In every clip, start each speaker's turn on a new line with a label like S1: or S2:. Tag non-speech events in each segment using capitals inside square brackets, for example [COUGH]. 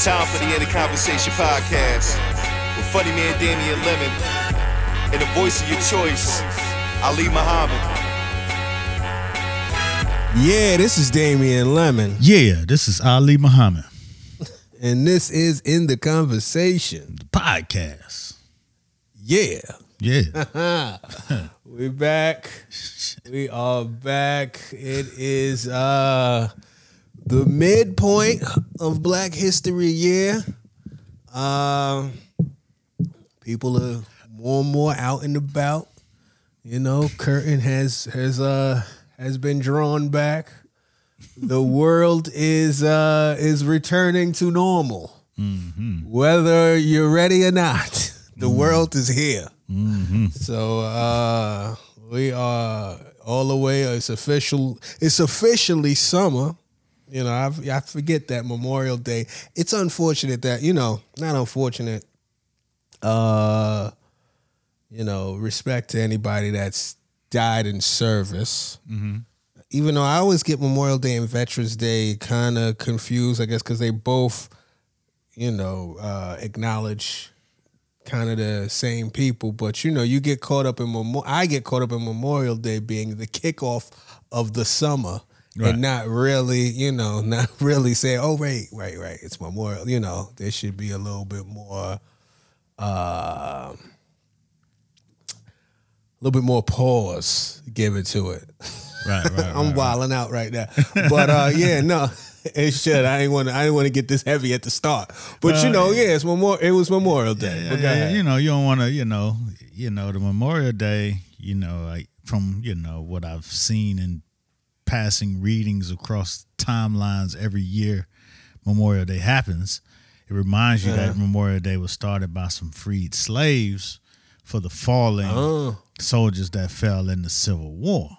S1: It's time for the End of Conversation podcast with funny man Damian Lemon and the voice of your choice, Ali Muhammad.
S2: Yeah, this is Damian Lemon,
S3: Yeah, this is Ali Muhammad, [LAUGHS]
S2: and this is In the Conversation.
S3: the podcast.
S2: Yeah.
S3: Yeah. [LAUGHS] [LAUGHS]
S2: We're back. We are back. It is uh the midpoint of Black History Year. Um people are more and more out and about. You know, curtain has has uh has been drawn back. The world is uh is returning to normal. Whether you're ready or not, the world is here. So uh we are all the way. It's official. It's officially summer. You know, I, I forget that Memorial Day. It's unfortunate that you know, not unfortunate. Uh, you know, respect to anybody that's died in service. Even though I always get Memorial Day and Veterans Day kind of confused, I guess, because they both, you know, uh, acknowledge kind of the same people, but you know, you get caught up in Memorial. I get caught up in Memorial Day being the kickoff of the summer.
S3: Right.
S2: And not really, you know, [LAUGHS] not really say, oh, wait, right, right, it's Memorial. You know, there should be a little bit more, uh, a little bit more pause given to it.
S3: Right, right. [LAUGHS] right,
S2: I'm
S3: right.
S2: wilding out right now, but uh, [LAUGHS] yeah, no, it should. I didn't want to. I didn't want to get this heavy at the start, but you know, yeah, it's Memorial. It was Memorial Day.
S3: Yeah, yeah, you know, you don't want to, you know, you know, the Memorial Day, you know, like from you know what I've seen in passing readings across timelines every year, Memorial Day happens. It reminds you that Memorial Day was started by some freed slaves for the fallen
S2: Oh.
S3: soldiers that fell in the Civil War.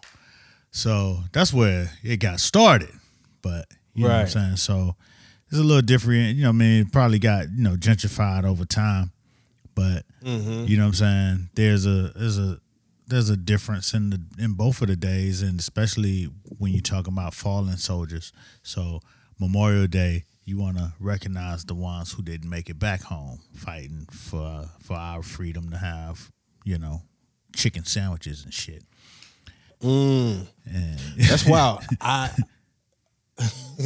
S3: So that's where it got started. But you know what I'm saying? So it's a little different. You know, what I mean, it probably got, you know, gentrified over time. But
S2: Mm-hmm.
S3: you know what I'm saying? There's a there's a there's a difference in the in both of the days and especially when you talk about fallen soldiers. So Memorial Day, you want to recognize the ones who didn't make it back home fighting for for our freedom to have, you know, chicken sandwiches and shit.
S2: Mm.
S3: And
S2: That's wild. [LAUGHS] I [LAUGHS]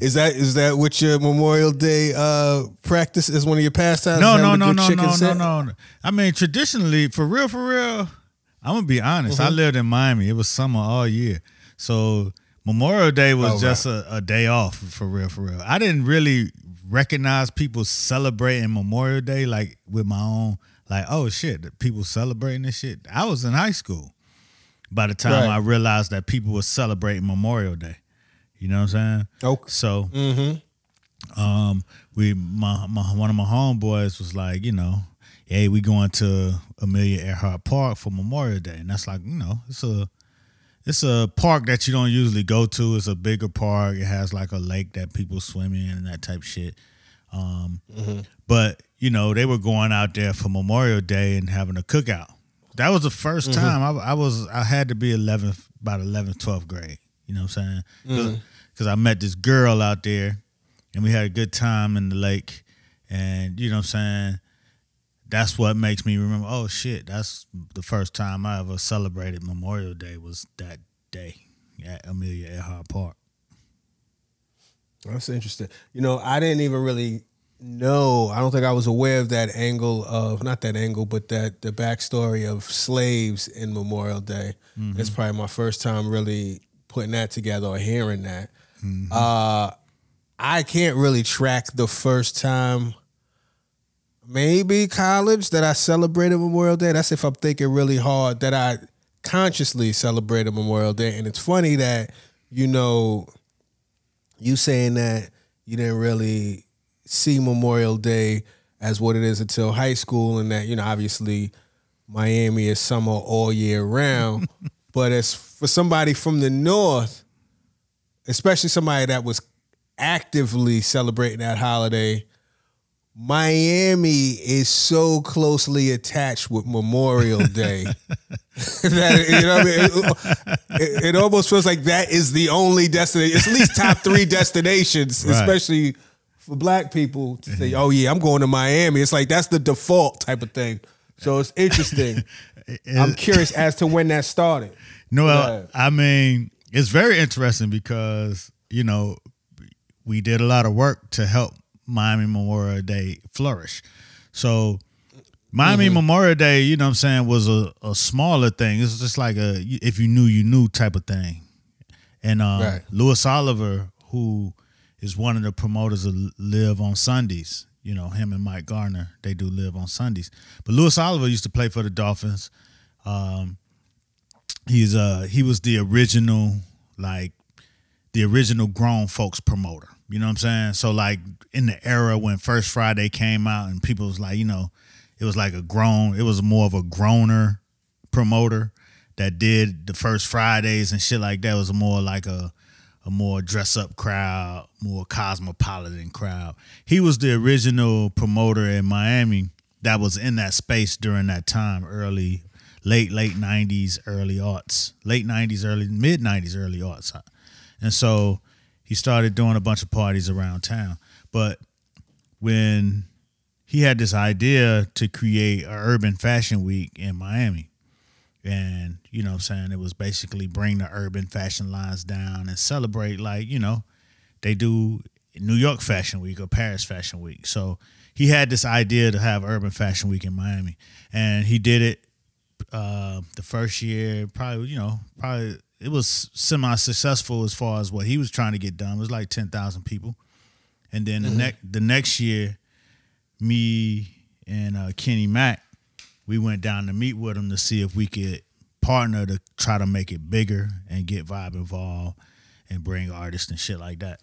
S2: is that is that what your Memorial Day uh practice is one of your pastimes?
S3: no,
S2: Having
S3: no, no, no, no, no, no. I mean, traditionally, for real, for real, I'm gonna be honest.
S2: Mm-hmm.
S3: I lived in Miami. It was summer all year, so Memorial Day was
S2: Oh,
S3: just a, a day off for real, for real. I didn't really recognize people celebrating Memorial Day like with my own, like, oh shit, people celebrating this shit. I was in high school by the time
S2: Right.
S3: I realized that people were celebrating Memorial Day. You know what I'm saying?
S2: Okay.
S3: So
S2: Mm-hmm.
S3: um, we my, my one of my homeboys was like, you know, hey, we going to Amelia Earhart Park for Memorial Day, and that's like, you know, it's a it's a park that you don't usually go to. It's a bigger park. It has like a lake that people swim in and that type shit. Um, mm-hmm. but you know, they were going out there for Memorial Day and having a cookout. That was the 1st mm-hmm. time I, I was I had to be 11th about 11th 12th grade. You know what I'm saying? Mm-hmm. Because I met this girl out there and we had a good time in the lake. And you know what I'm saying? That's what makes me remember. Oh shit! That's the first time I ever celebrated Memorial Day was that day at Amelia Earhart Park.
S2: That's interesting. You know, I didn't even really know. I don't think I was aware of that angle of not that angle, but that the backstory of slaves in Memorial Day. It's probably my first time really putting that together or hearing that. Uh, I can't really track the first time. Maybe college that I celebrated Memorial Day. That's if I'm thinking really hard that I consciously celebrated Memorial Day. And it's funny that you know you saying that you didn't really see Memorial Day as what it is until high school, and that you know obviously Miami is summer all year round. [LAUGHS] but as for somebody from the north, especially somebody that was actively celebrating that holiday, Miami is so closely attached with Memorial Day [LAUGHS] that you know what I mean. It, it, it almost feels like that is the only destination. It's at least top three [LAUGHS] destinations,
S3: Right.
S2: especially for black people to say, mm-hmm. "Oh yeah, I'm going to Miami." It's like that's the default type of thing. So it's interesting. [LAUGHS] I'm curious as to when that started.
S3: No. I mean, it's very interesting because, you know, we did a lot of work to help Miami Memorial Day flourish. So, Miami
S2: Mm-hmm.
S3: Memorial Day, you know what I'm saying, was a, a smaller thing. It's just like a if you knew, you knew type of thing. And uh,
S2: Right.
S3: Louis Oliver, who is one of the promoters of Live on Sundays, you know, him and Mike Garner, they do Live on Sundays. But Louis Oliver used to play for the Dolphins. Um, he's uh he was the original like the original grown folks promoter. You know what I'm saying? So like in the era when First Friday came out and people was like, you know, it was like a grown, it was more of a groaner promoter that did the first Fridays and shit like that. It was more like a a more dress up crowd, more cosmopolitan crowd. He was the original promoter in Miami that was in that space during that time, early, late, late 90s, early aughts, late 90s, early, mid 90s, early aughts. And so he started doing a bunch of parties around town. But when he had this idea to create an urban fashion week in Miami, and you know saying it was basically bring the urban fashion lines down and celebrate like you know they do New York Fashion Week or Paris Fashion Week. So he had this idea to have Urban Fashion Week in Miami, and he did it uh, the first year. Probably you know probably it was semi successful as far as what he was trying to get done. It was like ten thousand people, and then the next the next year, me and uh, Kenny Mack we went down to meet with him to see if we could partner to try to make it bigger and get Vibe involved and bring artists and shit like that.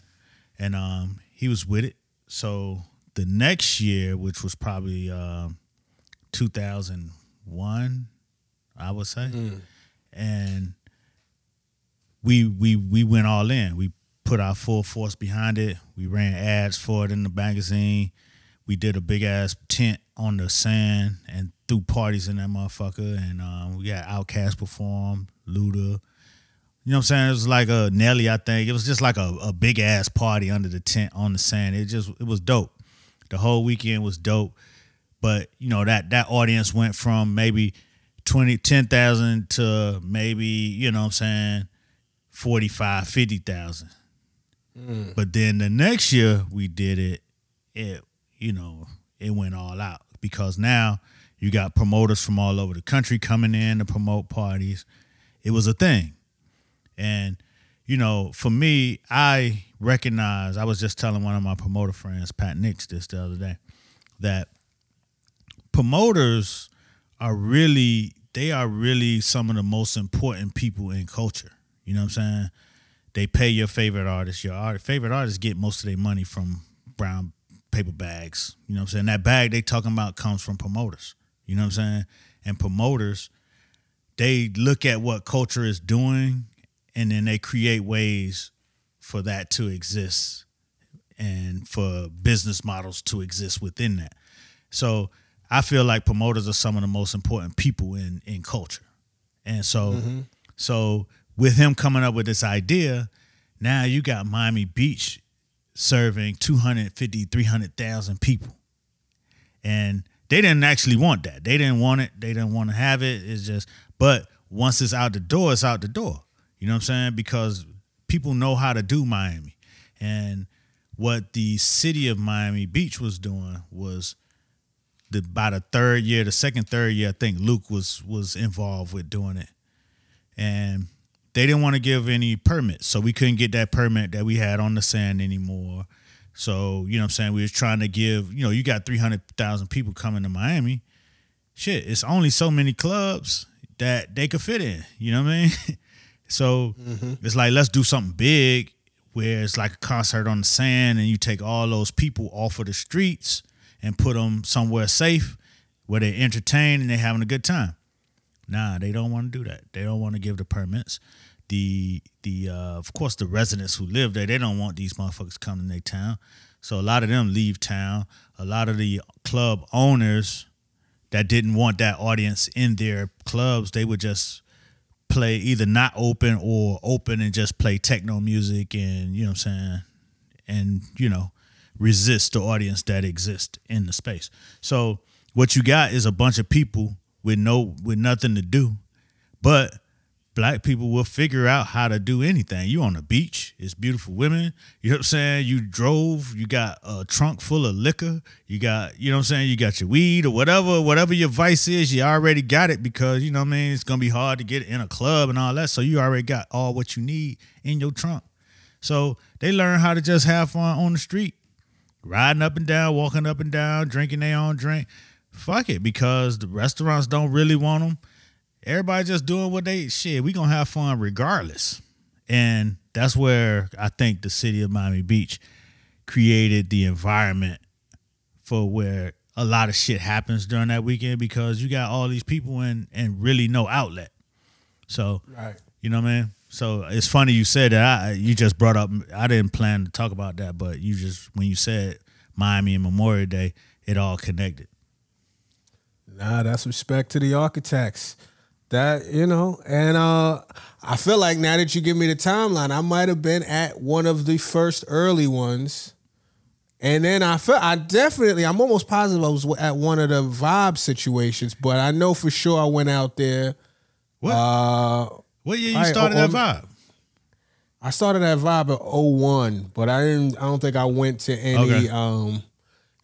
S3: And um, he was with it. So the next year, which was probably um, 2001, I would say, and we we we went all in. We put our full force behind it. We ran ads for it in the magazine. We did a big ass tent on the sand and threw parties in that motherfucker. And um, we got Outkast perform, Luda. You know what I'm saying? It was like a Nelly, I think. It was just like a, a big ass party under the tent on the sand. It just it was dope. The whole weekend was dope. But you know that that audience went from maybe 20, 10,000 to maybe, you know what I'm saying, 45, 50,000. Mm. But then the next year we did it, it you know, it went all out because now you got promoters from all over the country coming in to promote parties. It was a thing. And, you know, for me, I recognize, I was just telling one of my promoter friends, Pat Nix, this the other day, that promoters are really, they are really some of the most important people in culture. You know what I'm saying? They pay your favorite artist. Your art, favorite artists get most of their money from brown paper bags. You know what I'm saying? That bag they talking about comes from promoters. You know what I'm saying? And promoters, they look at what culture is doing and then they create ways for that to exist and for business models to exist within that. So I feel like promoters are some of the most important people in in culture. And so mm-hmm. so with him coming up with this idea, now you got Miami Beach serving 250, 300,000 people. And they didn't actually want that. They didn't want it. They didn't want to have it. It's just, but once it's out the door, it's out the door. You know what I'm saying? Because people know how to do Miami. And what the city of Miami Beach was doing was the by the third year, the second, third year, I think Luke was was involved with doing it. And they didn't want to give any permits. So we couldn't get that permit that we had on the sand anymore. So, you know what I'm saying? We was trying to give, you know, you got 300,000 people coming to Miami. Shit, it's only so many clubs that they could fit in. You know what I mean? [LAUGHS] so mm-hmm. it's like, let's do something big where it's like a concert on the sand and you take all those people off of the streets and put them somewhere safe where they're entertained and they're having a good time. Nah, they don't want to do that. They don't want to give the permits. The the uh, of course the residents who live there, they don't want these motherfuckers coming in their town. So a lot of them leave town. A lot of the club owners that didn't want that audience in their clubs, they would just play either not open or open and just play techno music and you know what I'm saying and you know resist the audience that exists in the space. So what you got is a bunch of people with no with nothing to do, but black people will figure out how to do anything. You on the beach, it's beautiful women. You know what I'm saying? You drove, you got a trunk full of liquor. You got, you know what I'm saying? You got your weed or whatever, whatever your vice is, you already got it because, you know what I mean? It's to be hard to get in a club and all that. So you already got all what you need in your trunk. So they learn how to just have fun on the street, riding up and down, walking up and down, drinking their own drink. Fuck it, because the restaurants don't really want them everybody just doing what they shit. We gonna have fun regardless, and that's where I think the city of Miami Beach created the environment for where a lot of shit happens during that weekend because you got all these people and and really no outlet. So
S2: Right.
S3: you know what I mean. So it's funny you said that. I you just brought up. I didn't plan to talk about that, but you just when you said Miami and Memorial Day, it all connected.
S2: Nah, that's respect to the architects. That you know, and uh I feel like now that you give me the timeline, I might have been at one of the first early ones. And then I felt I definitely I'm almost positive I was at one of the vibe situations, but I know for sure I went out there.
S3: What?
S2: Uh
S3: what year you started
S2: oh,
S3: that
S2: um,
S3: vibe?
S2: I started that vibe at 01, but I didn't I don't think I went to any
S3: Okay.
S2: um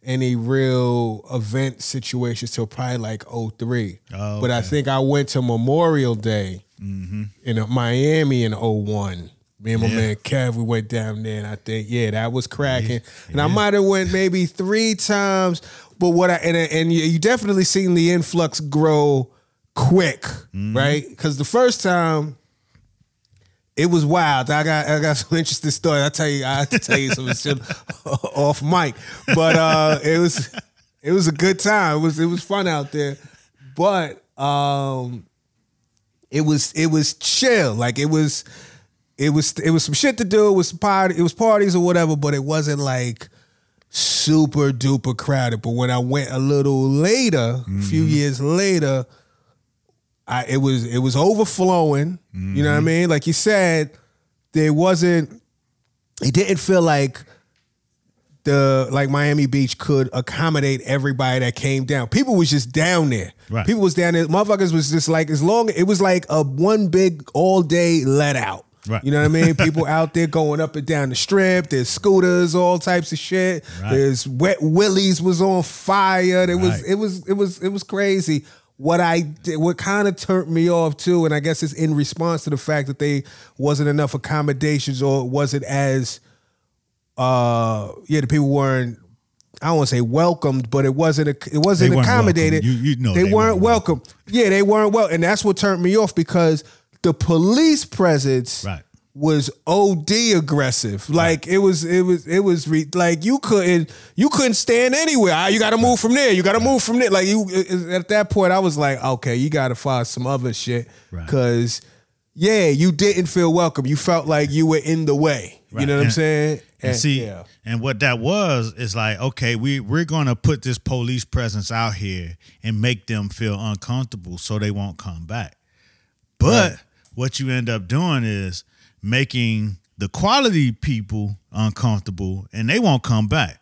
S2: any real event situations till probably like 03.
S3: Oh,
S2: But I think I went to Memorial Day
S3: Mm-hmm.
S2: in uh, Miami in 01. Me and my
S3: Yeah.
S2: man Kev, we went down there, and I think yeah, that was cracking. And I might have went maybe three times, but what I and and you, you definitely seen the influx grow quick,
S3: Mm-hmm.
S2: right? Because the first time it was wild. I got I got [LAUGHS] some interesting stories. I tell you, I have to tell you some shit [LAUGHS] off mic, but uh, it was it was a good time. It was it was fun out there, but um, it was it was chill. Like it was it was it was some shit to do. It was party. It was parties or whatever, but it wasn't like super duper crowded. But when I went a little later, a few years later, I it was it was overflowing. You know what I mm-hmm. mean? Like you said, there wasn't. It didn't feel like the like Miami Beach could accommodate everybody that came down. People was just down there.
S3: Right.
S2: People was down there. Motherfuckers was just like as long it was like a one big all day let out.
S3: Right.
S2: You know what I mean? [LAUGHS] People out there going up and down the strip. There's scooters, all types of shit.
S3: Right.
S2: There's wet willies was on fire. There was
S3: Right.
S2: it was it was it was crazy. What I what kind of turned me off too, and I guess it's in response to the fact that they wasn't enough accommodations or it wasn't as uh yeah, the people weren't I don't want to say welcomed, but it wasn't a, it wasn't
S3: They
S2: accommodated.
S3: You- you know
S2: they,
S3: they
S2: weren't
S3: weren't
S2: welcome. Yeah, they weren't well, and that's what turned me off because the police presence
S3: Right.
S2: Was OD aggressive. Like it was, it was, it was re- like you couldn't, you couldn't stand anywhere. Ah, You got to move from there. You got to move from there. Like you, at that point, I was like, okay, you got to find some other shit
S3: Right.
S2: because, yeah, you didn't feel welcome. You felt like you were in the way. You know what I'm
S3: And-
S2: saying?
S3: And see,
S2: yeah.
S3: and what that was is like, okay, we we're gonna put this police presence out here and make them feel uncomfortable so they won't come back. But
S2: Right.
S3: what you end up doing is making the quality people uncomfortable and they won't come back.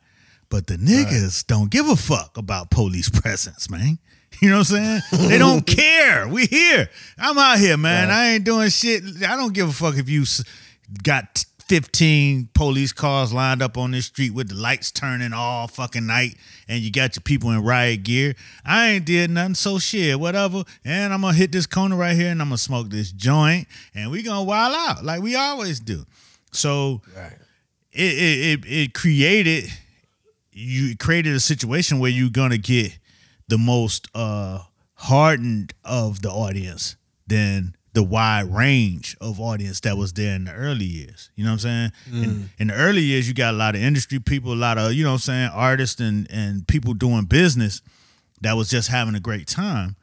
S3: But the niggas don't give a fuck about police [LAUGHS] presence, man. You know what I'm saying? They don't [LAUGHS] care. We here. I'm out here, man. I ain't doing shit. I don't give a fuck if you got 15 police cars lined up on this street with the lights turning all fucking night and you got your people in riot gear. I ain't did nothing, so shit, whatever. And I'm gonna hit this corner right here and I'm gonna smoke this joint and we gonna wild out like we always do. So
S2: Right.
S3: it it, it, it created you created a situation where you're gonna get the most uh hardened of the audience than the wide range of audience that was there in the early years. You know what I'm saying? Mm. In, in the early years, you got a lot of industry people, a lot of, you know what I'm saying, artists and and people doing business that was just having a great time.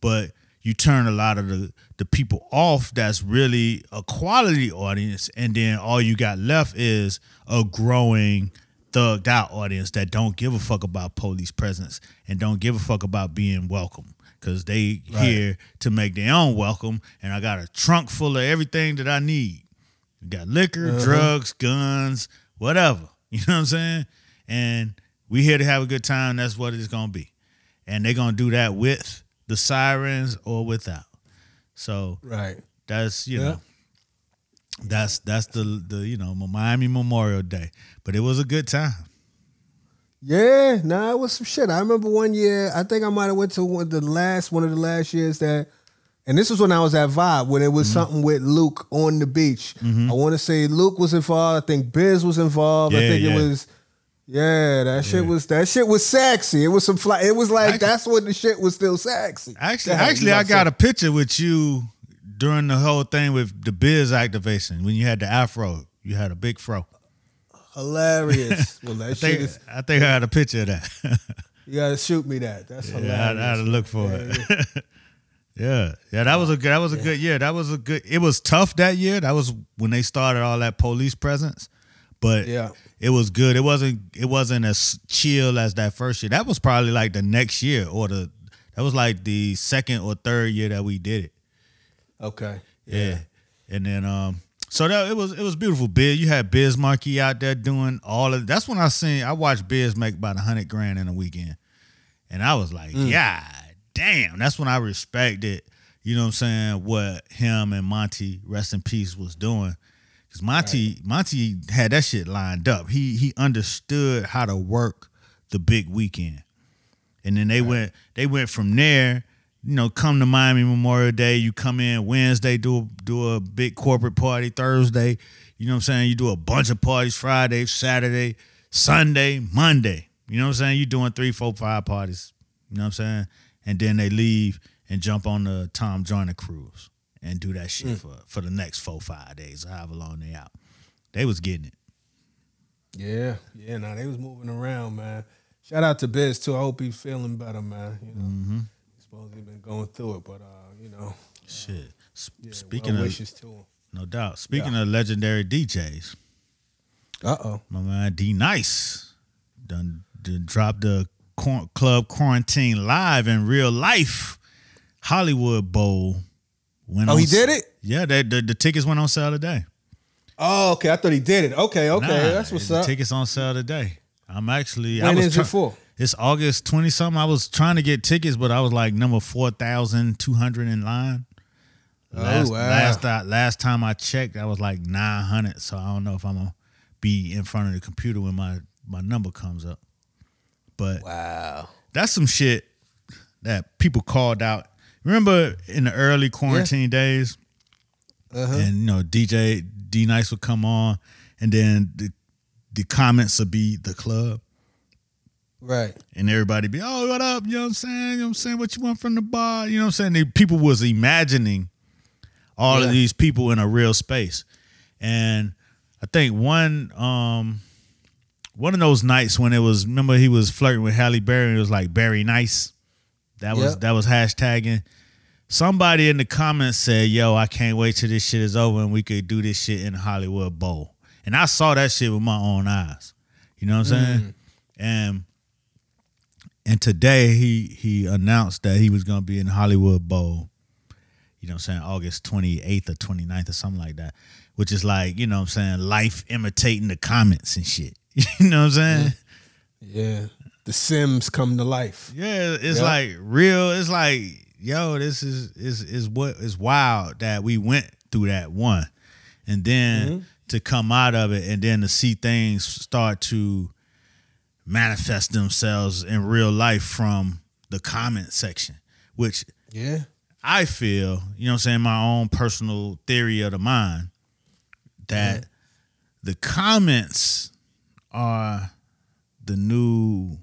S3: But you turn a lot of the the people off that's really a quality audience, and then all you got left is a growing thugged out audience that don't give a fuck about police presence and don't give a fuck about being welcome because they here to make their own welcome and i got a trunk full of everything that i need got liquor uh-huh. drugs guns whatever [LAUGHS] you know what i'm saying and we here to have a good time. That's what it's gonna be, and they're gonna do that with the sirens or without. So
S2: Right.
S3: that's you
S2: Yeah.
S3: know, that's that's the the you know Miami Memorial Day, but it was a good time.
S2: Yeah, nah, it was some shit. I remember one year, I think I might have went to one, the last one of the last years that and this was when I was at Vibe, when it was
S3: Mm-hmm.
S2: something with Luke on the beach. I want to say Luke was involved. I think Biz was involved. I think
S3: yeah.
S2: it was yeah, that shit was that shit was sexy. It was some fly. It was like
S3: Actually-
S2: that's when the shit was still sexy.
S3: Actually,
S2: Yeah,
S3: actually, I got a picture with you during the whole thing with the Biz activation when you had the afro. You had a big fro.
S2: Hilarious. [LAUGHS] well, that
S3: I think
S2: is.
S3: I think I had a picture of that. [LAUGHS]
S2: You gotta shoot me that. That's
S3: yeah, I,
S2: hilarious.
S3: I had to look for it. [LAUGHS] yeah, yeah, that was a good. That was a good year. That was a good. It was tough that year. That was when they started all that police presence, but
S2: Yeah.
S3: it was good. It wasn't. It wasn't as chill as that first year. That was probably like the next year or the. That was like the second or third year that we did it.
S2: Okay.
S3: Yeah. And then um so that it was it was beautiful. Biz, you had Biz Markie out there doing all of that's when I seen I watched Biz make about a hundred grand in a weekend. And I was like, mm. yeah, damn. That's when I respected, you know what I'm saying, what him and Monty, rest in peace, was doing. Cause Monty, Monty had that shit lined up. He he understood how to work the big weekend. And then they went they went from there, you know, come to Miami Memorial Day, you come in Wednesday, do a, do a big corporate party Thursday, you know what I'm saying? You do a bunch of parties Friday, Saturday, Sunday, Monday. You know what I'm saying? You're doing three, four, five parties. You know what I'm saying? And then they leave and jump on the Tom Joyner cruise and do that shit for for the next four, five days, however long they out. They was getting it.
S2: Yeah, yeah. Now they was moving around, man. Shout out to Biz too. I hope he's feeling better, man. You know,
S3: Mm-hmm.
S2: He's supposed to been going through it, but uh, you know,
S3: Shit. S-
S2: yeah,
S3: Speaking
S2: well
S3: of
S2: wishes to him.
S3: no doubt. Speaking of legendary DJs,
S2: Uh oh.
S3: my man D Nice done, done dropped the Quar- club quarantine live in real life Hollywood Bowl. Went
S2: Oh, he
S3: s-
S2: did it.
S3: Yeah, they, the the tickets went on sale today.
S2: Oh, okay. I thought he did it. Okay, okay.
S3: Nah,
S2: That's what's up.
S3: Tickets on sale today. I'm actually. I was
S2: is it for?
S3: It's August twenty something. I was trying to get tickets, but I was like number four thousand two hundred in line. Last,
S2: oh wow.
S3: last I- last time I checked, I was like nine hundred. So I don't know if I'm gonna be in front of the computer when my my number comes up. But
S2: wow.
S3: that's some shit that people called out. Remember in the early quarantine days,
S2: Uh-huh.
S3: and you know DJ D Nice would come on, and then the the comments would be the club,
S2: Right.
S3: and everybody be, oh, what up? You know what I'm saying? You know what I'm saying? What you want from the bar? You know what I'm saying? They, people was imagining all
S2: Yeah.
S3: of these people in a real space, and I think one um one of those nights when it was remember he was flirting with Halle Berry and it was like Barry Nice. That was
S2: Yep.
S3: that was hashtagging. Somebody in the comments said, "Yo, I can't wait till this shit is over and we could do this shit in Hollywood Bowl." And I saw that shit with my own eyes. You know what I'm saying? And and today he he announced that he was gonna be in Hollywood Bowl. You know what I'm saying? August 28th or 29th or something like that. Which is like, you know what I'm saying, life imitating the comments and shit. [LAUGHS] You know what I'm saying?
S2: Yeah. The Sims come to life.
S3: Yeah, it's
S2: Yeah.
S3: like real. It's like, yo, this is is is what is wild that we went through that one, and then mm-hmm. to come out of it, and then to see things start to manifest themselves in real life from the comment section, which
S2: Yeah.
S3: I feel, you know what I'm saying, my own personal theory of the mind, that the comments are the new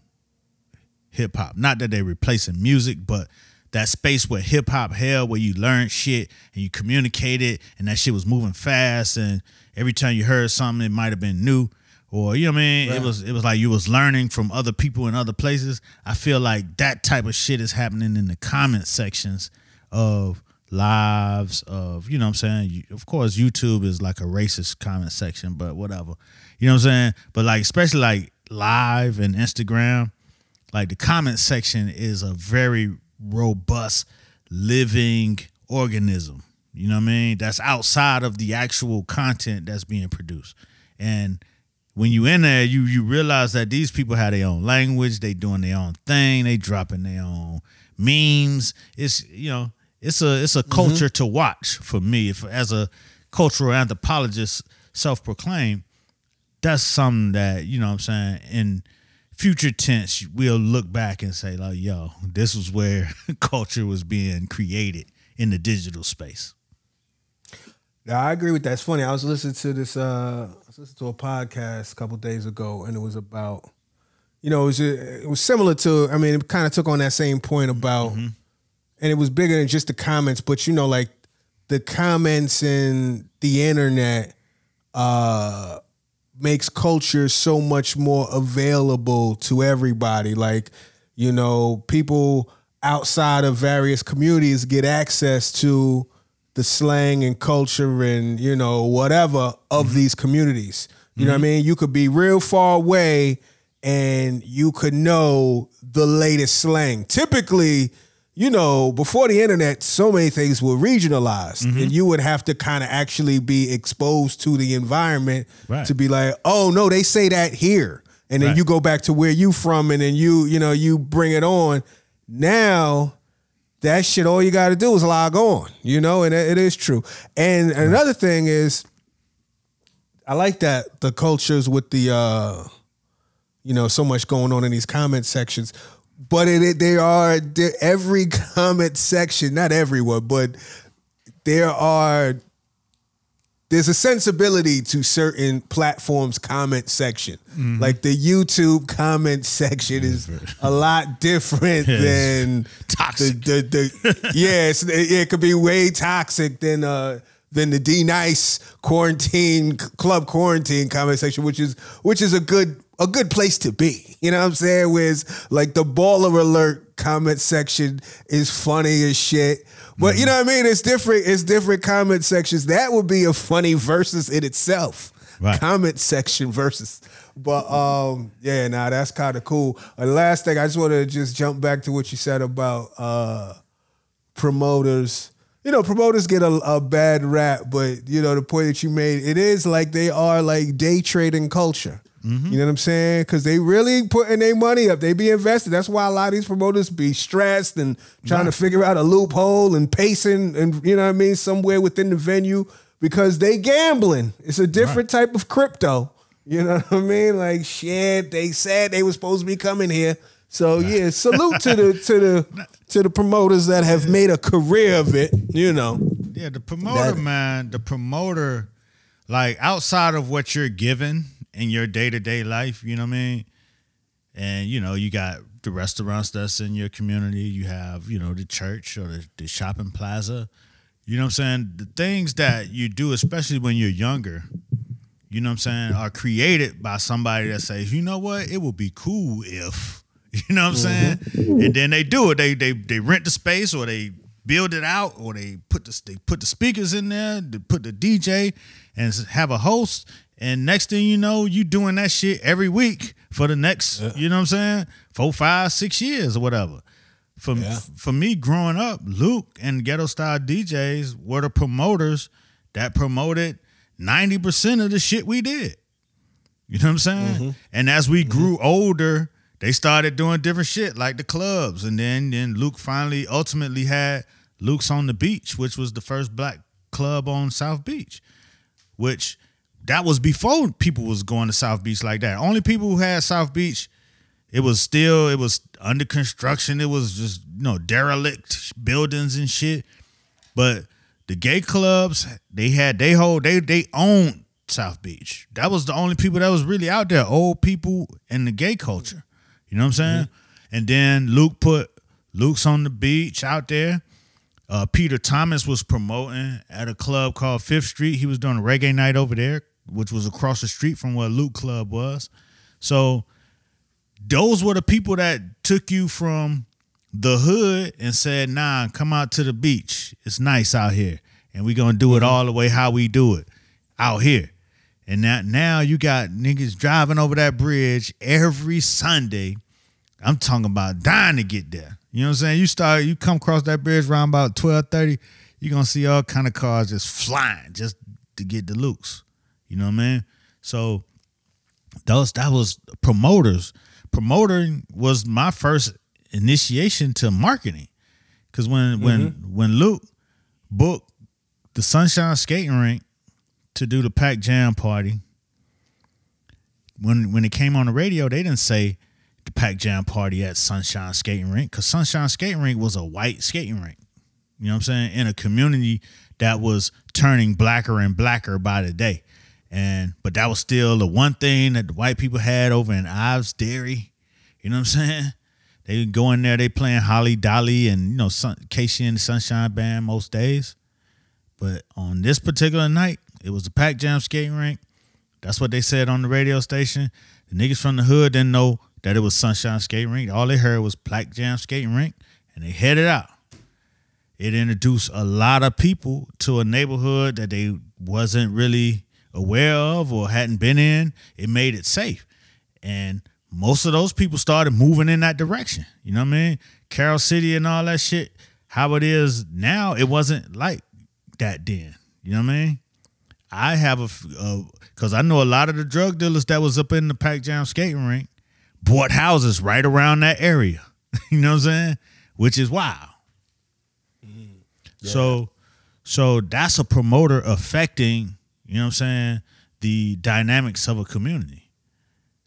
S3: hip hop. Not that they're replacing music, but that space where hip hop held, where you learned shit and you communicated and that shit was moving fast and every time you heard something it might have been new. Or you know what I mean? It was it was like you was learning from other people in other places. I feel like that type of shit is happening in the comment sections of lives of you know what I'm saying. You, of course, YouTube is like a racist comment section, but whatever. You know what I'm saying? But like especially like live and Instagram, like the comment section is a very robust living organism. You know what I mean? That's outside of the actual content that's being produced. And when you in there, you you realize that these people have their own language, they doing their own thing, they dropping their own memes. It's you know, it's a it's a culture to watch for me. If as a cultural anthropologist, self proclaimed, that's something that you know what I'm saying in future tense we'll look back and say like, yo, this was where [LAUGHS] culture was being created in the digital space.
S2: I agree with that. It's funny. I was listening to this. Uh, was listening to a podcast a couple days ago, and it was about, you know, it was it was similar to. I mean, it kind of took on that same point about, and it was bigger than just the comments, but you know, like the comments in the internet uh, makes culture so much more available to everybody. Like, you know, people outside of various communities get access to the slang and culture and you know whatever of mm-hmm. these communities. You know what I mm-hmm. mean? You could be real far away and you could know the latest slang. Typically, you know, before the internet, so many things were regionalized, mm-hmm. and you would have to kind of actually be exposed to the environment
S3: Right.
S2: to be like, oh no, they say that here, and then
S3: Right.
S2: you go back to where you from, and then you, you know, you bring it on. Now, that shit, all you got to do is log on, you know, and it, it is true. And another thing is, I like that the cultures with the, uh, you know, so much going on in these comment sections. But it, it they are every [LAUGHS] comment section, not everyone, but there are there's a sensibility to certain platforms comment section. Like the YouTube comment [LAUGHS] section is a lot different [LAUGHS]
S3: Yes.
S2: than
S3: Toxic.
S2: The, the, the, [LAUGHS] yes, it, it could be way toxic than uh than the D nice quarantine club quarantine comment section, which is which is a good a good place to be. You know what I'm saying? Whereas like the baller alert comment section is funny as shit. But you know what I mean? It's different. It's different comment sections. That would be a funny versus in itself.
S3: Right.
S2: Comment section versus. But um, yeah, nah, that's kind of cool. And last thing, I just want to just jump back to what you said about uh promoters. You know, promoters get a, a bad rap, but you know the point that you made, it is like they are like day trading culture. Mm-hmm. You know what I'm saying? Because they really putting their money up. They be invested. That's why a lot of these promoters be stressed and trying to figure out a loophole and pacing and you know what I mean somewhere within the venue because they gambling. It's a different type of crypto. You know what I mean? Like shit, they said they were supposed to be coming here. So yeah, salute to the to the [LAUGHS] to the promoters that have made a career of it. You know,
S3: Yeah, the promoter,
S2: That-
S3: man, the promoter, like outside of what you're given in your day to day life, you know what I mean? And, you know, you got the restaurants that's in your community, you have, you know, the church or the, the shopping plaza. You know what I'm saying? The things that you do, especially when you're younger, you know what I'm saying, are created by somebody that says, you know what, it would be cool if, [LAUGHS] you know what I'm
S2: Mm-hmm.
S3: saying? And then they do it. They they they rent the space or they build it out or they put the they put the speakers in there, they put the DJ and have a host. And next thing you know, you doing that shit every week for the next, you know what I'm saying, four, five, six years or whatever. For
S2: Yeah.
S3: for me growing up, Luke and Ghetto Style DJs were the promoters that promoted 90% of the shit we did. You know what I'm saying? Mm-hmm. And as we mm-hmm. grew older, they started doing different shit like the clubs. And then then Luke finally ultimately had Luke's on the beach, which was the first black club on South Beach. Which that was before people was going to South Beach like that. Only people who had South Beach, it was still it was under construction. It was just you know derelict buildings and shit. But the gay clubs, they had they whole they they owned South Beach. That was the only people that was really out there, old people in the gay culture. You know what I'm saying? And then Luke put Luke's on the beach out there. Uh, Peter Thomas was promoting at a club called Fifth Street. He was doing a reggae night over there, which was across the street from where Luke Club was. So those were the people that took you from the hood and said, nah, come out to the beach. It's nice out here. And we're gonna do it mm-hmm. all the way how we do it out here. And that now you got niggas driving over that bridge every Sunday. I'm talking about dying to get there. You know what I'm saying? You start, you come across that bridge around about 1230, you're gonna see all kind of cars just flying just to get the Lukes. You know what I mean? So those that was promoters. Promoting was my first initiation to marketing. Cause when when mm-hmm. when Luke booked the Sunshine Skating Rink to do the Pac Jam party, when when it came on the radio, they didn't say the Pac Jam party at Sunshine Skating Rink because Sunshine Skating Rink was a white skating rink. You know what I'm saying? In a community that was turning blacker and blacker by the day. And but that was still the one thing that the white people had over in Ives Dairy. You know what I'm saying? They go in there, they playing Holly Dolly and you know Sun, KC and the Sunshine Band most days. But on this particular night, it was the Pac Jam skating rink. That's what they said on the radio station. The niggas from the hood didn't know that it was Sunshine Skating Rink. All they heard was Pac Jam Skating Rink, and they headed out. It introduced a lot of people to a neighborhood that they wasn't really aware of or hadn't been in. It made it safe, and most of those people started moving in that direction. You know what I mean? Carol City and all that shit. How it is now, it wasn't like that then. You know what I mean? I have a because I know a lot of the drug dealers that was up in the Pac Jam skating rink bought houses right around that area. [LAUGHS] you know what I'm saying? Which is wild. Mm-hmm. So, so that's a promoter affecting. You know what I'm saying? The dynamics of a community.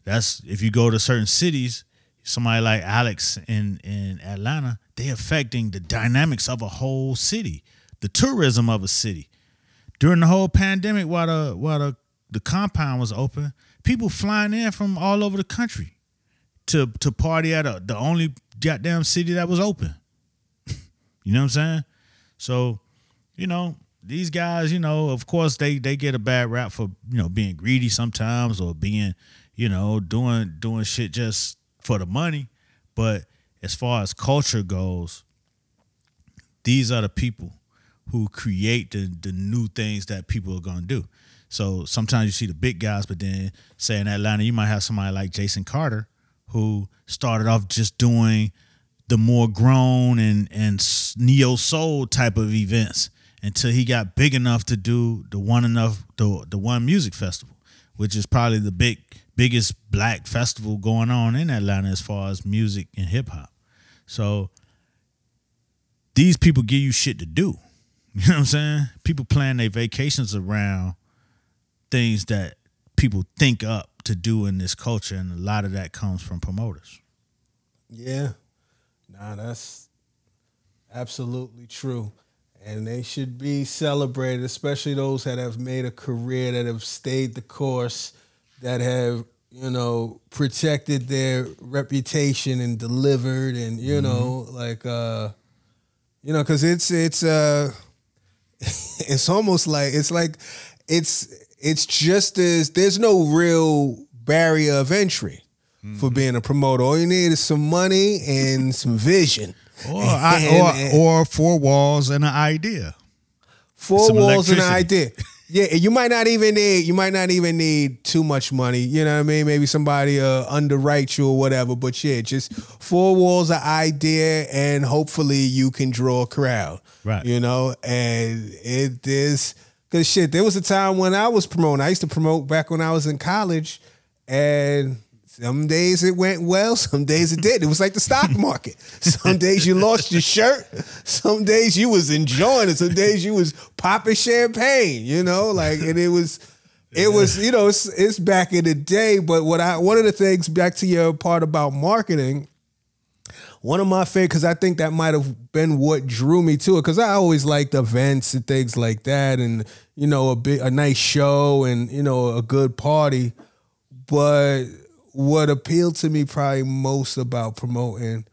S3: That's if you go to certain cities, somebody like Alex in in Atlanta, they affecting the dynamics of a whole city, the tourism of a city. During the whole pandemic, while the while the, the compound was open, people flying in from all over the country to to party at a, the only goddamn city that was open. [LAUGHS] you know what I'm saying? So, you know, these guys, you know, of course they they get a bad rap for, you know, being greedy sometimes or being, you know, doing doing shit just for the money. But as far as culture goes, these are the people who create the, the new things that people are gonna do. So sometimes you see the big guys, but then say in Atlanta, you might have somebody like Jason Carter who started off just doing the more grown and and neo soul type of events until he got big enough to do the one enough the the one music festival, which is probably the big biggest black festival going on in Atlanta as far as music and hip hop. So these people give you shit to do. [LAUGHS] You know what I'm saying? People plan their vacations around things that people think up to do in this culture, and a lot of that comes from promoters.
S2: Yeah. Nah, that's absolutely true. And they should be celebrated, especially those that have made a career, that have stayed the course, that have, you know, protected their reputation and delivered and, you know, like uh you know, cuz it's it's uh [LAUGHS] it's almost like it's like it's it's just as there's no real barrier of entry for being a promoter. All you need is some money and some vision.
S3: Or, [LAUGHS] I,
S2: And-
S3: or, or four walls and an idea.
S2: four
S3: some
S2: walls and an idea. [LAUGHS] Yeah, you might not even need you might not even need too much money. You know what I mean? Maybe somebody uh, underwrite you or whatever. But yeah, just four walls, an idea, and hopefully you can draw a crowd.
S3: Right.
S2: You know, and it is because shit. There was a time when I was promoting. I used to promote back when I was in college, and some days it went well, some days it did. It was like the stock market. Some days you lost your shirt, some days you was enjoying it, some days you was popping champagne, you know, like and it was it was, you know, it's, it's back in the day. But what I one of the things back to your part about marketing, one of my favorite because I think that might have been what drew me to it because I always liked events and things like that, and you know a big a nice show and you know a good party. But what appealed to me probably most about promoting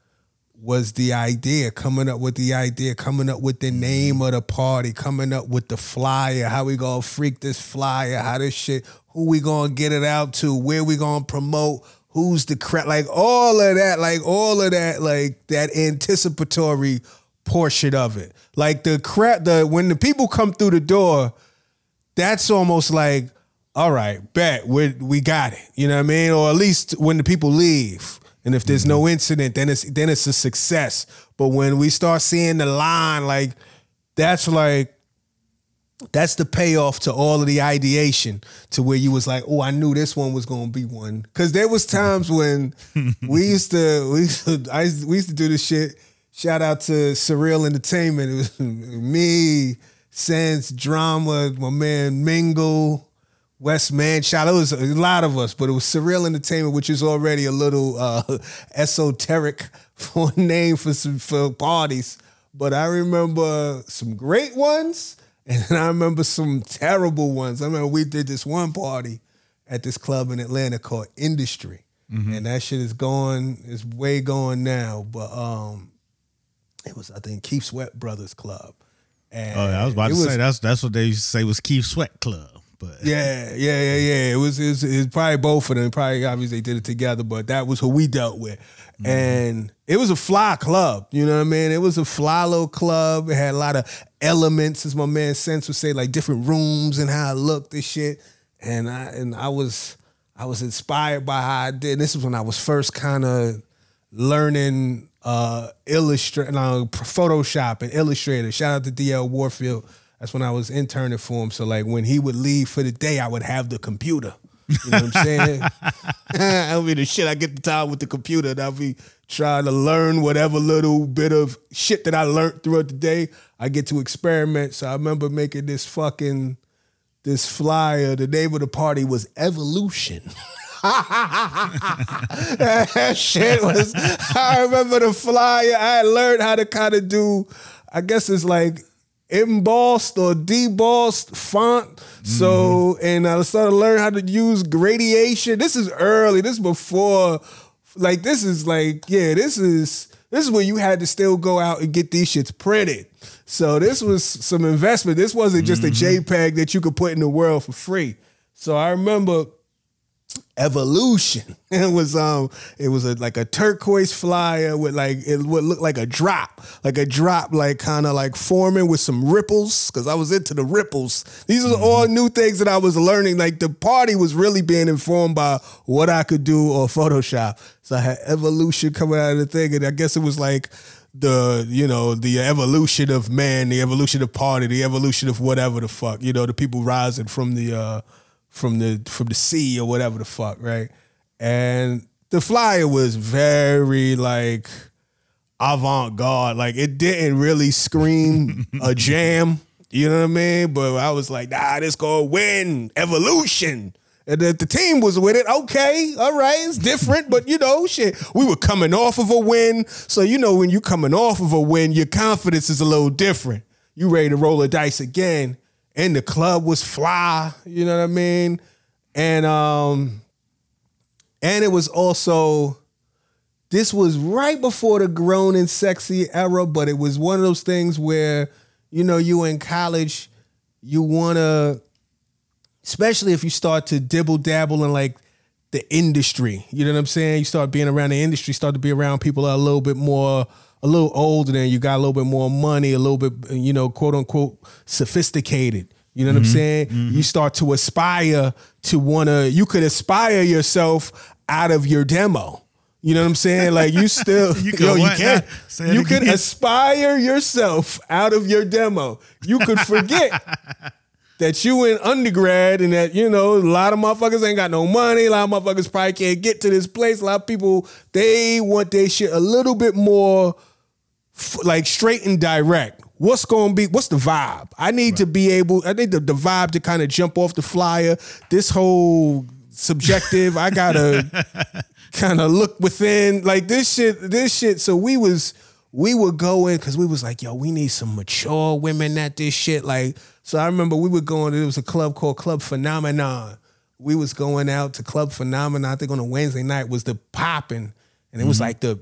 S2: was the idea, coming up with the idea, coming up with the name of the party, coming up with the flyer, how we gonna freak this flyer, how this shit, who we gonna get it out to, where we gonna promote, who's the crap, like all of that, like all of that, like that anticipatory portion of it. Like the crap, the when the people come through the door, that's almost like, all right, bet we we got it. You know what I mean? Or at least when the people leave. And if there's no mm-hmm. incident, then it's then it's a success. But when we start seeing the line, like that's like that's the payoff to all of the ideation to where you was like, oh, I knew this one was gonna be one. Cause there was times when [LAUGHS] we used to we used to, I used, we used to do this shit. Shout out to Surreal Entertainment. It was [LAUGHS] me, Sense, Drama, my man Mingle, West Man. Out. It was a lot of us, but it was Surreal Entertainment, which is already a little uh, [LAUGHS] esoteric [LAUGHS] for a name for some for parties. But I remember some great ones [LAUGHS] and then I remember some terrible ones. I remember we did this one party at this club in Atlanta called Industry. And that shit is gone, it's way gone now. But um it was I think Keith Sweat Brothers Club. And
S3: Oh, I was about to say that's that's what they used to say was Keith Sweat Club. But
S2: yeah, yeah, yeah, [LAUGHS] yeah. It was, it was, it was probably both of them. Probably obviously they did it together, but that was who we dealt with. And it was a fly club, you know what I mean? It was a fly little club. It had a lot of elements, as my man Sense would say, like different rooms and how it looked and shit. And I and I was I was inspired by how I did. This is when I was first kind of learning uh illustrate no, Photoshop and Illustrator. Shout out to DL Warfield. That's when I was interning for him. So like when he would leave for the day, I would have the computer. You know what I'm saying? [LAUGHS] I mean the shit I get the time with the computer and I'll be trying to learn whatever little bit of shit that I learned throughout the day. I get to experiment. So I remember making this fucking this flyer. The name of the party was Evolution. [LAUGHS] that shit was. I remember the flyer. I learned how to kind of do. I guess it's like embossed or debossed font. So, mm-hmm. and I started to learn how to use gradation. This is early. This is before, like, this is like, yeah, this is this is where you had to still go out and get these shits printed. So this was some investment. This wasn't just a mm-hmm. JPEG that you could put in the world for free. So I remember evolution. [LAUGHS] It was um it was a like a turquoise flyer with like it would look like a drop, like a drop like kind of like forming with some ripples cuz I was into the ripples. These are all new things that I was learning like the party was really being informed by what I could do or Photoshop. So I had evolution coming out of the thing and I guess it was like the you know the evolution of man, the evolution of party, the evolution of whatever the fuck, you know, the people rising from the uh from the from the sea or whatever the fuck, right? And the flyer was very like avant-garde. Like it didn't really scream [LAUGHS] a jam. You know what I mean? But I was like, nah, this gonna win evolution. And the, the team was with it. Okay, all right, it's different, but you know, shit, we were coming off of a win. So you know, when you're coming off of a win, your confidence is a little different. You ready to roll the dice again and the club was fly, you know what I mean? And um and it was also this was right before the grown and sexy era, but it was one of those things where, you know, you in college, you wanna, especially if you start to dibble dabble in like the industry. You know what I'm saying? You start being around the industry, start to be around people that are a little bit more a little older than you, got a little bit more money, a little bit, you know, quote unquote, sophisticated. You know what I'm mm-hmm. saying? Mm-hmm. You start to aspire to wanna, you could aspire yourself out of your demo. You know what I'm saying? Like you still, [LAUGHS]
S3: You
S2: yo, you can,
S3: now? Say it
S2: you
S3: again.
S2: aspire yourself out of your demo. You could forget [LAUGHS] that you in undergrad and that you know a lot of motherfuckers ain't got no money. A lot of motherfuckers probably can't get to this place. A lot of people they want their shit a little bit more f- like straight and direct. What's going to be? What's the vibe? I need to be able. I need the, the vibe to kind of jump off the flyer. This whole subjective. I gotta [LAUGHS] kind of look within. Like this shit. This shit. So we was we would go in because we was like, yo, we need some mature women at this shit. Like, so I remember we were going. in. There was a club called Club Phenomenon. We was going out to Club Phenomenon. I think on a Wednesday night was the popping, and it was like the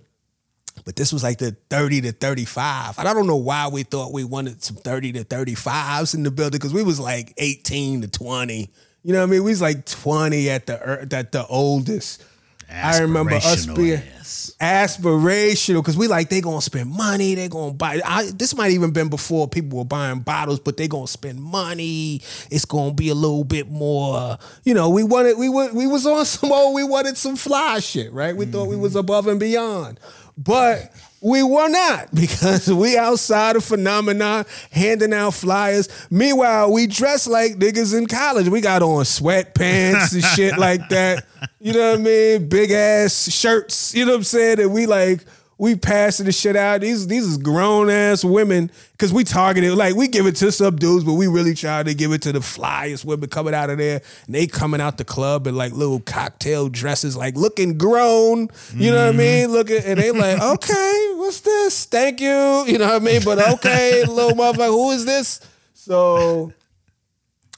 S2: but this was like the 30 to 35. And I don't know why we thought we wanted some 30 to 35s in the building because we was like 18 to 20. You know what I mean? We was like 20 at the er- at the oldest. I remember us
S3: Aspirational
S2: being
S3: ass.
S2: aspirational because we like they gonna spend money. They gonna buy. I, this might even been before people were buying bottles, but they gonna spend money. It's gonna be a little bit more. You know, we wanted we were, we was on some [LAUGHS] old. Oh, we wanted some fly shit, right? We thought we was mm-hmm. above and beyond. But we were not [LAUGHS] because we outside of phenomenon handing out flyers. Meanwhile, we dress like niggas in college. We got on sweatpants and shit like that. [LAUGHS] You know what I mean? Big ass shirts. You know what I'm saying? And we like we passing the shit out. These these is grown ass women because we targeted like we give it to some dudes, but we really try to give it to the flyest women coming out of there. And they coming out the club in like little cocktail dresses, like looking grown. You know what I mm-hmm. mean? Looking and they like, [LAUGHS] okay, what's this? Thank you. You know what I mean? But okay, little motherfucker, who is this? So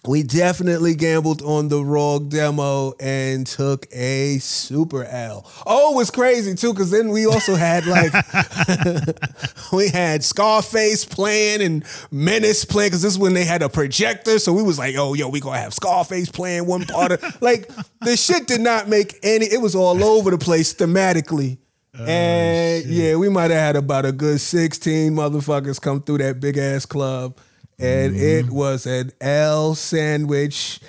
S2: we definitely gambled on the wrong demo and took a super L. Oh, it was crazy too, because then we also had like [LAUGHS] we had Scarface playing and Menace playing, because this is when they had a projector. So we was like, oh, yo, we gonna have Scarface playing one part of [LAUGHS] like the shit did not make any. It was all over the place thematically. Oh, and yeah, we might have had about a good 16 motherfuckers come through that big ass club. And it was an L sandwich.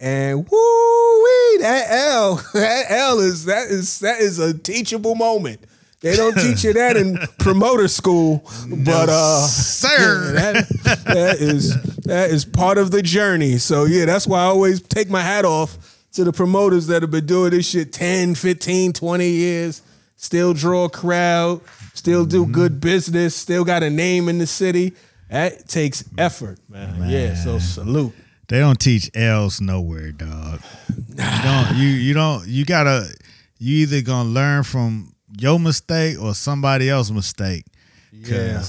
S2: And woo wee, that L, [LAUGHS] that L is that is that is a teachable moment. They don't teach you that in [LAUGHS] promoter school, but uh,
S3: sir.
S2: that, that is that is part of the journey. So yeah, that's why I always take my hat off to the promoters that have been doing this shit 10, 15, 20 years. Still draw a crowd, still do good business, still got a name in the city. That takes effort, man. Yeah, so salute.
S3: They don't teach L's nowhere, dog. You don't. You you don't. You gotta. You either gonna learn from your mistake or somebody else's mistake.
S2: Yeah.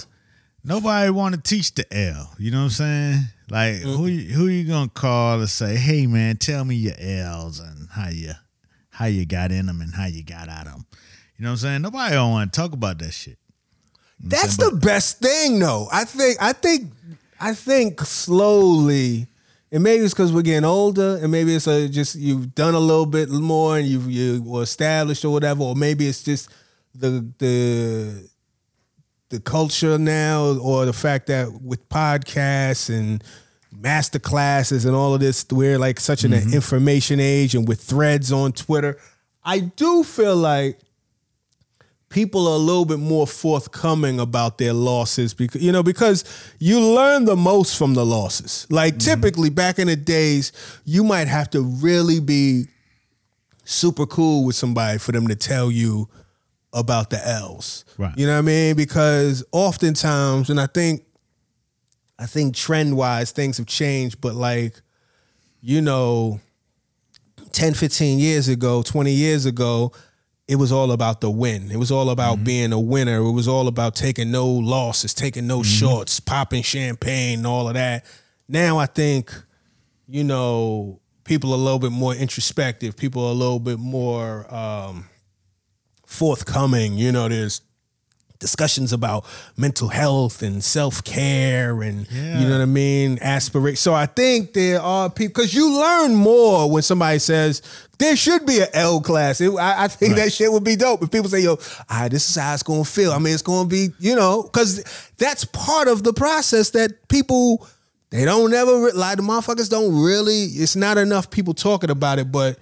S3: Nobody want to teach the L. You know what I'm saying? Like who mm-hmm. you- who you gonna call and say, "Hey man, tell me your L's and how you how you got in them and how you got out of them." You know what I'm saying? Nobody don't want to talk about that shit.
S2: That's the best thing, though. I think. I think. I think slowly, and maybe it's because we're getting older, and maybe it's a, just you've done a little bit more, and you you were established or whatever, or maybe it's just the the the culture now, or the fact that with podcasts and master classes and all of this, we're like such an mm-hmm. information age, and with threads on Twitter, I do feel like people are a little bit more forthcoming about their losses because you know because you learn the most from the losses. Like mm-hmm. typically back in the days you might have to really be super cool with somebody for them to tell you about the L's.
S3: Right.
S2: you know what I mean? Because oftentimes and I think I think trend wise things have changed but like you know 10, 15 years ago, 20 years ago, it was all about the win. It was all about being a winner. It was all about taking no losses, taking no shorts, popping champagne, and all of that. Now I think, you know, people are a little bit more introspective. People are a little bit more um, forthcoming. You know, there's discussions about mental health and self care and
S3: Yeah.
S2: you know what I mean, aspirate. So I think there are people because you learn more when somebody says there should be an L class. It- I, I think that shit would be dope if people say, "Yo, all right, this is how it's gonna feel." I mean, it's gonna be, you know, because that's part of the process that people they don't ever like the motherfuckers don't really. It's not enough people talking about it, but.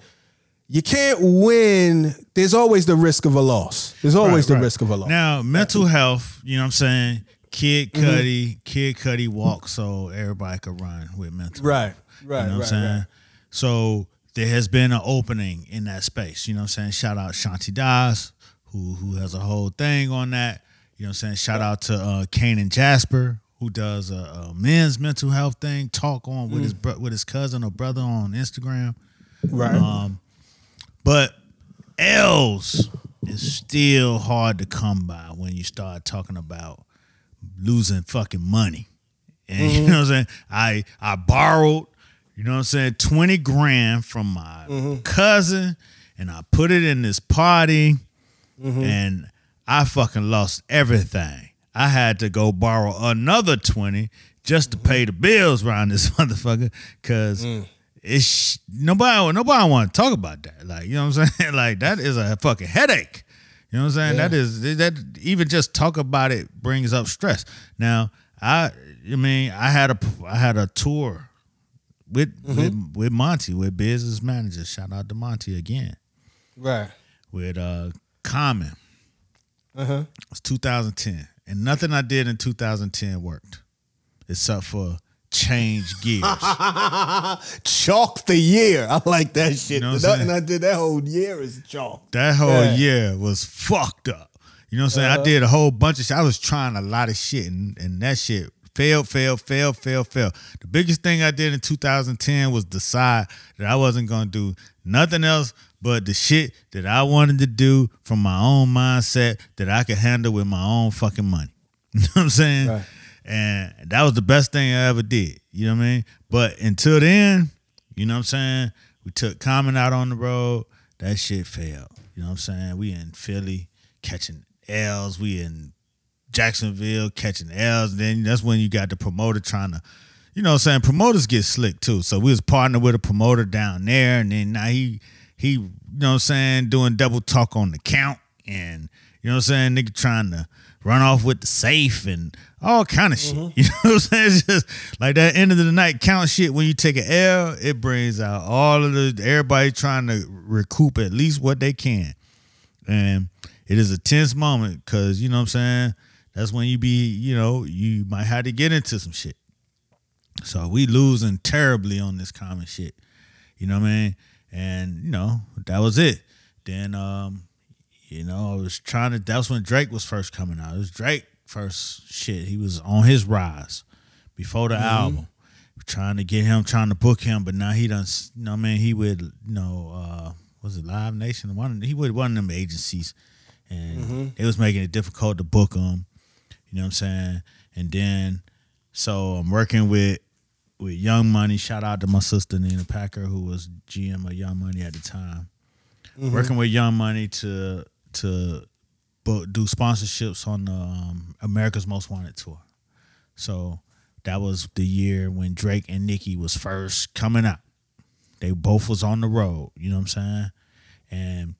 S2: You can't win. There's always the risk of a loss. There's always
S3: Right,
S2: the
S3: right.
S2: risk of a loss.
S3: Now, mental health, you know what I'm saying? Kid
S2: Mm-hmm.
S3: Cudi, Kid Cudi walk so everybody could run with mental
S2: Right,
S3: health.
S2: right,
S3: You know what
S2: right,
S3: I'm saying? So there has been an opening in that space. You know what I'm saying? Shout out Shanti Das, who who has a whole thing on that. You know what I'm saying? Shout out to uh Kane and Jasper, who does a, a men's mental health thing, talk on with his
S2: Mm.
S3: bro- with his cousin or brother on Instagram.
S2: Right.
S3: Um, But L's is still hard to come by when you start talking about losing fucking money. And you mm-hmm. know what I'm saying? I I borrowed, you know what I'm saying, 20 grand from my mm-hmm. cousin and I put it in this party mm-hmm. and I fucking lost everything. I had to go borrow another 20 just to pay the bills around this [LAUGHS] motherfucker cuz it's nobody nobody want to talk about that. Like, you know what I'm [LAUGHS] saying? Like that is a fucking headache. You know what I'm saying? That is that even just talk about it brings up stress. Now, I I mean, I had a I had a tour with with, with Monty, with business manager. Shout out to Monty again.
S2: right.
S3: With uh Common.
S2: Uh-huh.
S3: It's 2010, and nothing I did in 2010 worked, except for change gears. [LAUGHS]
S2: Chalk the year. I like that shit.
S3: know what I'm
S2: Nothing? I did that whole year is chalk.
S3: That whole
S2: Yeah.
S3: year was fucked up. You know what I'm saying? I uh-huh. did a whole bunch of shit. I was trying a lot of shit, and, and that shit failed, failed, failed, failed, failed. The biggest thing I did in 2010 was decide that I wasn't gonna do nothing else but the shit that I wanted to do from my own mindset that I could handle with my own fucking money. [LAUGHS] You know what I'm saying?
S2: Right.
S3: And that was the best thing I ever did. You know what I mean? But until then, you know what I'm saying? We took Common out on the road. That shit failed. You know what I'm saying? We in Philly catching L's. We in Jacksonville catching L's. Then that's when you got the promoter trying to, you know what I'm saying? Promoters get slick too. So we was partnered with a promoter down there. And then now he, he, you know what I'm saying, doing double talk on the count. And, you know what I'm saying? Nigga trying to run off with the safe and all kind of shit. [LAUGHS] You know what I'm saying? It's just like that end of the night count shit. When you take an L, it brings out all of the everybody trying to recoup at least what they can. And it is a tense moment because you know what I'm saying? That's when you be, you know, you might have to get into some shit. So we losing terribly on this common shit. You know what I mean? And, you know, that was it. Then um, you know, I was trying to that's when Drake was first coming out. It was Drake first shit. He was on his rise before the mm-hmm. album. Trying to get him, trying to book him, but now he done you know what I mean, he would you know, uh was it Live Nation? One he would one of them agencies and mm-hmm. it was making it difficult to book him. You know what I'm saying? And then so I'm working with with Young Money. Shout out to my sister Nina Packer, who was GM of Young Money at the time. Mm-hmm. Working with Young Money to to do sponsorships on um, America's Most Wanted tour. So that was the year when Drake and Nicki was first coming out. They both was on the road. You know what I'm saying? And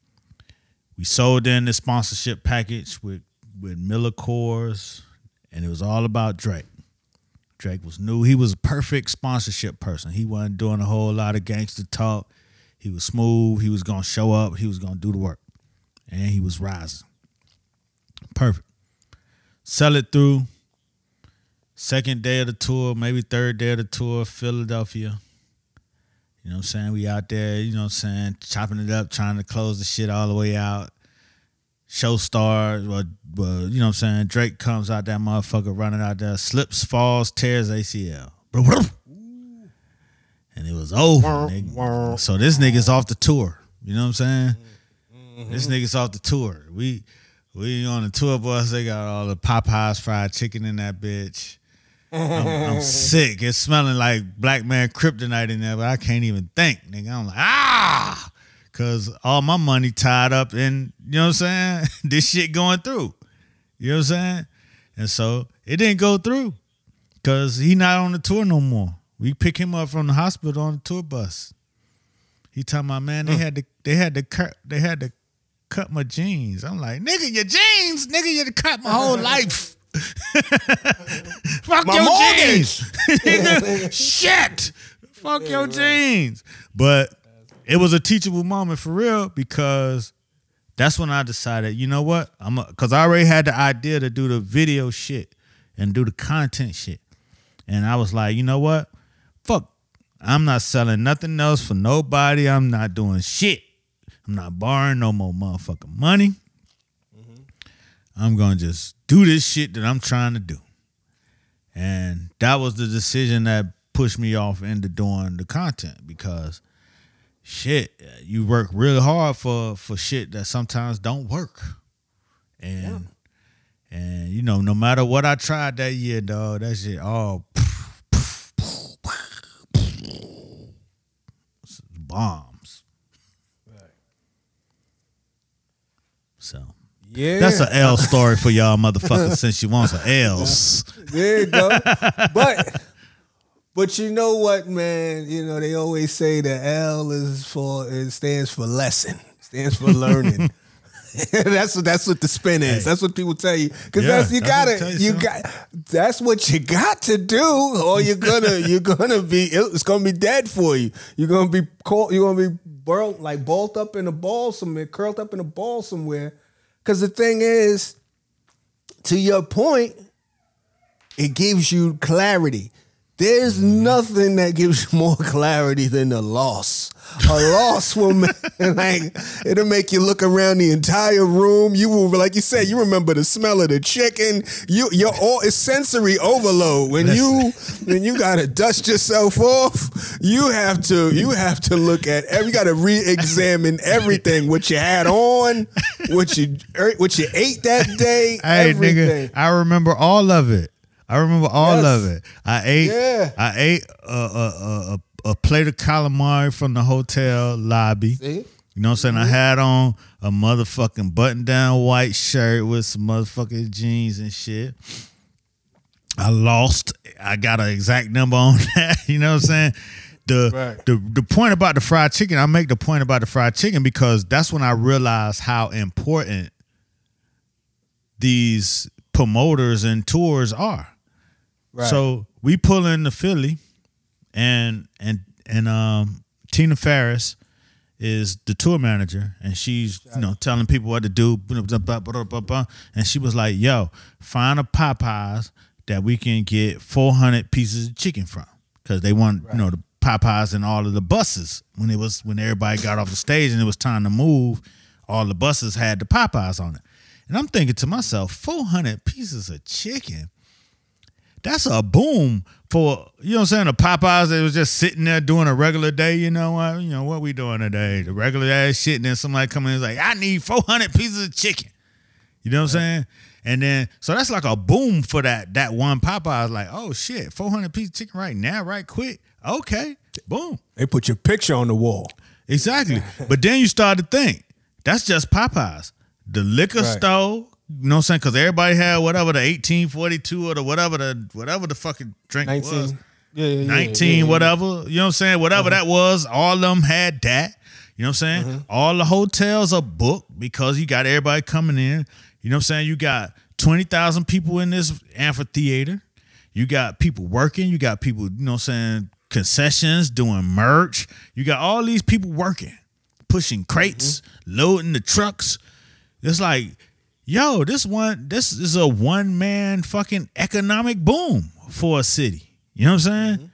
S3: we sold in the sponsorship package with with Miller Coors, and it was all about Drake. Drake was new. He was a perfect sponsorship person. He wasn't doing a whole lot of gangster talk. He was smooth. He was gonna show up. He was gonna do the work, and he was rising. Perfect. Sell it through. Second day of the tour, maybe third day of the tour, Philadelphia. You know what I'm saying? We out there, you know what I'm saying, chopping it up, trying to close the shit all the way out. Show stars, well, you know what I'm saying? Drake comes out that motherfucker running out there, slips, falls, tears ACL. And it was over. nigga. So this nigga's off the tour. You know what I'm saying? This nigga's off the tour. We we on the tour bus. They got all the Popeyes fried chicken in that bitch. I'm, I'm [LAUGHS] sick. It's smelling like black man kryptonite in there, but I can't even think, nigga. I'm like, ah, cause all my money tied up in, you know what I'm saying? [LAUGHS] this shit going through. You know what I'm saying? And so it didn't go through. Cause he not on the tour no more. We pick him up from the hospital on the tour bus. He told my man, they had to they had to they had to cut my jeans. I'm like, nigga, your jeans, nigga, you cut my whole life. [LAUGHS] Fuck
S2: My
S3: your
S2: mortgage.
S3: jeans. [LAUGHS] nigga, shit. Fuck your jeans. But it was a teachable moment for real because that's when I decided, you know what? I'm because I already had the idea to do the video shit and do the content shit. And I was like, you know what? Fuck. I'm not selling nothing else for nobody. I'm not doing shit. I'm not borrowing no more motherfucking money. I'm gonna just do this shit that I'm trying to do. And that was the decision that pushed me off into doing the content because shit, you work really hard for for shit that sometimes don't work. And and you know, no matter what I tried that year, dog, that shit all bombs. So
S2: Yeah.
S3: that's an L story for y'all motherfuckers since you want some L's.
S2: There you go. but but you know what, man? You know they always say the L is for it stands for lesson, stands for learning. [LAUGHS] [LAUGHS] that's what that's what the spin is. That's what people tell you because
S3: Yeah,
S2: that's you
S3: that's
S2: gotta
S3: you
S2: you got that's what you got to do, or you're gonna [LAUGHS] you're gonna be it's gonna be dead for you. You're gonna be caught. You're gonna be burled like balled up in a ball somewhere, curled up in a ball somewhere. Because the thing is, to your point, it gives you clarity. There's nothing that gives you more clarity than a loss. A [LAUGHS] loss will make, [LAUGHS] like it'll make you look around the entire room. You will, like you said, you remember the smell of the chicken. You, you're all it's sensory overload. When you, when you gotta dust yourself off, you have to, you have to look at every. You got to re-examine [LAUGHS] everything. What you had on, what you, er, what you ate that day.
S3: Hey,
S2: everything.
S3: nigga, I remember all of it. I remember all
S2: Yes.
S3: of it. I ate.
S2: Yeah.
S3: I ate a, a, a, a plate of calamari from the hotel lobby.
S2: See?
S3: You know what I'm saying? I mm-hmm. had on a motherfucking button down white shirt with some motherfucking jeans and shit. I lost. I got an exact number on [LAUGHS] that. You know what I'm saying? The,
S2: Right.
S3: the the point about the fried chicken, I make the point about the fried chicken because that's when I realized how important these promoters and tours are.
S2: Right.
S3: So we pull into Philly, and and and um Tina Ferris is the tour manager, and she's you know telling people what to do, and she was like, "Yo, find a Popeyes that we can get 400 pieces of chicken from, because they want you know the Popeyes and all of the buses. When it was when everybody got off the stage and it was time to move, all the buses had the Popeyes on it." And I'm thinking to myself, 400 pieces of chicken that's a boom for you know what I'm saying. The Popeyes that was just sitting there doing a regular day. You know what? You know what we doing today? The regular ass shit. And then somebody coming in and is like, I need 400 pieces of chicken. You know what I'm saying? And then so that's like a boom for that that one Popeyes. Like, oh shit, 400 pieces of chicken right now, right quick. Okay, boom.
S2: They put your picture on the wall.
S3: Exactly. but then you start to think that's just Popeyes. The liquor
S2: Right.
S3: store, you know what I'm saying? Because everybody had whatever the 1842 or the whatever the whatever the fucking drink was.
S2: 19. Yeah, yeah, yeah,
S3: 19,
S2: yeah, yeah.
S3: whatever. You know what I'm saying? Whatever uh-huh. that was, all of them had that. You know what I'm saying? Uh-huh. All the hotels are booked because you got everybody coming in. You know what I'm saying? You got 20,000 people in this amphitheater. You got people working. You got people, you know what I'm saying, concessions, doing merch. You got all these people working, pushing crates, mm-hmm. loading the trucks. It's like, yo, this one, this is a one man fucking economic boom for a city. You know what I'm saying? Mm-hmm.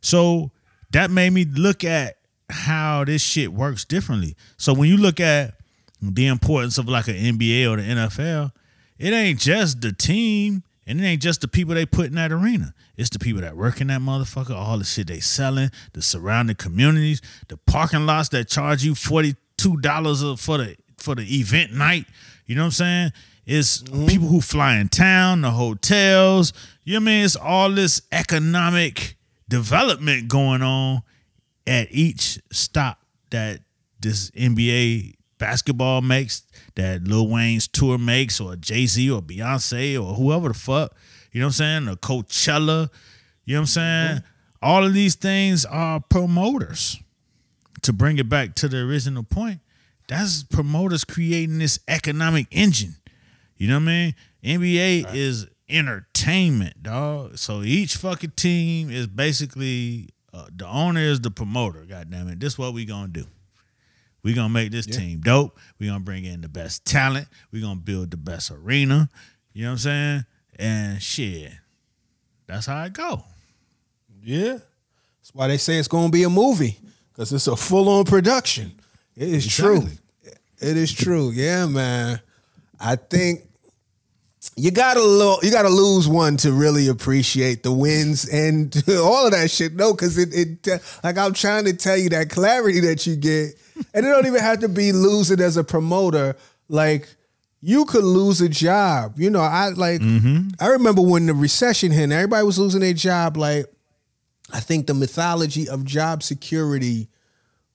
S3: So that made me look at how this shit works differently. So when you look at the importance of like an NBA or the NFL, it ain't just the team and it ain't just the people they put in that arena. It's the people that work in that motherfucker, all the shit they selling, the surrounding communities, the parking lots that charge you forty two dollars for the for the event night. You know what I'm saying? It's mm-hmm. people who fly in town, the hotels. You know what I mean? It's all this economic development going on at each stop that this NBA basketball makes, that Lil Wayne's tour makes, or Jay Z or Beyonce or whoever the fuck, you know what I'm saying? Or Coachella, you know what I'm saying? Mm-hmm. All of these things are promoters. To bring it back to the original point, that's promoters creating this economic engine. You know what I mean? NBA is entertainment, dog. So each fucking team is basically uh, the owner is the promoter. God damn it, this what we gonna do. We gonna make this team dope. We gonna bring in the best talent. We gonna build the best arena. You know what I'm saying? And shit, that's how it go.
S2: Yeah. That's why they say it's to be a movie because it's a full on production. It is true. It is true. Yeah, man. I think you gotta lo- you gotta lose one to really appreciate the wins and [LAUGHS] all of that shit. No, because it, it uh, like I'm trying to tell you that clarity that you get, and it don't even have to be losing as a promoter. Like you could lose a job. You know, I like mm-hmm. I remember when the recession hit, and everybody was losing their job. Like I think the mythology of job security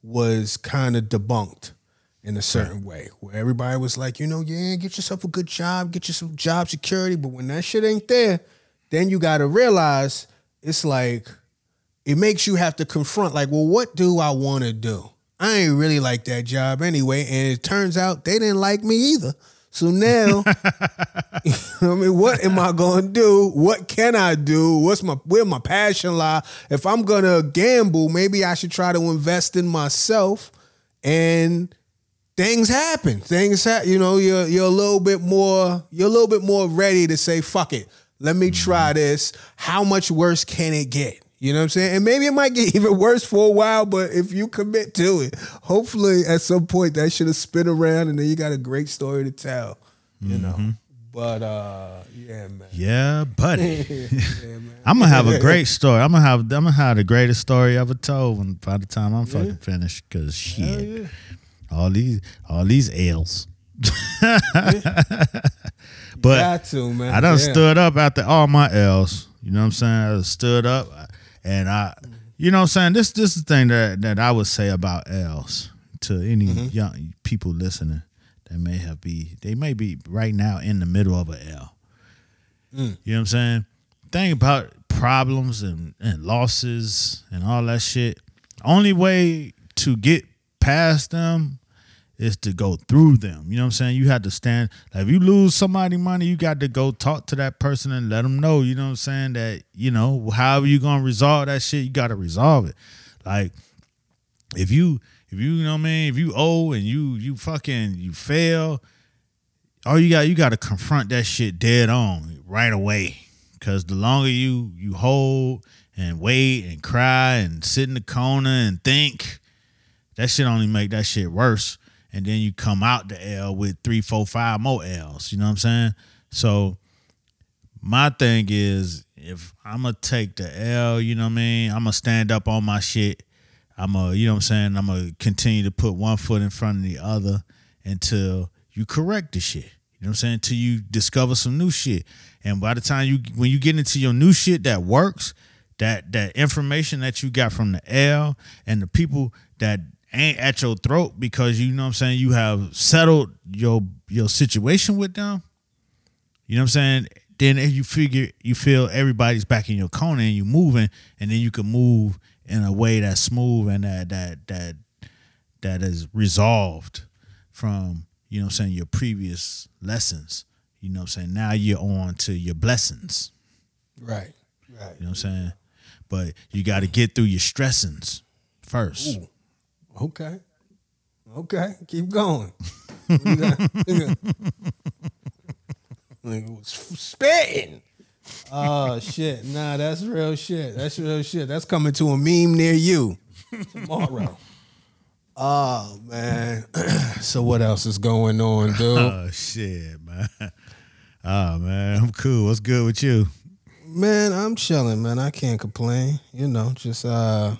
S2: was kind of debunked in a certain way, where everybody was like, you know, yeah, get yourself a good job, get you some job security. But when that shit ain't there, then you got to realize it's like it makes you have to confront, like, well, what do I want to do? I ain't really like that job anyway, and it turns out they didn't like me either. So now, [LAUGHS] [LAUGHS] I mean, what am I gonna do? What can I do? What's my where my passion lie? If I'm gonna gamble, maybe I should try to invest in myself and things happen. Things happen. You know, you're you're a little bit more you're a little bit more ready to say, fuck it. Let me try mm-hmm. this. How much worse can it get? You know what I'm saying? And maybe it might get [LAUGHS] even worse for a while, but if you commit to it, hopefully at some point that should have spin around and then you got a great story to tell. You know. But uh yeah, man.
S3: Yeah, buddy. [LAUGHS]
S2: Yeah, man.
S3: I'm gonna have a [LAUGHS] great story. I'm gonna have I'm gonna have the greatest story ever told when by the time I'm fucking finished. Cause shit,
S2: yeah.
S3: all these all these L's. but
S2: Got to, man.
S3: I done
S2: Yeah.
S3: stood up after all my L's. You know what I'm saying? I stood up and I you know what I'm saying? This this is the thing that, that I would say about L's to any
S2: Mm-hmm.
S3: young people listening that may have be they may be right now in the middle of a L.
S2: Mm.
S3: You know what I'm saying? Think about problems and, and losses and all that shit. Only way to get past them is to go through them. You know what I'm saying? You had to stand. Like if you lose somebody money, you got to go talk to that person and let them know. You know what I'm saying? That you know, however you gonna resolve that shit, you got to resolve it. Like if you if you, you know what I mean, if you owe and you you fucking you fail, all you got you got to confront that shit dead on right away. Cause the longer you you hold and wait and cry and sit in the corner and think, that shit only make that shit worse. And then you come out the L with three, four, five more L's. You know what I'm saying? So my thing is if I'm gonna take the L, you know what I mean, I'm gonna stand up on my shit. I'm gonna, you know what I'm saying, I'm gonna continue to put one foot in front of the other until you correct the shit. You know what I'm saying? Until you discover some new shit. And by the time you when you get into your new shit that works, that that information that you got from the L and the people that ain't at your throat because you know what I'm saying, you have settled your your situation with them. You know what I'm saying? Then you figure you feel everybody's back in your corner and you moving, and then you can move in a way that's smooth and that that that that is resolved from you know what I'm saying your previous lessons. You know what I'm saying? Now you're on to your blessings.
S2: Right. Right.
S3: You know what I'm saying? But you got to get through your stressings first.
S2: Okay. Okay. Keep going. [LAUGHS] Spitting. Oh shit. Nah, that's real shit. That's real shit. That's coming to a meme near you tomorrow. Oh man. [CLEARS THROAT] so what else is going on, dude?
S3: Oh shit, man. Oh man, I'm cool. What's good with you?
S2: Man, I'm chilling, man. I can't complain. You know, just uh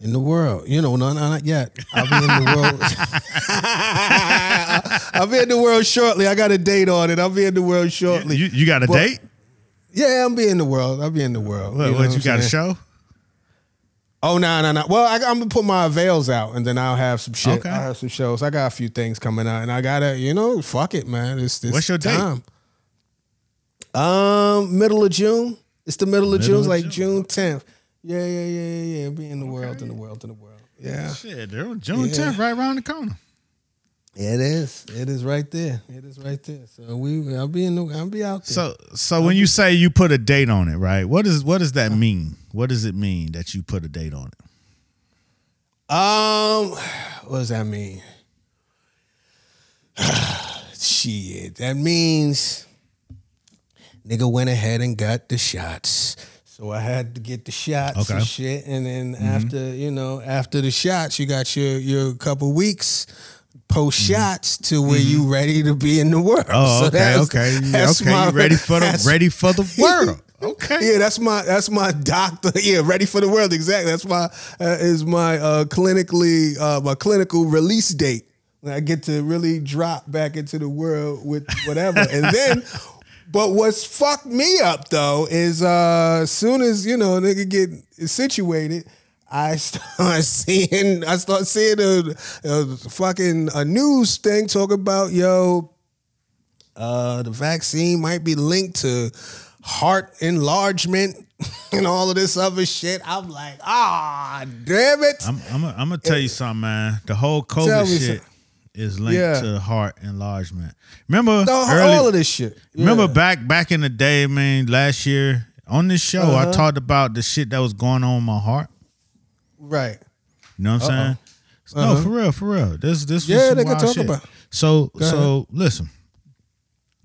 S2: in the world. You know, no, no, not yet. I'll be in the world. [LAUGHS] I'll be in the world shortly. I got a date on it. I'll be in the world shortly.
S3: You, you got a
S2: But-
S3: date?
S2: yeah, I'll be in the world. I'll be in the world.
S3: What,
S2: know
S3: what, you
S2: I'm
S3: got a show?
S2: Oh no, no, no. Well, I, I'm gonna put my avails out, and then I'll have some shit.
S3: Okay.
S2: I have some shows. I got a few things coming out, and I gotta, you know, fuck it, man. It's this
S3: What's your date?
S2: time. Um, middle of June. It's the middle of
S3: Middle
S2: June,
S3: of
S2: it's like
S3: June.
S2: June 10th. Yeah, yeah, yeah, yeah, yeah. Be in the world, in the world, in the world. Yeah,
S3: Shit, they're on June
S2: Yeah.
S3: 10th, right around the corner.
S2: it is. It is right there. It is right there. So we, I'll be in the, I'll be out there.
S3: So, so when you say you put a date on it, right? What is what does that mean? What does it mean that you put a date on it?
S2: Um, what does that mean? [SIGHS] Shit, that means nigga went ahead and got the shots. So I had to get the shots
S3: Okay.
S2: and shit, and then after you know after the shots, you got your your couple weeks post shots to where you ready to be in the world.
S3: Oh,
S2: So
S3: okay,
S2: that's-
S3: okay, [LAUGHS]
S2: that's
S3: okay.
S2: my-
S3: you ready for the ready for the [LAUGHS] world? Okay.
S2: yeah, that's my that's my doctor. [LAUGHS] Yeah, ready for the world. Exactly. That's my uh, is my uh, clinically uh, my clinical release date. When I get to really drop back into the world with whatever, and then. But what's fucked me up though is uh as soon as you know nigga get situated, I [LAUGHS] start seeing I start seeing a, a fucking a news thing talk about yo uh, the vaccine might be linked to heart enlargement [LAUGHS] and all of this other shit. I'm like, ah, damn it.
S3: I'm I'm I'm gonna tell you something, man. The whole COVID shit
S2: some-
S3: is linked
S2: Yeah.
S3: to heart enlargement. Remember
S2: No,
S3: early,
S2: all of this shit.
S3: Remember back back in the day, man, last year on this show, I
S2: Uh-huh.
S3: talked about the shit that was going on with my heart.
S2: right.
S3: You know what I'm
S2: Uh-oh.
S3: saying? No, for real, for real. This this was
S2: Uh-huh. Yeah, they can talk
S3: shit.
S2: about.
S3: So
S2: ahead.
S3: so listen.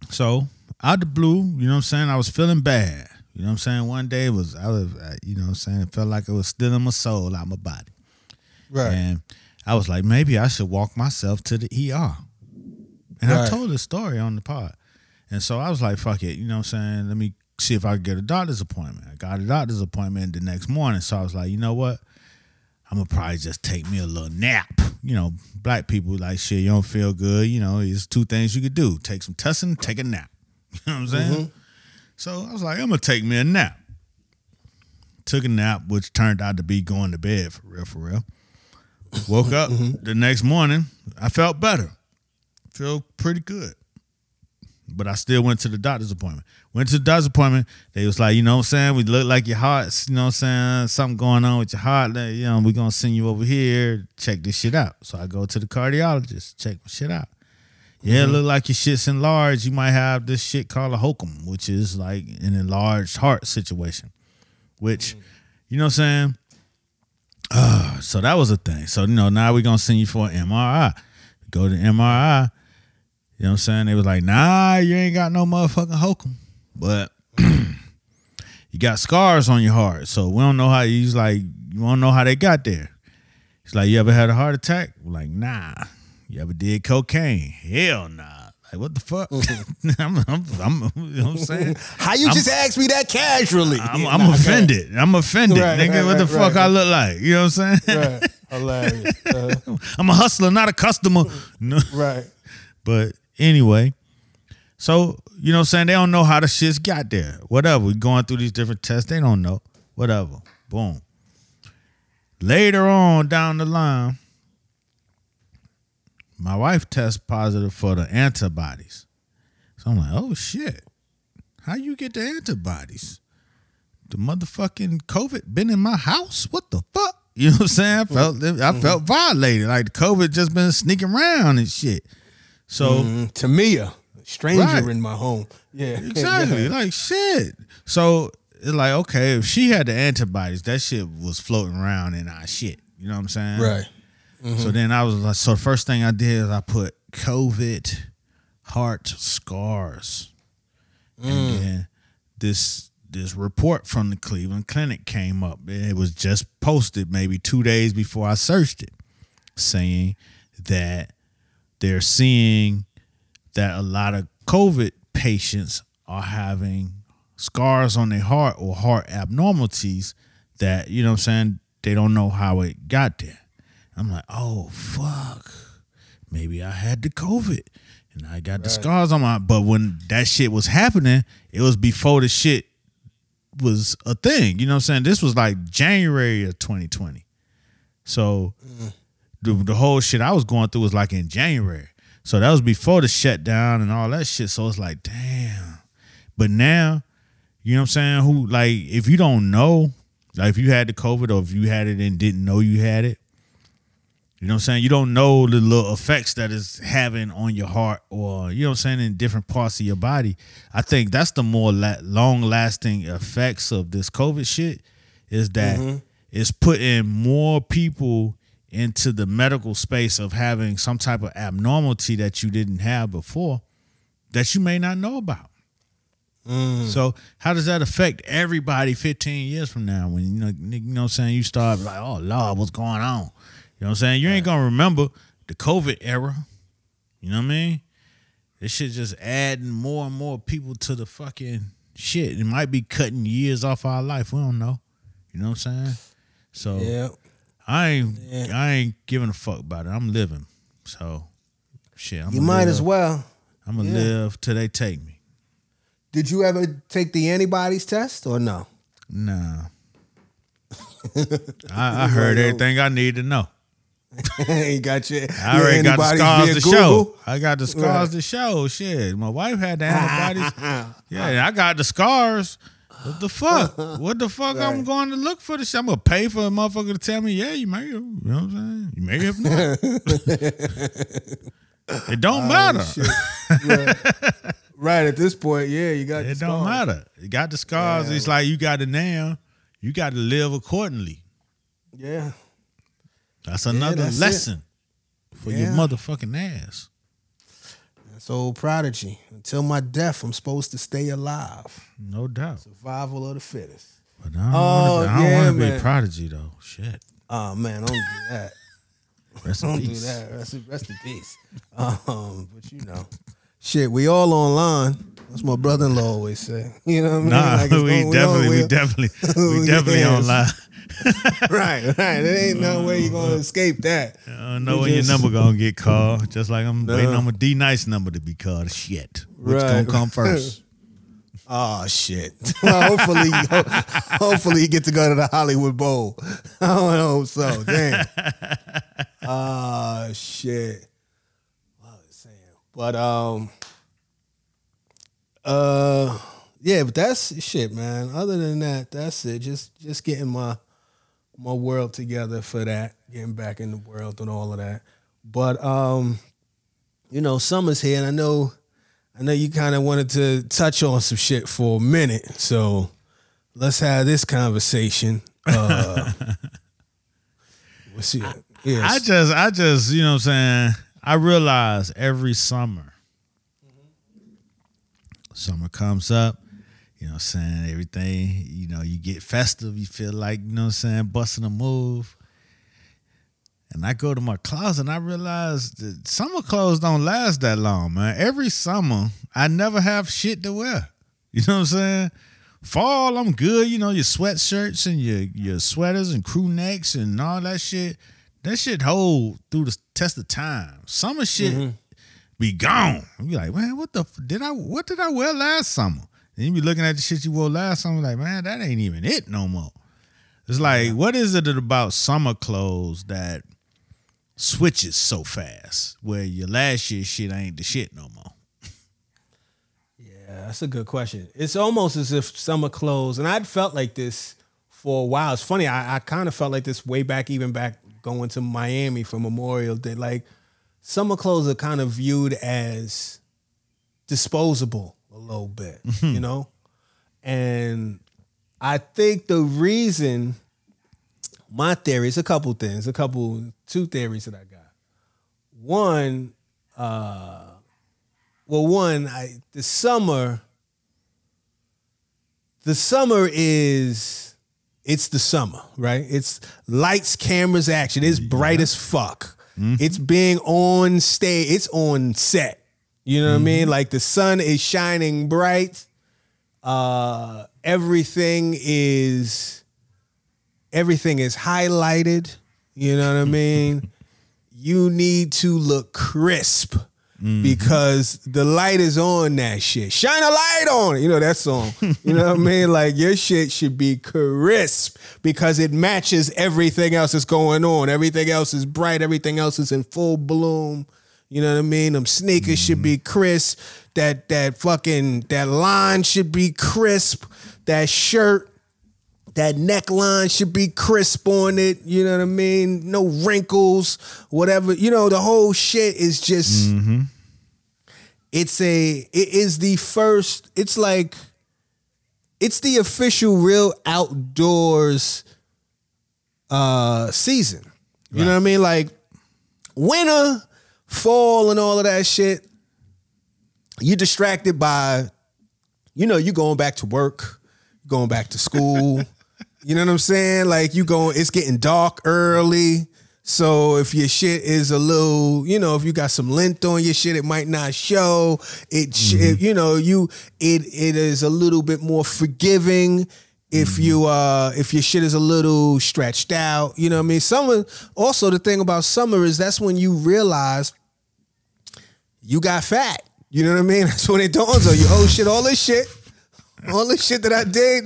S3: So out the blue, you know what I'm saying? I was feeling bad. You know what I'm saying? One day was I was uh, you know what I'm saying, it felt like it was stealing my soul out my body.
S2: Right.
S3: And I was like, maybe I should walk myself to the ER. And I told the story on the pod. And so I was like, fuck it, you know what I'm saying? Let me see if I can get a doctor's appointment. I got a doctor's appointment the next morning. So I was like, you know what? I'm gonna probably just take me a little nap. You know, black people like shit, you don't feel good. You know, it's two things you could do. Take some tussin, take a nap. [LAUGHS] You know what I'm saying? So I was like, I'm gonna take me a nap. Took a nap, which turned out to be going to bed for real, for real. Woke up mm-hmm. the next morning, I felt better. Feel pretty good. But I still went to the doctor's appointment. Went to the doctor's appointment. They was like, you know what I'm saying? We look like your heart's, you know what I'm saying? Something going on with your heart. You know, we're going to send you over here, check this shit out. So I go to the cardiologist, check my shit out. Yeah, it mm-hmm. look like your shit's enlarged. You might have this shit called a HOCM, which is like an enlarged heart situation. Which, mm. you know what I'm saying? Uh, so that was a thing. So, you know, now we're gonna send you for an MRI. Go to MRI. You know what I'm saying? They was like, nah, you ain't got no motherfucking HOCM. But [CLEARS THROAT] you got scars on your heart. So we don't know how he's like, you don't know how they got there. He's like, you ever had a heart attack? We're like, nah. You ever did cocaine? Hell nah. Like, what the fuck? [LAUGHS] I'm, I'm, I'm, you know what I'm saying?
S2: How you
S3: I'm-
S2: just asked me that casually?
S3: I'm, [LAUGHS] I'm offended. I'm offended,
S2: Right,
S3: nigga.
S2: right,
S3: what the
S2: right,
S3: fuck. I look like? You know what I'm saying?
S2: Right. Hilarious. Uh, [LAUGHS]
S3: I'm a hustler, not a customer. No.
S2: right.
S3: But anyway, so you know what I'm saying? They don't know how the shit's got there. Whatever. we going through these different tests. They don't know. Whatever. Boom. Later on down the line, my wife tests positive for the antibodies. So I'm like, oh shit. How you get the antibodies? The motherfucking COVID been in my house? What the fuck? [LAUGHS] You know what I'm saying? I felt I felt violated. Like the COVID just been sneaking around and shit. So
S2: Mm, Tamia, stranger
S3: Right.
S2: in my home. Yeah. [LAUGHS]
S3: Exactly. Like shit. So it's like, okay, if she had the antibodies, that shit was floating around in our shit. You know what I'm saying?
S2: Right. Mm-hmm.
S3: So then I was like, so the first thing I did is I put COVID heart scars. And mm. then this this report from the Cleveland Clinic came up. It was just posted maybe two days before I searched it, saying that they're seeing that a lot of COVID patients are having scars on their heart or heart abnormalities that, you know what I'm saying, they don't know how it got there. I'm like, oh fuck. Maybe I had the COVID and I got the scars on my but when that shit was happening, it was before the shit was a thing. You know what I'm saying? This was like January of 2020. So mm. the, the whole shit I was going through was like in January. So that was before the shutdown and all that shit. So it's like, damn. But now, you know what I'm saying? Who like if you don't know, like if you had the COVID or if you had it and didn't know you had it, you know what I'm saying? You don't know the little effects that it's having on your heart or, you know what I'm saying, in different parts of your body. I think that's the more la- long lasting effects of this COVID shit is that mm-hmm. it's putting more people into the medical space of having some type of abnormality that you didn't have before that you may not know about. Mm. So how does that affect everybody 15 years from now when you know you know what I'm saying you start like oh lord what's going on know what I'm saying? You ain't gonna remember the COVID era. You know what I mean? This shit just adding more and more people to the fucking shit. It might be cutting years off our life. We don't know. You know what I'm saying? So
S2: Yeah.
S3: I ain't I ain't giving a fuck about it. I'm living. So shit I'm
S2: You might as well.
S3: I'm gonna
S2: yeah.
S3: live till they take me.
S2: Did you ever take the antibodies test or no?
S3: Nah. [LAUGHS] I, I heard everything I need to know. [LAUGHS]
S2: you got your,
S3: I already got the scars to
S2: Google?
S3: show. I got the scars
S2: Right.
S3: to show. Shit, my wife had the antibodies. [LAUGHS] yeah, I got the scars. What the fuck? What the fuck? I'm going to look for the shit. I'm gonna pay for a motherfucker to tell me, yeah, you may have. You know what I'm saying? You may have not. [LAUGHS] it don't oh, matter.
S2: Right at this point, yeah, you got.
S3: It don't matter. You got the scars. It's like you got it now. You got to live accordingly.
S2: Yeah,
S3: That's another
S2: that's it.
S3: lesson for your motherfucking ass.
S2: That's old Prodigy. Until my death, I'm supposed to stay alive.
S3: No doubt.
S2: Survival of the fittest.
S3: But I don't
S2: Oh,
S3: want to
S2: yeah,
S3: be a Prodigy though. Shit.
S2: Oh man, don't do that. [LAUGHS]
S3: Rest
S2: don't do that. Rest, in- rest in peace. Um, but you know, shit, we all online. That's my brother-in-law always say. You know what I mean?
S3: Nah,
S2: Like,
S3: we
S2: going-
S3: definitely, we
S2: all-
S3: definitely, we [LAUGHS] definitely
S2: Yes.
S3: online. [LAUGHS]
S2: right, right. There ain't no way you're gonna escape that.
S3: I don't know when
S2: just-
S3: your number gonna get called. Just like I'm waiting on my D nice number to be called. Shit, which
S2: Right.
S3: gonna come first? [LAUGHS]
S2: Oh shit! Well, [LAUGHS] hopefully, ho- hopefully you get to go to the Hollywood Bowl. I don't hope so. Damn. Ah shit. What was I saying? But um, uh, yeah, but that's shit, man. Other than that, that's it. Just just getting my my world together for that. Getting back in the world and all of that. But um, you know, summer's here, and I know. I know you kind of wanted to touch on some shit for a minute, so let's have this conversation. Uh, [LAUGHS] what's it? Yes.
S3: I just, I just, you know what I'm saying? I realize every summer, summer comes up, you know what I'm saying? Everything, you know, you get festive, you feel like, you know what I'm saying, busting a move. And I go to my closet and I realize that summer clothes don't last that long, man. Every summer, I never have shit to wear. You know what I'm saying? Fall, I'm good. You know, your sweatshirts and your your sweaters and crew necks and all that shit. That shit hold through the test of time. Summer shit mm-hmm. be gone. You be like, man, what the f- did I what did I wear last summer? And you be looking at the shit you wore last summer, like, man, that ain't even it no more. It's like, what is it about summer clothes that switches so fast where your last year's shit ain't the shit no more? [LAUGHS]
S2: Yeah, that's a good question. It's almost as if summer clothes, and I'd felt like this for a while. It's funny, I, I kind of felt like this way back, even back going to Miami for Memorial Day. Like summer clothes are kind of viewed as disposable little bit, you know? And I think the reason, my theory is a couple things, a couple, two theories that I got. One, uh, well, one, I the summer, the summer is it's the summer, right? It's lights, cameras, action. It's bright as fuck. It's being on stage, it's on set. You know what I mean? Like the sun is shining bright. Uh everything is everything is highlighted. You know what I mean? [LAUGHS] you need to look crisp because the light is on that shit. Shine a light on it. You know that song. You know what I mean? [LAUGHS] Like your shit should be crisp because it matches everything else that's going on. Everything else is bright. Everything else is in full bloom. You know what I mean? Them sneakers should be crisp. That that fucking that line should be crisp. That shirt that neckline should be crisp on it. You know what I mean? No wrinkles, whatever. You know, the whole shit is just. It's a. It is the first. It's like. It's the official real outdoors uh season. You know what I mean? Like winter, fall, and all of that shit. You're distracted by, you know, you going back to work, going back to school. [LAUGHS] you know what I'm saying? Like you going, it's getting dark early. So if your shit is a little, you know, if you got some lint on your shit, it might not show. It, sh it you know, you it it is a little bit more forgiving if you uh if your shit is a little stretched out. You know what I mean? Summer also the thing about summer is that's when you realize you got fat. You know what I mean? [LAUGHS] That's when it dawns on you. Oh shit, all this shit, all this shit that I did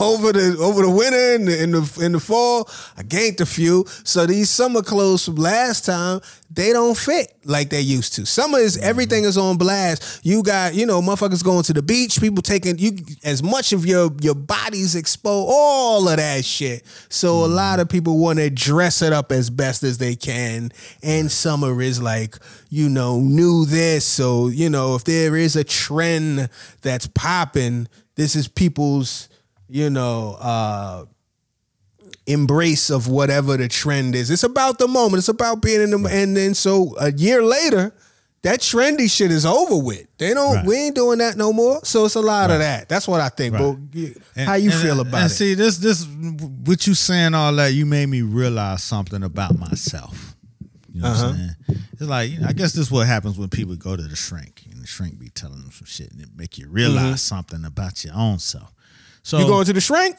S2: over the over the winter and the, in the in the fall, I gained a few. So these summer clothes from last time, they don't fit like they used to. Summer is everything is on blast. You got, you know, motherfuckers going to the beach, people taking you as much of your your body's exposed, all of that shit. So a lot of people want to dress it up as best as they can. And summer is like, you know, new this. So, you know, if there is a trend that's popping, this is people's, you know, uh embrace of whatever the trend is. It's about the moment. It's about being in the and then so a year later, that trendy shit is over with. They don't
S3: Right.
S2: we ain't doing that no more. So it's a lot of that. That's what I think.
S3: Right.
S2: But
S3: And-
S2: how you
S3: and-
S2: feel about
S3: and
S2: it?
S3: See, this this what you saying all that you made me realize something about myself. You know what
S2: Uh-huh.
S3: I'm saying? It's like you know, I guess this is what happens when people go to the shrink and the shrink be telling them some shit and it make you realize something about your own self. So
S2: Mm-hmm. you going to the shrink?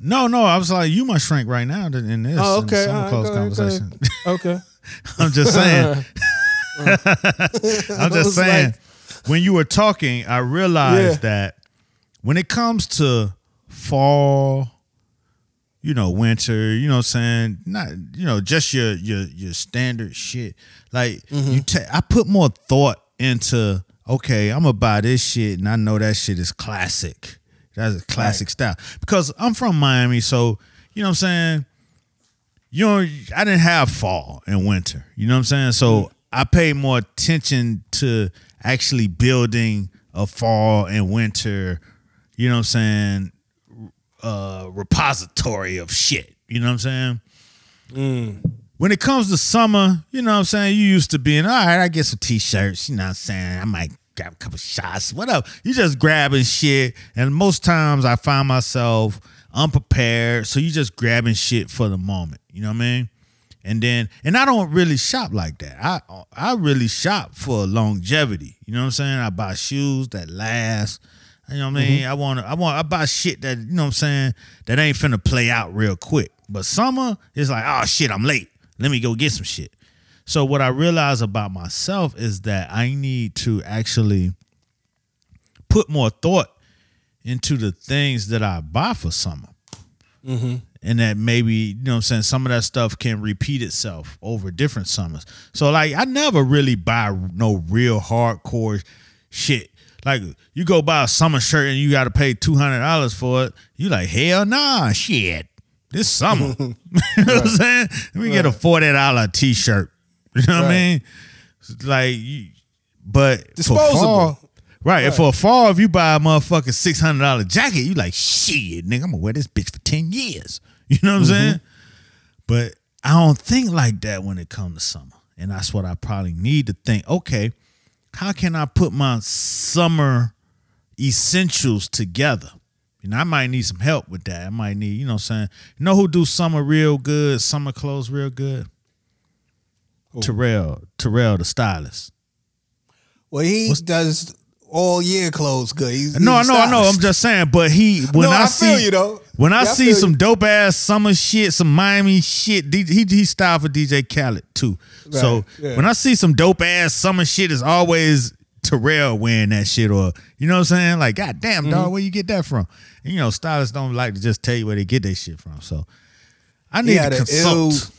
S3: No, no, I was like, you my shrink right now in this.
S2: Oh, okay.
S3: some
S2: right,
S3: close
S2: ahead,
S3: conversation.
S2: Okay. [LAUGHS]
S3: I'm just saying. [LAUGHS] I'm just [LAUGHS] saying.
S2: like-
S3: when you were talking, I realized
S2: Yeah.
S3: that when it comes to fall, you know, winter, you know what I'm saying? Not you know, just your your your standard shit. Like
S2: Mm-hmm.
S3: you ta- I put more thought into okay, I'm gonna buy this shit and I know that shit is classic. That's a classic style. Because I'm from Miami, so you know what I'm saying? you know, I didn't have fall and winter. You know what I'm saying? So I paid more attention to actually building a fall and winter, you know what I'm saying, uh repository of shit. You know what I'm saying? When it comes to summer, you know what I'm saying, you used to being, all right, I get some t-shirts, you know what I'm saying? I might grab a couple shots, whatever. You just grabbing shit. And most times I find myself unprepared. So you just grabbing shit for the moment. You know what I mean? And then, and I don't really shop like that. I I really shop for longevity. You know what I'm saying? I buy shoes that last. You know what I mean? Mm-hmm. I want. I want. I buy shit that you know what I'm saying that ain't finna play out real quick. But summer is like, oh shit, I'm late. Let me go get some shit. So what I realize about myself is that I need to actually put more thought into the things that I buy for summer. Mm-hmm. And that maybe, you know what I'm saying, some of that stuff can repeat itself over different summers. So like I never really buy no real hardcore shit. Like you go buy a summer shirt and you gotta pay two hundred dollars for it. You like, hell nah, shit. This summer. [LAUGHS] you know what I'm saying? Let me get a forty dollar t shirt. [LAUGHS] You know what I mean? Like but for
S2: Disposable.
S3: fall- Right. And for a fall, if you buy a motherfucking six hundred dollar jacket, you like shit, nigga. I'm gonna wear this bitch for ten years. [LAUGHS] You know what I'm mm-hmm. saying? But I don't think like that when it comes to summer, and that's what I probably need to think. Okay, how can I put my summer essentials together? You know, I might need some help with that. I might need, you know, what I'm saying, you know who do summer real good, summer clothes real good? Terrell, Terrell, the stylist.
S2: Well, he does all year clothes good. He's,
S3: No, I
S2: he's a
S3: know, I know. I'm just saying, but he [LAUGHS] when
S2: No,
S3: I,
S2: I
S3: see
S2: you, though.
S3: when I
S2: Yeah,
S3: see
S2: feel
S3: some dope ass summer shit, some Miami shit, he he styled for DJ Khaled too. so
S2: yeah.
S3: when I see some dope ass summer shit, it's always Terrell wearing that shit, or you know what I'm saying? Like, god damn,
S2: Mm-hmm.
S3: dog, where you get that from? And, you know, stylists don't like to just tell you where they get their shit from. So I need to
S2: an ill,
S3: consult.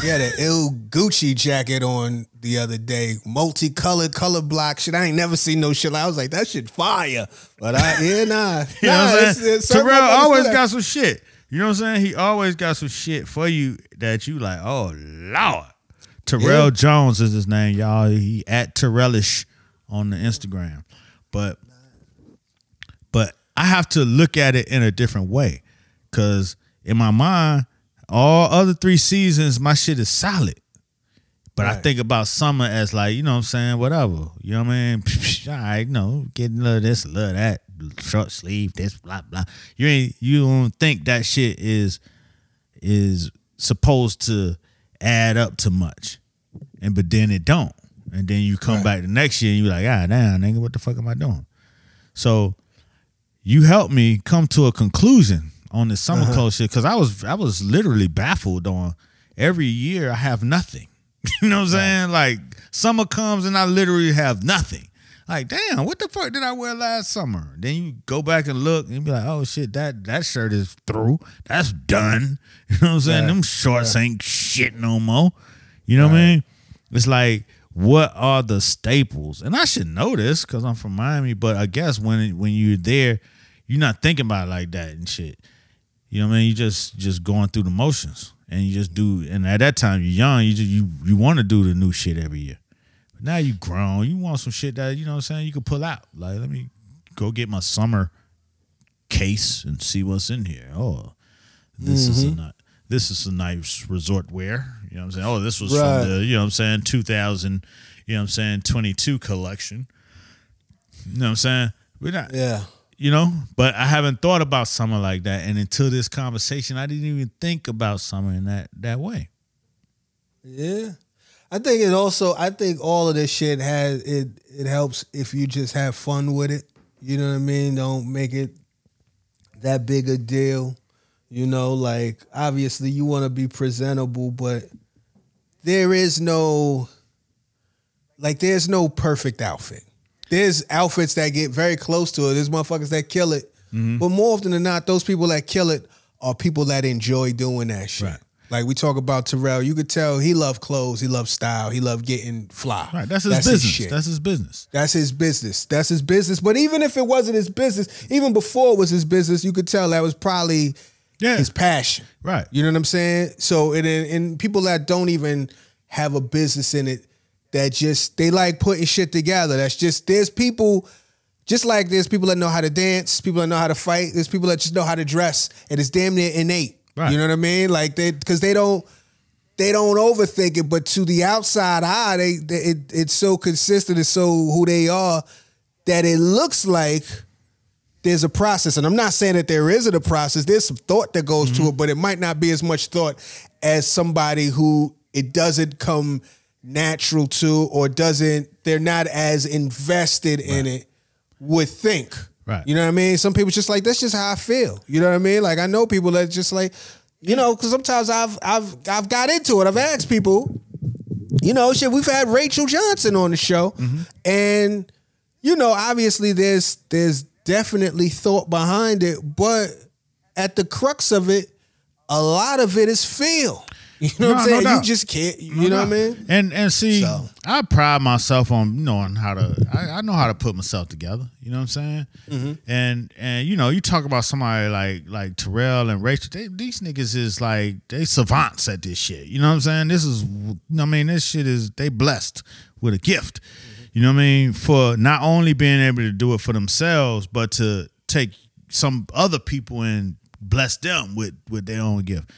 S2: He had an ill Gucci jacket on the other day, multicolored, color block shit. I ain't never seen no shit. like I was like, that shit fire. But I, yeah, nah, [LAUGHS]
S3: You know
S2: nah.
S3: what I'm saying?
S2: it's
S3: Terrell always got some shit. You know what I'm saying? He always got some shit for you that you like, oh Lord. Terrell
S2: Yeah.
S3: Jones is his name, y'all. He at Terrellish on the Instagram. But but I have to look at it in a different way. Cause in my mind, all other three seasons, my shit is solid. But I think about summer as like, you know what I'm saying, whatever. You know what I mean? [LAUGHS] All right, know, getting a little this, a little that, short sleeve, this, blah, blah. You ain't you don't think that shit is is supposed to add up to much. And but then it don't. And then you come
S2: Right.
S3: back the next year and you like, ah damn, nigga, what the fuck am I doing? So you helped me come to a conclusion on this summer
S2: Uh-huh.
S3: clothes shit because I was I was literally baffled on every year I have nothing. [LAUGHS] you know what I'm saying? Like summer comes and I literally have nothing. Like, damn, what the fuck did I wear last summer? Then you go back and look and be like, oh shit, that that shirt is through. That's done. [LAUGHS] You know what I'm saying?
S2: Yeah.
S3: Them shorts ain't shit no more. You know what I mean? It's like, what are the staples? And I should know this because I'm from Miami, but I guess when when you're there, you're not thinking about it like that and shit. You know what I mean? You just just going through the motions, and you just do. And at that time, you're young. You just you you want to do the new shit every year. But now you grown. You want some shit that you know what I'm saying. You can pull out. Like let me go get my summer case and see what's in here. Oh, this is a mm-hmm. not. this is a nice resort wear. You know what I'm saying? Oh, this was
S2: Right.
S3: from the, you know what I'm saying, 2000, you know what I'm saying, 22 collection. You know what I'm saying? We're not,
S2: Yeah.
S3: You know, but I haven't thought about summer like that. And until this conversation, I didn't even think about summer in that, that way.
S2: Yeah. I think it also I think all of this shit has it it helps if you just have fun with it. You know what I mean? Don't make it that big a deal. You know, like obviously you want to be presentable, but there is no like there's no perfect outfit. There's outfits that get very close to it. There's motherfuckers that kill it. Mm-hmm. But more often than not, those people that kill it are people that enjoy doing that shit.
S3: Right.
S2: Like we talk about Terrell, you could tell he loved clothes, he loved style, he loved getting fly.
S3: Right. That's his business.
S2: shit.
S3: That's his business.
S2: That's his business. That's his business. But even if it wasn't his business, even before it was his business, you could tell that was probably
S3: Yeah.
S2: his passion.
S3: Right.
S2: You know what I'm saying? So and and people that don't even have a business in it, that just they like putting shit together. That's just there's people just like there's people that know how to dance, people that know how to fight, there's people that just know how to dress, and it's damn near innate.
S3: Right.
S2: You know what I mean? Like they because they don't they don't overthink it, but to the outside eye, they, they it, it's so consistent, it's so who they are that it looks like there's a process. And I'm not saying that there isn't a process. There's some thought that goes to mm-hmm. it, but it might not be as much thought as somebody who it doesn't come natural to or doesn't, they're not as invested in it would think.
S3: Right.
S2: You know what I mean? Some people just like, that's just how I feel. You know what I mean? Like I know people that just like, you know, because sometimes I've I've I've got into it. I've asked people, you know, shit, we've had Rachel Johnson on the show. Mm-hmm. And, you know, obviously there's there's definitely thought behind it, but at the crux of it, a lot of it is feel. You know what I'm
S3: No, no
S2: saying? you just can't, you know what I mean?
S3: And and see,
S2: So.
S3: I pride myself on knowing how to. I, I know how to put myself together. You know what I'm saying?
S2: Mm-hmm.
S3: And and you know, you talk about somebody like like Terrell and Rachel. They, these niggas is like they savants at this shit. You know what I'm saying? This is, I mean, this shit is they blessed with a gift. You know what I mean? For not only being able to do it for themselves, but to take some other people and bless them with with their own gift.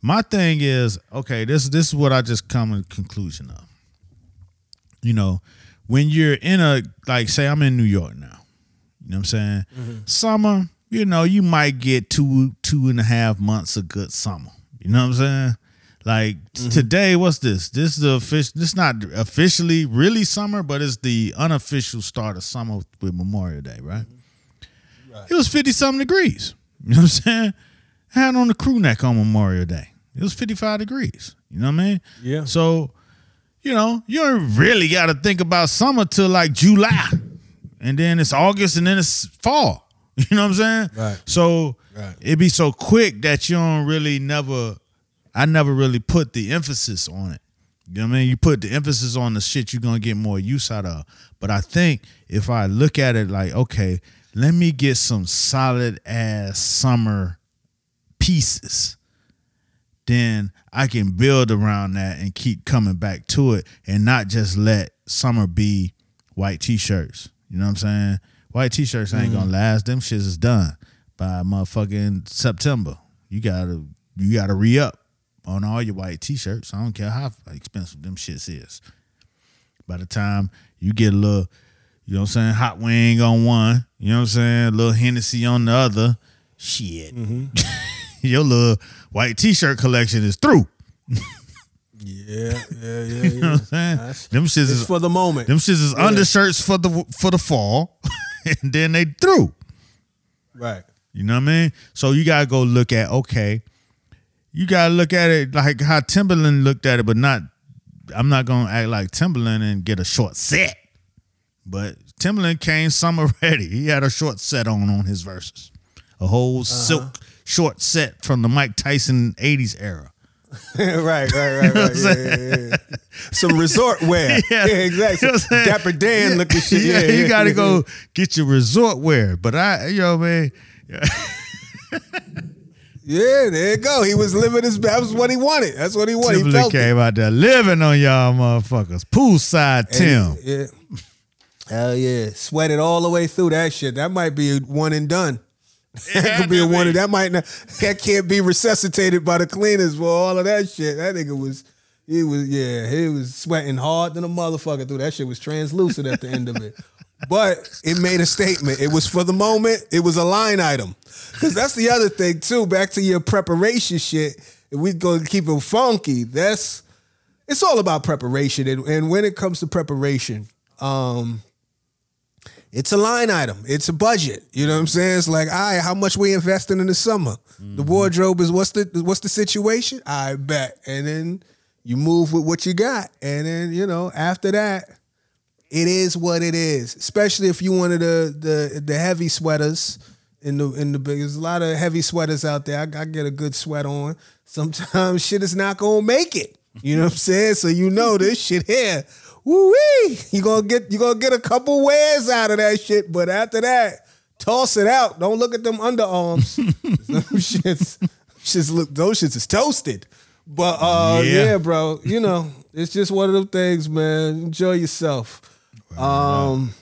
S3: My thing is, okay, this this is what I just come to the conclusion of. You know, when you're in a like say I'm in New York now. You know what I'm saying? Mm-hmm. Summer, you know, you might get two two and a half months of good summer. You know what I'm saying? Like t- mm-hmm. today, what's this? This is the official. This not officially really summer, but it's the unofficial start of summer with Memorial Day, right? Mm-hmm. It was fifty something degrees. You know what I'm saying? Had on the crew neck on Memorial Day. It was 55 degrees. You know what I mean?
S2: Yeah.
S3: So, you know, you don't really got to think about summer till like July. And then it's August and then it's fall. [LAUGHS] You know what I'm saying?
S2: Right.
S3: So
S2: Right.
S3: it be so quick that you don't really never, I never really put the emphasis on it. You know what I mean? You put the emphasis on the shit you're gonna get more use out of. But I think if I look at it like, okay, let me get some solid ass summer pieces, then I can build around that and keep coming back to it and not just let summer be white t-shirts. You know what I'm saying? White t-shirts ain't gonna mm. last. Them shits is done by motherfucking September. You gotta you gotta re-up on all your white t-shirts. I don't care how expensive them shits is. By the time you get a little, you know what I'm saying, hot wing on one, you know what I'm saying, a little Hennessy on the other, shit. Mm-hmm. [LAUGHS] [LAUGHS] Your little white t-shirt collection is through.
S2: Yeah, yeah, [LAUGHS] yeah.
S3: You know what I'm saying?
S2: That's-
S3: them shits is
S2: for the moment.
S3: them shits is undershirts for the for the fall, [LAUGHS] and then they threw.
S2: right.
S3: You know what I mean? So you gotta go look at okay. You gotta look at it like how Timbaland looked at it, but not. I'm not gonna act like Timbaland and get a short set. But Timbaland came summer ready. He had a short set on on his verses, a whole uh-huh. silk short set from the Mike Tyson '80s era. [LAUGHS]
S2: right, right, right, [LAUGHS] right. Yeah, yeah, yeah. Some resort wear. [LAUGHS]
S3: Yeah.
S2: Exactly.
S3: You know what I'm saying?
S2: Dapper Dan looking shit.
S3: yeah,
S2: Yeah,
S3: you gotta go get your resort wear. But I, you know, man,
S2: Yeah, there you go. He was living his. That was what he wanted. That's what he wanted. He felt it.
S3: came out there living on y'all motherfuckers. Poolside Tim.
S2: Yeah. Hell yeah. Sweated all the way through that shit. That might be one and done. That could be a one. That might not. That can't be resuscitated by the cleaners for all of that shit. That nigga was. He was. Yeah. He was sweating hard than a motherfucker through that shit. Was translucent at the end of it. But it made a statement. It was for the moment. It was a line item. Because that's the other thing too. Back to your preparation shit. If we go keep it funky, that's it's all about preparation. And, and when it comes to preparation, um, it's a line item. It's a budget. You know what I'm saying? It's like, all right, how much we investing in the summer? The mm-hmm. wardrobe is what's the what's the situation? I bet. And then you move with what you got. And then, you know, after that, it is what it is. Especially if you wanted the the the heavy sweaters in the in the big. There's a lot of heavy sweaters out there. I, I get a good sweat on. [LAUGHS] Sometimes shit is not gonna make it. You know what I'm saying? So you know this shit here. Woo wee! You gonna get you gonna get a couple wears out of that shit, but after that, toss it out. Don't look at them underarms. [LAUGHS] them shits, shits look those shits is toasted. But uh
S3: Yeah.
S2: yeah. bro, you know, it's just one of them things, man. Enjoy yourself. Um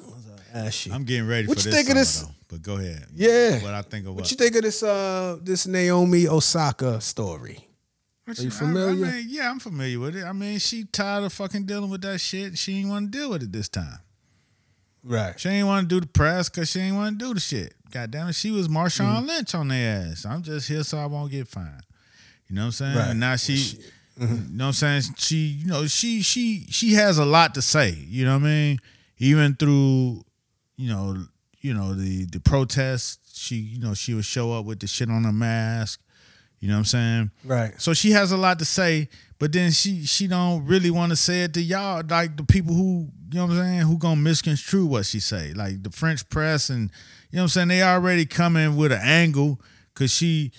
S2: what was
S3: I'm getting ready
S2: What
S3: for
S2: you
S3: this
S2: think of this-
S3: though. But go ahead.
S2: Yeah.
S3: What I think of what.
S2: What you think of this uh this Naomi Osaka story?
S3: What
S2: Are you
S3: I-
S2: familiar?
S3: I, mean, yeah, I'm familiar with it. I mean, she tired of fucking dealing with that shit. She ain't want to deal with it this time.
S2: Right.
S3: She ain't want to do the press because she ain't want to do the shit. God damn it, she was Marshawn
S2: Mm.
S3: Lynch on their ass. I'm just here so I won't get fined. You know what I'm saying?
S2: Right.
S3: And now she,
S2: Shit.
S3: you know what I'm saying? She, you know, she she she has a lot to say. You know what I mean? Even through, you know, you know the the protests. She, you know, she would show up with the shit on her mask. You know what I'm saying?
S2: Right.
S3: So she has a lot to say, but then she she don't really want to say it to y'all, like the people who you know what I'm saying, who gonna misconstrue what she say, like the French press and you know what I'm saying. They already coming with an angle because she,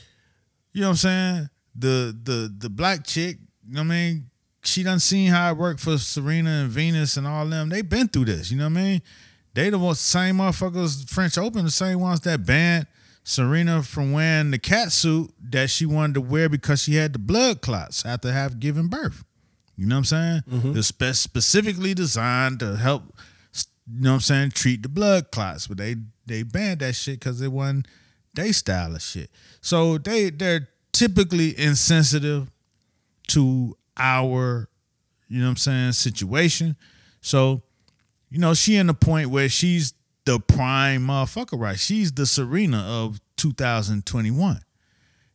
S3: you know what I'm saying. The the the black chick, you know what I mean. She done seen how it worked for Serena and Venus and all them. They been through this, you know what I mean. They the same motherfuckers, French Open, the same ones that banned Serena from wearing the cat suit that she wanted to wear because she had the blood clots after have given birth. You know what I'm saying? Mm-hmm. It's spe- specifically designed to help, you know what I'm saying, treat the blood clots. But they they banned that shit because it wasn't they style of shit. So they they're typically insensitive to our, you know what I'm saying, situation. So, you know, she in the point where she's the prime motherfucker, right? She's the Serena of 2021.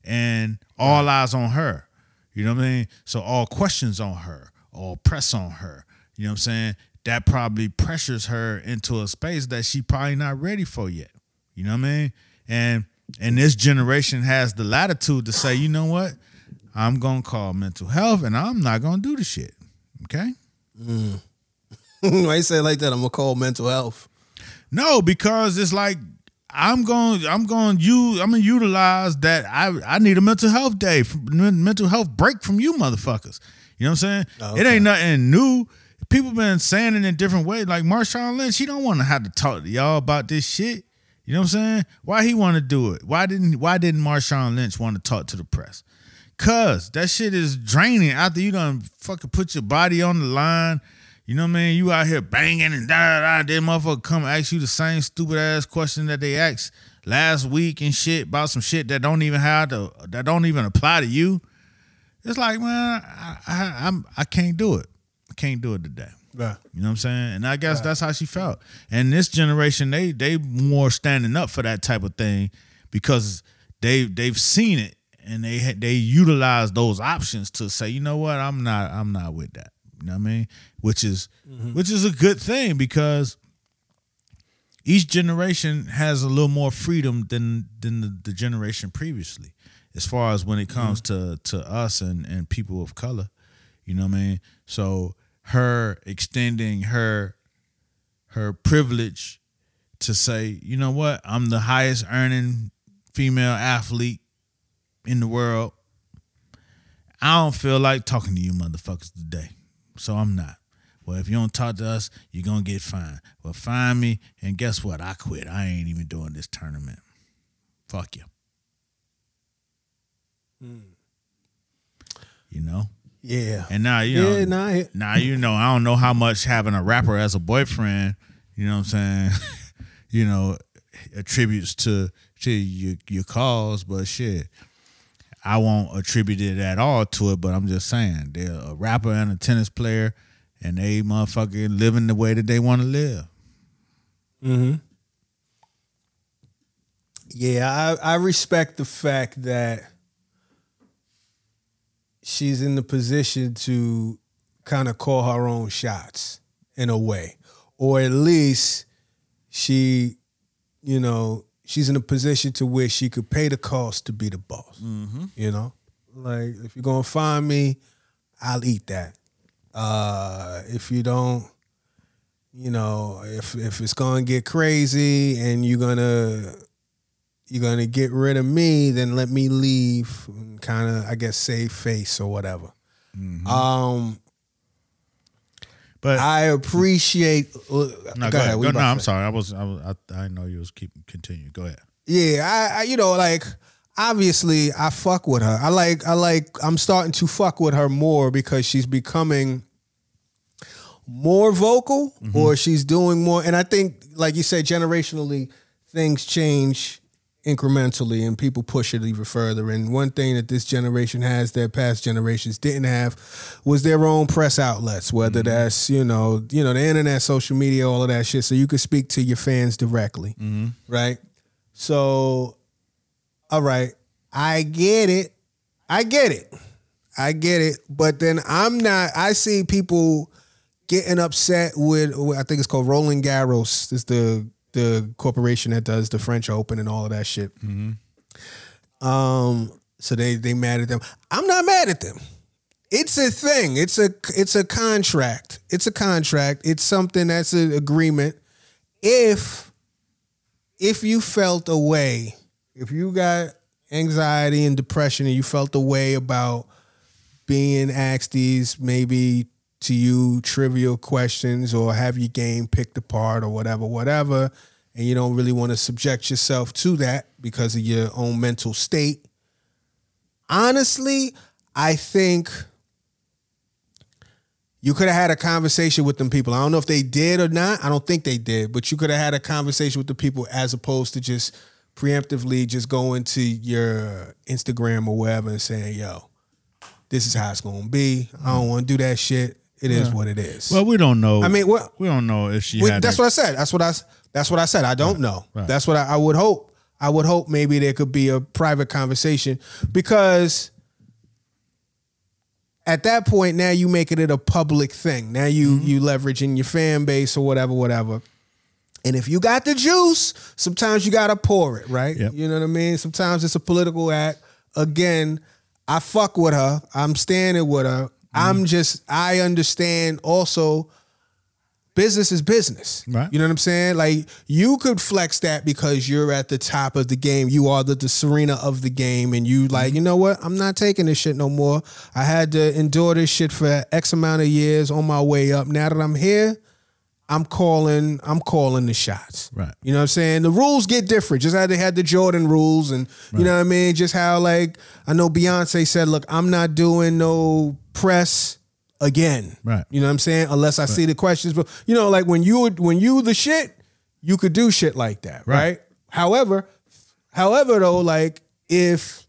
S3: And all eyes on her. You know what I mean? So all questions on her, all press on her. You know what I'm saying? That probably pressures her into a space that she probably not ready for yet. You know what I mean? And and this generation has the latitude to say, you know what? I'm gonna call mental health and I'm not gonna do the shit. Okay? Mm. [LAUGHS]
S2: Why you say it like that? I'm gonna call mental health.
S3: No, because it's like I'm going. I'm going. You. I'm gonna utilize that. I. I need a mental health day, mental health break from you, motherfuckers. You know what I'm saying?
S2: Oh,
S3: It ain't nothing new. People been saying it in different ways. Like Marshawn Lynch, he don't want to have to talk to y'all about this shit. You know what I'm saying? Why he want to do it? Why didn't Why didn't Marshawn Lynch want to talk to the press? Cause that shit is draining after you done fucking put your body on the line. You know what I mean? You out here banging and da da da. Then motherfucker come ask you the same stupid ass question that they asked last week and shit about some shit that don't even have to that don't even apply to you. It's like man, I I, I'm I can't do it. I can't do it today.
S2: Right.
S3: You know what I'm saying? And I guess that's how she felt. And this generation, they they more standing up for that type of thing because they they've seen it and they they utilize those options to say, you know what, I'm not I'm not with that. You know what I mean? Which is mm-hmm. which is a good thing because each generation has a little more freedom than than the, the generation previously, as far as when it mm-hmm. comes to to us and and people of color. You know what I mean? So her extending her her privilege to say, you know what, I'm the highest earning female athlete in the world. I don't feel like talking to you motherfuckers today. So I'm not. Well, if you don't talk to us, you're gonna get fined. Well, fine me, and guess what? I quit. I ain't even doing this tournament. Fuck you. Hmm. You know?
S2: Yeah.
S3: And now you know
S2: yeah, I-
S3: now you know I don't know how much having a rapper as a boyfriend, you know what I'm saying, [LAUGHS] you know, attributes to to your your cause, but shit. I won't attribute it at all to it, but I'm just saying they're a rapper and a tennis player, and they motherfucking living the way that they want to live. Hmm.
S2: Yeah, I, I respect the fact that she's in the position to kind of call her own shots in a way. Or at least she, you know, she's in a position to where she could pay the cost to be the boss. You know? Like if you're gonna find me, I'll eat that. Uh if you don't, you know, if if it's gonna get crazy and you're gonna you're gonna get rid of me, then let me leave and kind of I guess save face or whatever. Um
S3: But
S2: I appreciate uh,
S3: no,
S2: go ahead, what
S3: Go, no, I'm sorry. I was, I was, I, I know you was keeping continue. Go ahead.
S2: Yeah, I, I you know like obviously I fuck with her. I like I like I'm starting to fuck with her more because she's becoming more vocal or she's doing more and I think like you said generationally things change incrementally and people push it even further and one thing that this generation has that past generations didn't have was their own press outlets whether mm-hmm. that's you know you know the internet social media all of that shit so you could speak to your fans directly mm-hmm. right so, all right, I get it. I get it. I get it. But then I'm not. I see people getting upset with. I think it's called Roland Garros. is the the corporation that does the French Open and all of that shit. Um. So they they mad at them. I'm not mad at them. It's a thing. It's a it's a contract. It's a contract. It's something that's an agreement. If if you felt a way, if you got anxiety and depression and you felt a way about being asked these maybe to you trivial questions or have your game picked apart or whatever, whatever, and you don't really want to subject yourself to that because of your own mental state. Honestly, I think you could have had a conversation with them people. I don't know if they did or not. I don't think they did, but you could have had a conversation with the people as opposed to just preemptively just going to your Instagram or wherever and saying, yo, this is how it's gonna be. I don't want to do that shit. It is what it is.
S3: Well, we don't know.
S2: I mean,
S3: we don't know if she had.
S2: that's
S3: that-
S2: what I said. That's what I. That's what I said. I don't know.
S3: right.
S2: That's what I, I would hope. I would hope maybe there could be a private conversation because at that point now you making it a public thing. Now you
S3: Mm-hmm.
S2: you leveraging your fan base or whatever, whatever. And if you got the juice, sometimes you gotta pour it, right?
S3: Yep.
S2: You know what I mean? Sometimes it's a political act. Again, I fuck with her. I'm standing with her.
S3: Mm-hmm.
S2: I'm just I understand also business is business.
S3: Right.
S2: You know what I'm saying? Like you could flex that because you're at the top of the game. You are the, the Serena of the game, and you like, you know what? I'm not taking this shit no more. I had to endure this shit for X amount of years on my way up. Now that I'm here, I'm calling. I'm calling the shots.
S3: Right.
S2: You know what I'm saying? The rules get different. Just how they had the Jordan rules, and you know what I mean. Just how like I know Beyonce said, "Look, I'm not doing no press." Again,
S3: Right.
S2: You know what I'm saying? Unless I see the questions, but you know, like when you when you the shit, you could do shit like that, right?
S3: Right.
S2: However, however though, like if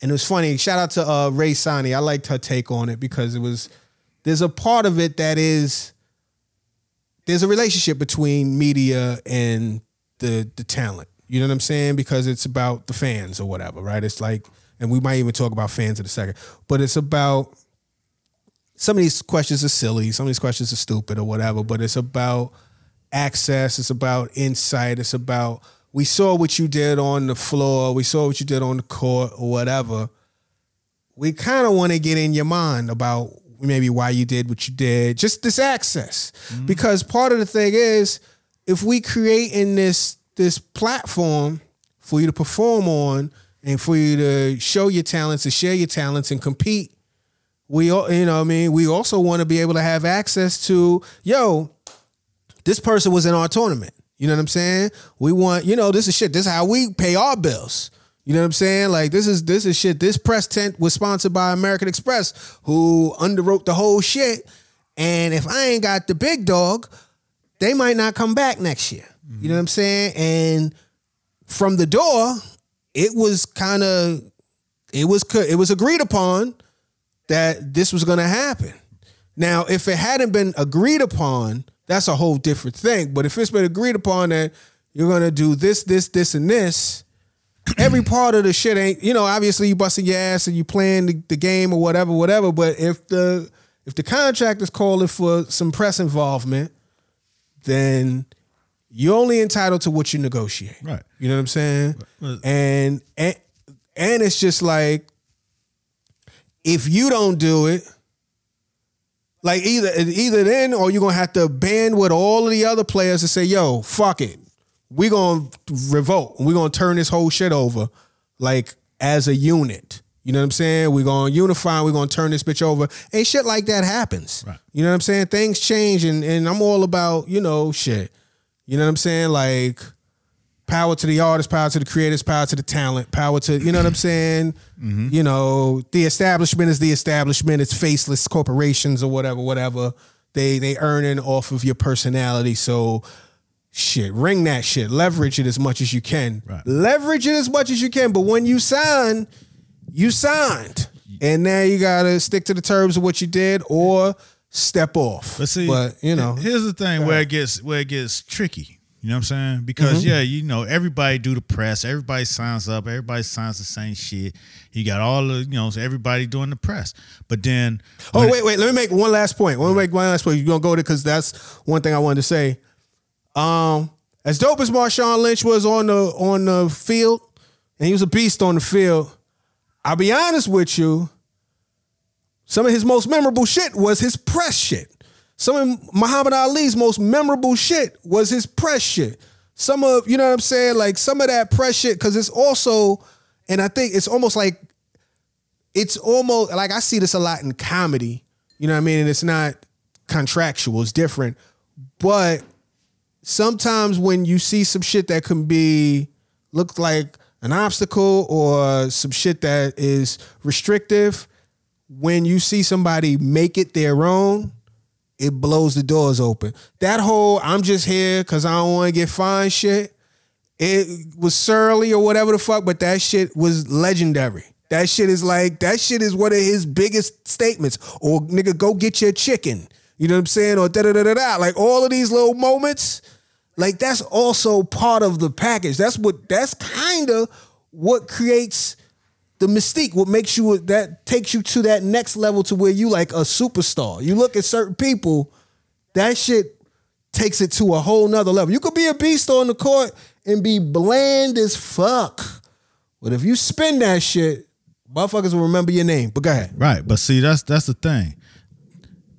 S2: and it was funny, shout out to uh Ray Sani. I liked her take on it because it was there's a part of it that is there's a relationship between media and the the talent. You know what I'm saying? Because it's about the fans or whatever, right? It's like, and we might even talk about fans in a second, but it's about some of these questions are silly, some of these questions are stupid or whatever, but it's about access, it's about insight, it's about we saw what you did on the floor, we saw what you did on the court or whatever. We kind of want to get in your mind about maybe why you did what you did, just this access. Mm-hmm. Because part of the thing is if we create in this this platform for you to perform on and for you to show your talents and share your talents and compete we all you know I mean? We also want to be able to have access to yo this person was in our tournament. You know what I'm saying? We want you know this is shit. This is how we pay our bills. You know what I'm saying? Like this is this is shit. This press tent was sponsored by American Express who underwrote the whole shit. And if I ain't got the big dog they might not come back next year. You know what I'm saying? And from the door, it was kind of it was it was agreed upon that this was going to happen. Now, if it hadn't been agreed upon, that's a whole different thing. But if it's been agreed upon that you're going to do this, this, this, and this, [CLEARS THROAT] every part of the shit ain't you know obviously you busting your ass and you playing the, the game or whatever, whatever. But if the if the contract is calling for some press involvement, then you're only entitled to what you negotiate.
S3: Right.
S2: You know what I'm saying?
S3: But-
S2: And and and it's just like if you don't do it, like either either then or you're gonna have to band with all of the other players and say, yo, fuck it. We're gonna revolt. we're gonna turn this whole shit over like as a unit. You know what I'm saying? We're gonna unify, we're gonna turn this bitch over. And shit like that happens.
S3: Right.
S2: You know what I'm saying? Things change and, and I'm all about, you know, shit. You know what I'm saying? Like power to the artists, power to the creators, power to the talent, power to you know what I'm saying. Mm-hmm. You know, the establishment is the establishment. It's faceless corporations or whatever, whatever. They they earning off of your personality. So shit, ring that shit, leverage it as much as you can.
S3: Right.
S2: Leverage it as much as you can. But when you sign, you signed, and now you gotta stick to the terms of what you did or step off.
S3: But see,
S2: but you know,
S3: here's the thing where it gets where it gets tricky. You know what I'm saying? Because
S2: Mm-hmm.
S3: yeah, you know, everybody do the press, everybody signs up, everybody signs the same shit. You got all the, you know, everybody doing the press. But then
S2: Oh wait, wait. Let me make one last point. Let me make one last point. You're gonna go there because that's one thing I wanted to say. Um, as dope as Marshawn Lynch was on the on the field, and he was a beast on the field. I'll be honest with you. Some of his most memorable shit was his press shit. Some of Muhammad Ali's most memorable shit was his press shit. Some of you know what I'm saying, like some of that press shit, because it's also, and I think it's almost like it's almost like I see this a lot in comedy. You know what I mean? And it's not contractual, it's different. But sometimes when you see some shit that can be look like an obstacle or some shit that is restrictive, when you see somebody make it their own, it blows the doors open. That whole I'm just here because I don't want to get fined shit it was surly or whatever the fuck, but that shit was legendary. That shit is like that shit is one of his biggest statements. Or nigga, go get your chicken. You know what I'm saying? Or da da da da da. Like all of these little moments, like that's also part of the package. That's what that's kind of what creates the mystique. What makes you that takes you to that next level to where you like a superstar. You look at certain people, that shit takes it to a whole nother level. You could be a beast on the court and be bland as fuck. But if you spin that shit, motherfuckers will remember your name. But go ahead.
S3: Right, but see, that's that's the thing.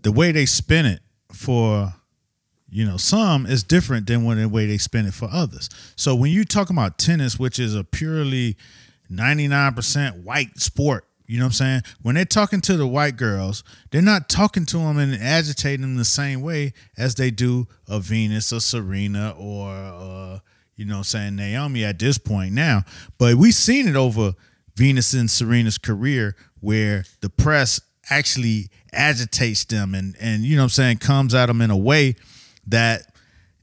S3: The way they spin it for, you know, some is different than when the way they spin it for others. So when you talk about tennis, which is a purely ninety nine percent white sport, you know what I'm saying? When they're talking to the white girls, they're not talking to them and agitating them the same way as they do a Venus or Serena or uh, you know saying Naomi at this point now. But we've seen it over Venus and Serena's career where the press actually agitates them and and you know what I'm saying comes at them in a way that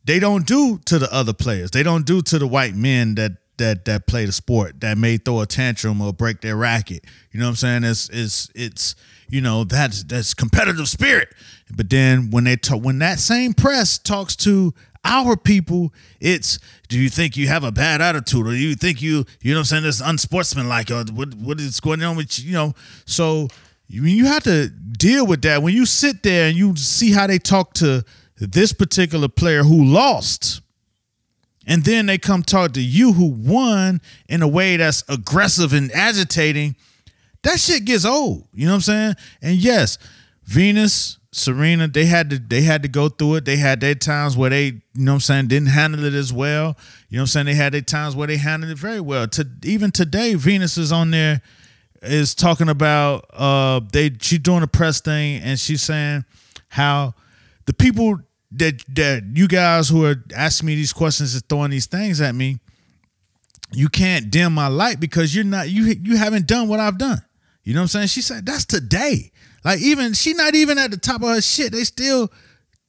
S3: they don't do to the other players. They don't do to the white men that that that play the sport that may throw a tantrum or break their racket. You know what I'm saying? It's it's it's you know that's that's competitive spirit. But then when they talk when that same press talks to our people, it's do you think you have a bad attitude or do you think you you know what I'm saying this unsportsmanlike or what what is going on with you, you know? So you you have to deal with that when you sit there and you see how they talk to this particular player who lost and then they come talk to you who won in a way that's aggressive and agitating, that shit gets old. You know what I'm saying? And yes, Venus, Serena, they had to they had to go through it. They had their times where they, you know what I'm saying, didn't handle it as well. You know what I'm saying? They had their times where they handled it very well. To even today, Venus is on there is talking about uh they she's doing a press thing and she's saying how the people that that you guys who are asking me these questions and throwing these things at me, you can't dim my light because you're not you you haven't done what I've done. You know what I'm saying? She said that's today. Like even she not even at the top of her shit. They still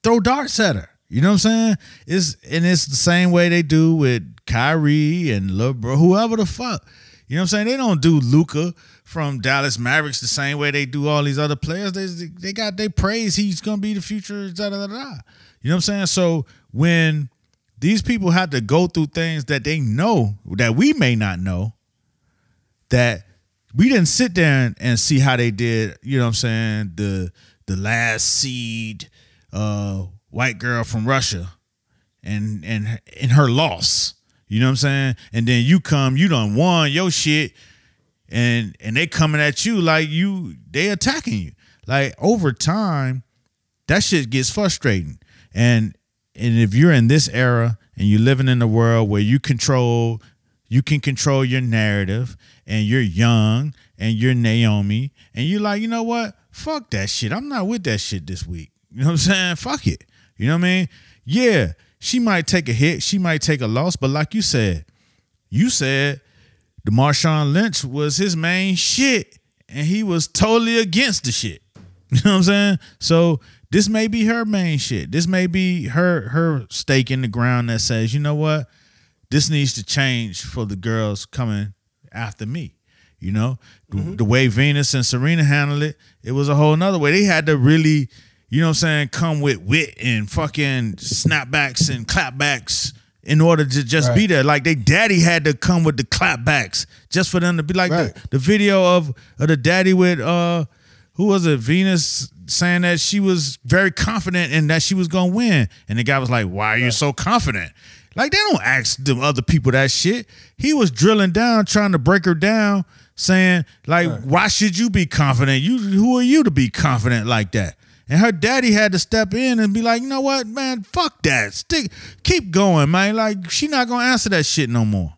S3: throw darts at her. You know what I'm saying? It's and it's the same way they do with Kyrie and LeBron, whoever the fuck. You know what I'm saying? They don't do Luka from Dallas Mavericks the same way they do all these other players. They they got they praise he's gonna be the future. Da, da, da, da. You know what I'm saying? So when these people have to go through things that they know that we may not know, that we didn't sit there and, and see how they did, you know what I'm saying, the the last seed uh white girl from Russia and and in her loss. You know what I'm saying? And then you come, you done won your shit, and and they coming at you like you they attacking you. Like over time, that shit gets frustrating. And and if you're in this era and you're living in a world where you control you can control your narrative and you're young and you're Naomi and you're like, you know what? Fuck that shit. I'm not with that shit this week. You know what I'm saying? Fuck it. You know what I mean? Yeah, she might take a hit, she might take a loss, but like you said, you said the Marshawn Lynch was his main shit, and he was totally against the shit. [LAUGHS] You know what I'm saying? So this may be her main shit. This may be her her stake in the ground that says, you know what, this needs to change for the girls coming after me. You know, mm-hmm. the, the way Venus and Serena handled it, it was a whole nother way. They had to really, you know what I'm saying, come with wit and fucking snapbacks and clapbacks in order to just right. be there. Like they daddy had to come with the clapbacks just for them to be like right. the, the video of, of the daddy with uh who was it? Venus saying that she was very confident and that she was gonna win. And the guy was like, Why are you so confident? Like they don't ask them other people that shit. He was drilling down, trying to break her down, saying, like, right. why should you be confident? You who are you to be confident like that? And her daddy had to step in and be like, you know what, man, fuck that. Stick keep going, man. Like, she not gonna answer that shit no more.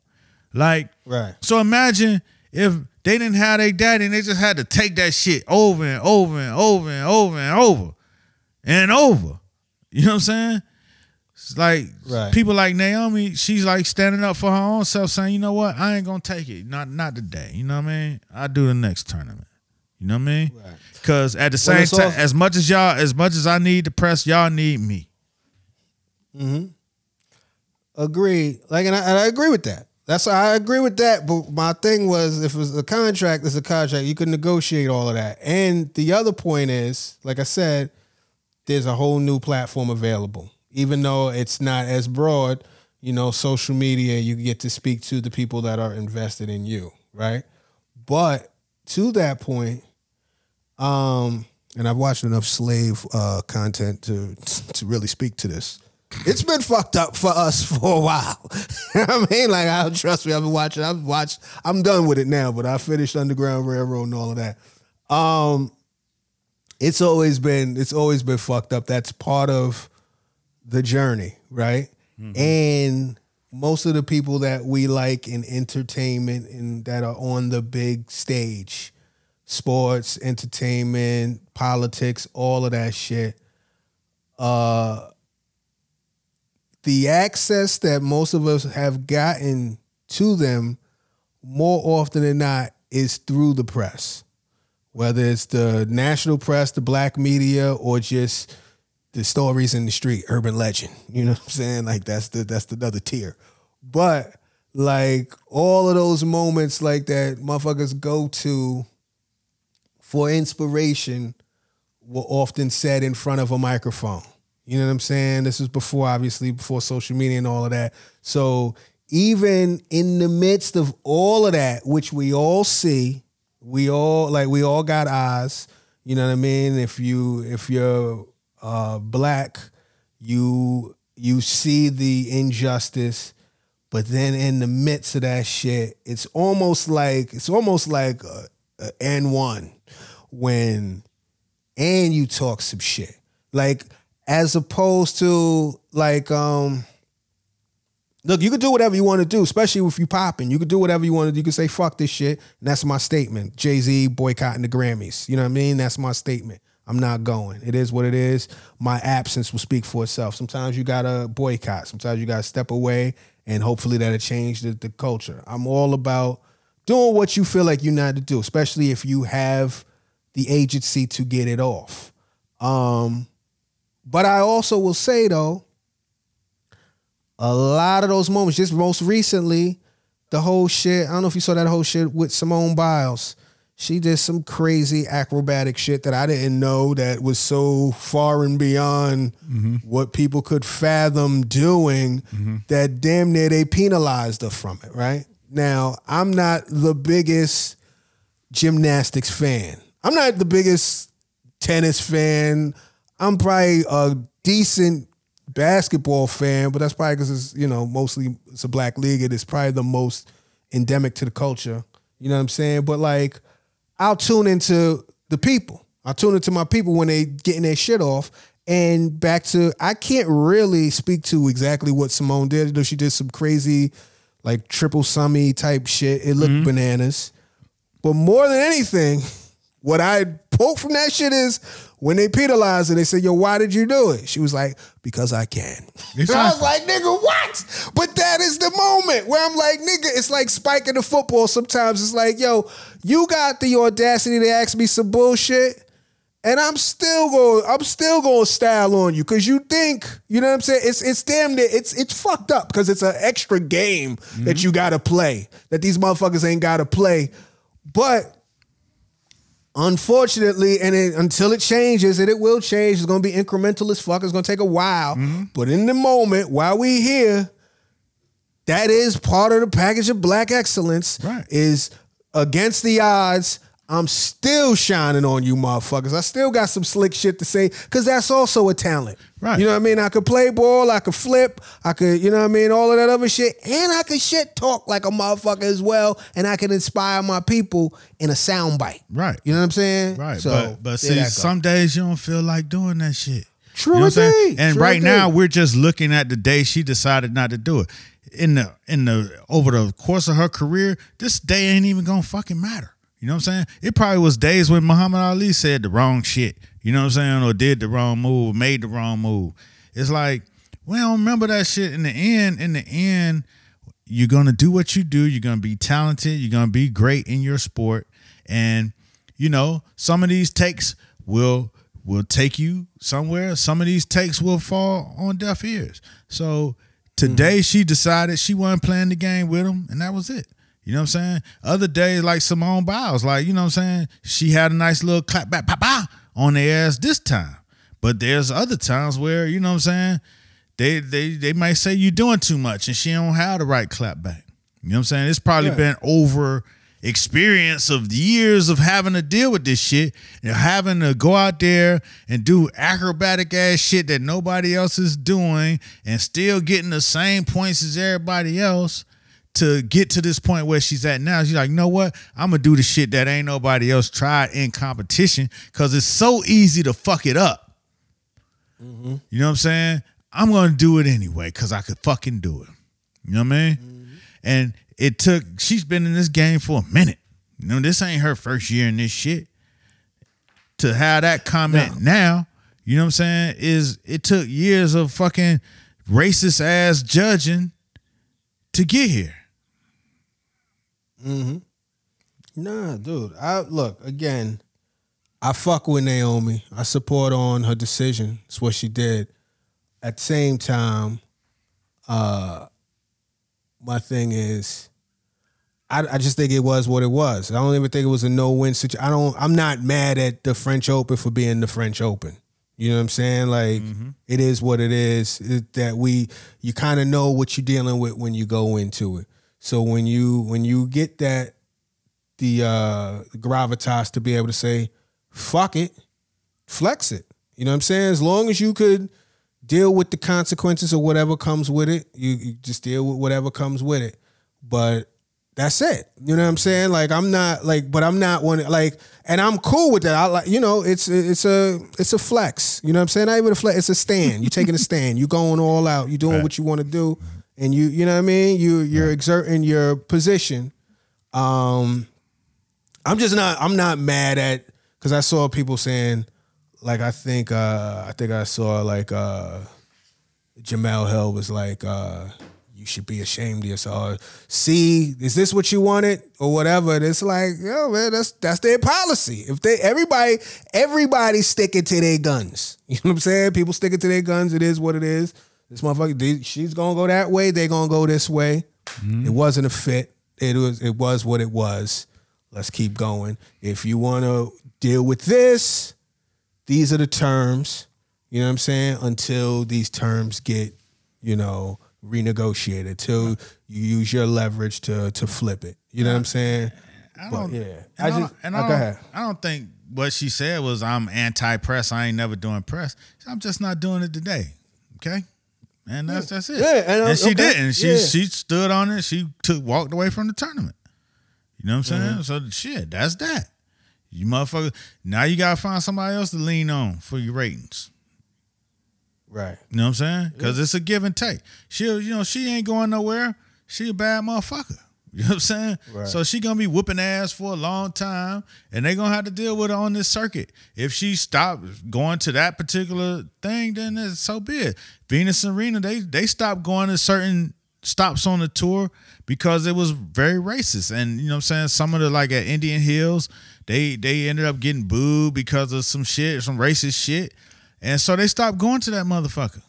S3: Like,
S2: right.
S3: So imagine if they didn't have their daddy and they just had to take that shit over and over and over and over and over and over. You know what I'm saying? It's like right. people like Naomi, she's like standing up for her own self, saying, "You know what? I ain't gonna take it. Not not today. You know what I mean? I do the next tournament. You know what I mean? Because at the same well, time, as much as y'all, as much as I need the press, y'all need me.
S2: Hmm. Agree. Like, and I, and I agree with that. That's I agree with that. But my thing was, if it was a contract, it's a contract. You can negotiate all of that. And the other point is, like I said, there's a whole new platform available. Even though it's not as broad, you know, social media, you get to speak to the people that are invested in you, right? But to that point, um, and I've watched enough slave uh, content to [LAUGHS] to really speak to this it's been fucked up for us [LAUGHS] for a while. [LAUGHS] I mean, like, I trust me. I've been watching. I've watched. I'm done with it now, but I finished Underground Railroad and all of that. Um, it's always been. It's always been fucked up. That's part of the journey, right? Mm-hmm. And most of the people that we like in entertainment and that are on the big stage, sports, entertainment, politics, all of that shit. Uh the access that most of us have gotten to them more often than not is through the press, whether it's the national press, the black media, or just the stories in the street, urban legend. You know what I'm saying? Like that's the that's the other tier. But like all of those moments like that motherfuckers go to for inspiration were often said in front of a microphone. You know what I'm saying? This is before, obviously, before social media and all of that. So even in the midst of all of that, which we all see, we all like we all got eyes. You know what I mean? If you if you're uh, black, you you see the injustice, but then in the midst of that shit, it's almost like it's almost like a, a N one when and you talk some shit like as opposed to like um look you can do whatever you want to do especially if you popping. You can do whatever you want to do. You can say fuck this shit. And that's my statement. Jay-z boycotting the grammys. You know what i mean? That's my statement. I'm not going. It is what it is. My absence will speak for itself. Sometimes you gotta boycott. Sometimes you gotta step away and hopefully that'll change the, the culture. I'm all about doing what you feel like you need to do especially if you have the agency to get it off. Um but I also will say though, a lot of those moments. Just most recently, the whole shit. I don't know if you saw that whole shit with Simone Biles. She did some crazy acrobatic shit that I didn't know that was so far and beyond mm-hmm. what people could fathom doing mm-hmm. that damn near they penalized her from it, right? Now, I'm not the biggest gymnastics fan. I'm not the biggest tennis fan. I'm probably a decent basketball fan, but that's probably because it's you know mostly it's a black league. and It's probably the most endemic to the culture. You know what I'm saying? But like, I'll tune into the people. I'll tune into my people when they getting their shit off. And back to I can't really speak to exactly what Simone did. Though she did some crazy, like triple summy type shit. It looked mm-hmm. bananas. But more than anything, [LAUGHS] what I pulled from that shit is when they penalized her, they said, Yo, why did you do it? She was like, Because I can. And [LAUGHS] I was like, nigga, what? But that is the moment where I'm like, nigga, it's like spiking the football. Sometimes it's like, yo, you got the audacity to ask me some bullshit. And I'm still going, I'm still going to style on you because you think, you know what I'm saying? It's it's damn near, it's it's fucked up because it's an extra game that mm-hmm. you got to play that these motherfuckers ain't got to play. But unfortunately, and it, until it changes, and it will change, it's gonna be incremental as fuck. It's gonna take a while. Mm-hmm. But in the moment, while we here, that is part of the package of black excellence.
S3: Right.
S2: Is against the odds. I'm still shining on you, motherfuckers. I still got some slick shit to say because that's also a talent.
S3: Right.
S2: You know what I mean? I could play ball, I could flip, I could, you know what I mean, all of that other shit. And I could shit talk like a motherfucker as well. And I can inspire my people in a soundbite.
S3: Right.
S2: You know what I'm saying?
S3: Right,
S2: So,
S3: but but see, some days you don't feel like doing that shit.
S2: True
S3: you know what I'm saying?
S2: indeed.
S3: And
S2: True
S3: right now we're just looking at the day she decided not to do it. In the in the over the course of her career, this day ain't even gonna fucking matter. You know what I'm saying? It probably was days when Muhammad Ali said the wrong shit. You know what I'm saying? Or did the wrong move, made the wrong move. It's like we don't remember that shit in the end. In the end, you're gonna do what you do. You're gonna be talented. You're gonna be great in your sport, and you know some of these takes will will take you somewhere. Some of these takes will fall on deaf ears. So today mm-hmm. she decided she wasn't playing the game with him, and that was it. You know what I'm saying? Other days like Simone Biles, like you know what I'm saying, she had a nice little clap back, pa on their ass this time. But there's other times where you know what I'm saying, they they they might say you're doing too much, and she don't have the right clap back. You know what I'm saying? It's probably
S2: Yeah.
S3: been over experience of years of having to deal with this shit and having to go out there and do acrobatic ass shit that nobody else is doing and still getting the same points as everybody else to get to this point where she's at now. She's like, you know what? I'm gonna do the shit that ain't nobody else tried in competition because it's so easy to fuck it up. Mm-hmm. You know what I'm saying? I'm gonna do it anyway because I could fucking do it. You know what I mean? Mm-hmm. And it took. She's been in this game for a minute. You know, this ain't her first year in this shit. To have that comment now, you know what I'm saying? Is it took years of fucking racist ass judging to get here.
S2: Nah, dude. I look again. I fuck with Naomi. I support on her decision. It's what she did. At the same time, uh, my thing is, I, I just think it was what it was. I don't even think it was a no-win situation. I don't. I'm not mad at the French Open for being the French Open. You know what I'm saying? Like it is what it is. It, that we you kind of know what you're dealing with when you go into it. So when you when you get that the uh gravitas to be able to say, fuck it, flex it. You know what I'm saying? As long as you could deal with the consequences of whatever comes with it, you, you just deal with whatever comes with it. But that's it. You know what I'm saying? Like I'm not like, but I'm not one like, and I'm cool with that. I like, you know, it's it's a it's a flex. You know what I'm saying? Not even a flex. It's a stand. You're taking a stand. You're going all out. You're doing what you want to do, and you you know what I mean. You you're exerting your position. Um, I'm just not. I'm not mad at because I saw people saying, like I think uh I think I saw like uh Jemele Hill was like uh you should be ashamed of yourself. See, is this what you wanted or whatever? And it's like, yo, man, that's that's their policy. If they everybody everybody sticking to their guns. [LAUGHS] You know what I'm saying? People sticking to their guns. It is what it is. This motherfucker, they, she's gonna go that way. They're gonna go this way. Mm-hmm. It wasn't a fit. It was. It was what it was. Let's keep going. If you want to deal with this, these are the terms. You know what I'm saying? Until these terms get, you know, renegotiated. Till you use your leverage to to flip it. You know what I'm saying?
S3: I don't,
S2: yeah. I
S3: I,
S2: just-
S3: don't, and
S2: oh,
S3: I,
S2: go ahead.
S3: I don't think what she said was I'm anti-press. I ain't never doing press. I'm just not doing it today. Okay, and that's that's it.
S2: Yeah, and, uh,
S3: she
S2: okay.
S3: didn't. She
S2: Yeah.
S3: she stood on it. She took walked away from the tournament. You know what I'm
S2: Mm-hmm.
S3: saying? So shit, that's that. You motherfucker. Now you gotta find somebody else to lean on for your ratings.
S2: Right.
S3: You know what I'm saying? Because it's a give and take. She, you know, she ain't going nowhere. She a bad motherfucker. You know what I'm saying?
S2: Right.
S3: So she gonna be whooping ass for a long time, and they gonna have to deal with her on this circuit. If she stops going to that particular thing, then it's so be it. Venus and Serena, they they stopped going to certain stops on the tour because it was very racist. And you know what I'm saying? Some of the like at Indian Hills, they they ended up getting booed because of some shit, some racist shit. And so they stopped going to that motherfucker.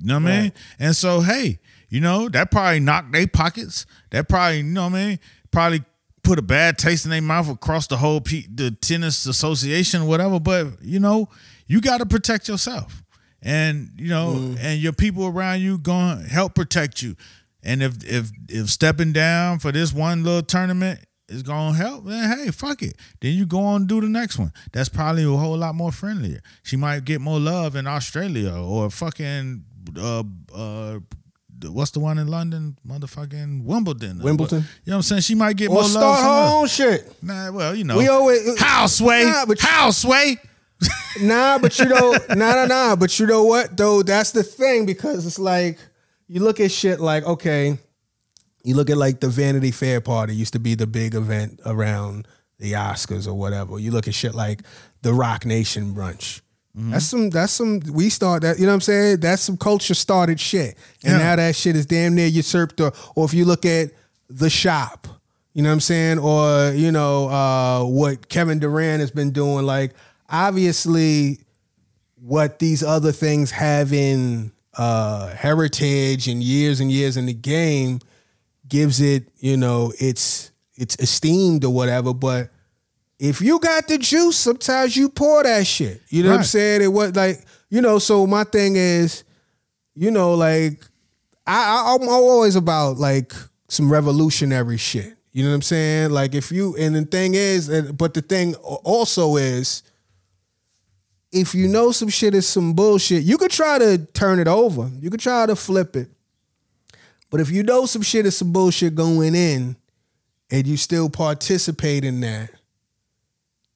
S3: You know what I mean? And so, hey, you know, that probably knocked their pockets. That probably, you know what I mean? Probably put a bad taste in their mouth across the whole P- the tennis association, whatever. But you know, you got to protect yourself, and you know, and your people around you going to help protect you. And if if if stepping down for this one little tournament is gonna help, then hey, fuck it. Then you go on and do the next one. That's probably a whole lot more friendlier. She might get more love in Australia or fucking uh uh what's the one in London? Motherfucking Wimbledon.
S2: Wimbledon?
S3: You know what I'm saying? She might get
S2: Or
S3: more love.
S2: start her own shit.
S3: Nah, well, you know.
S2: We always uh,
S3: Houseway.
S2: Nah, but-
S3: Houseway.
S2: Nah, but you know, [LAUGHS] nah, nah, nah. But you know what though? That's the thing because it's like you look at shit like okay, you look at like the Vanity Fair party used to be the big event around the Oscars or whatever. You look at shit like the Roc Nation brunch.
S3: Mm-hmm.
S2: That's some. That's some. We start that. You know what I'm saying? That's some culture started shit, and
S3: Yeah.
S2: now that shit is damn near usurped. Or, or if you look at the shop, you know what I'm saying? Or you know uh, what Kevin Durant has been doing. Like obviously, what these other things have in uh, heritage and years and years in the game gives it, you know, it's it's esteemed or whatever. But if you got the juice, sometimes you pour that shit. You know what I'm saying? It was like, you know, so my thing is, you know, like I, I I'm always about like some revolutionary shit. You know what I'm saying? Like if you and the thing is, and but the thing also is, if you know some shit is some bullshit, you could try to turn it over. You could try to flip it. But if you know some shit is some bullshit going in, and you still participate in that,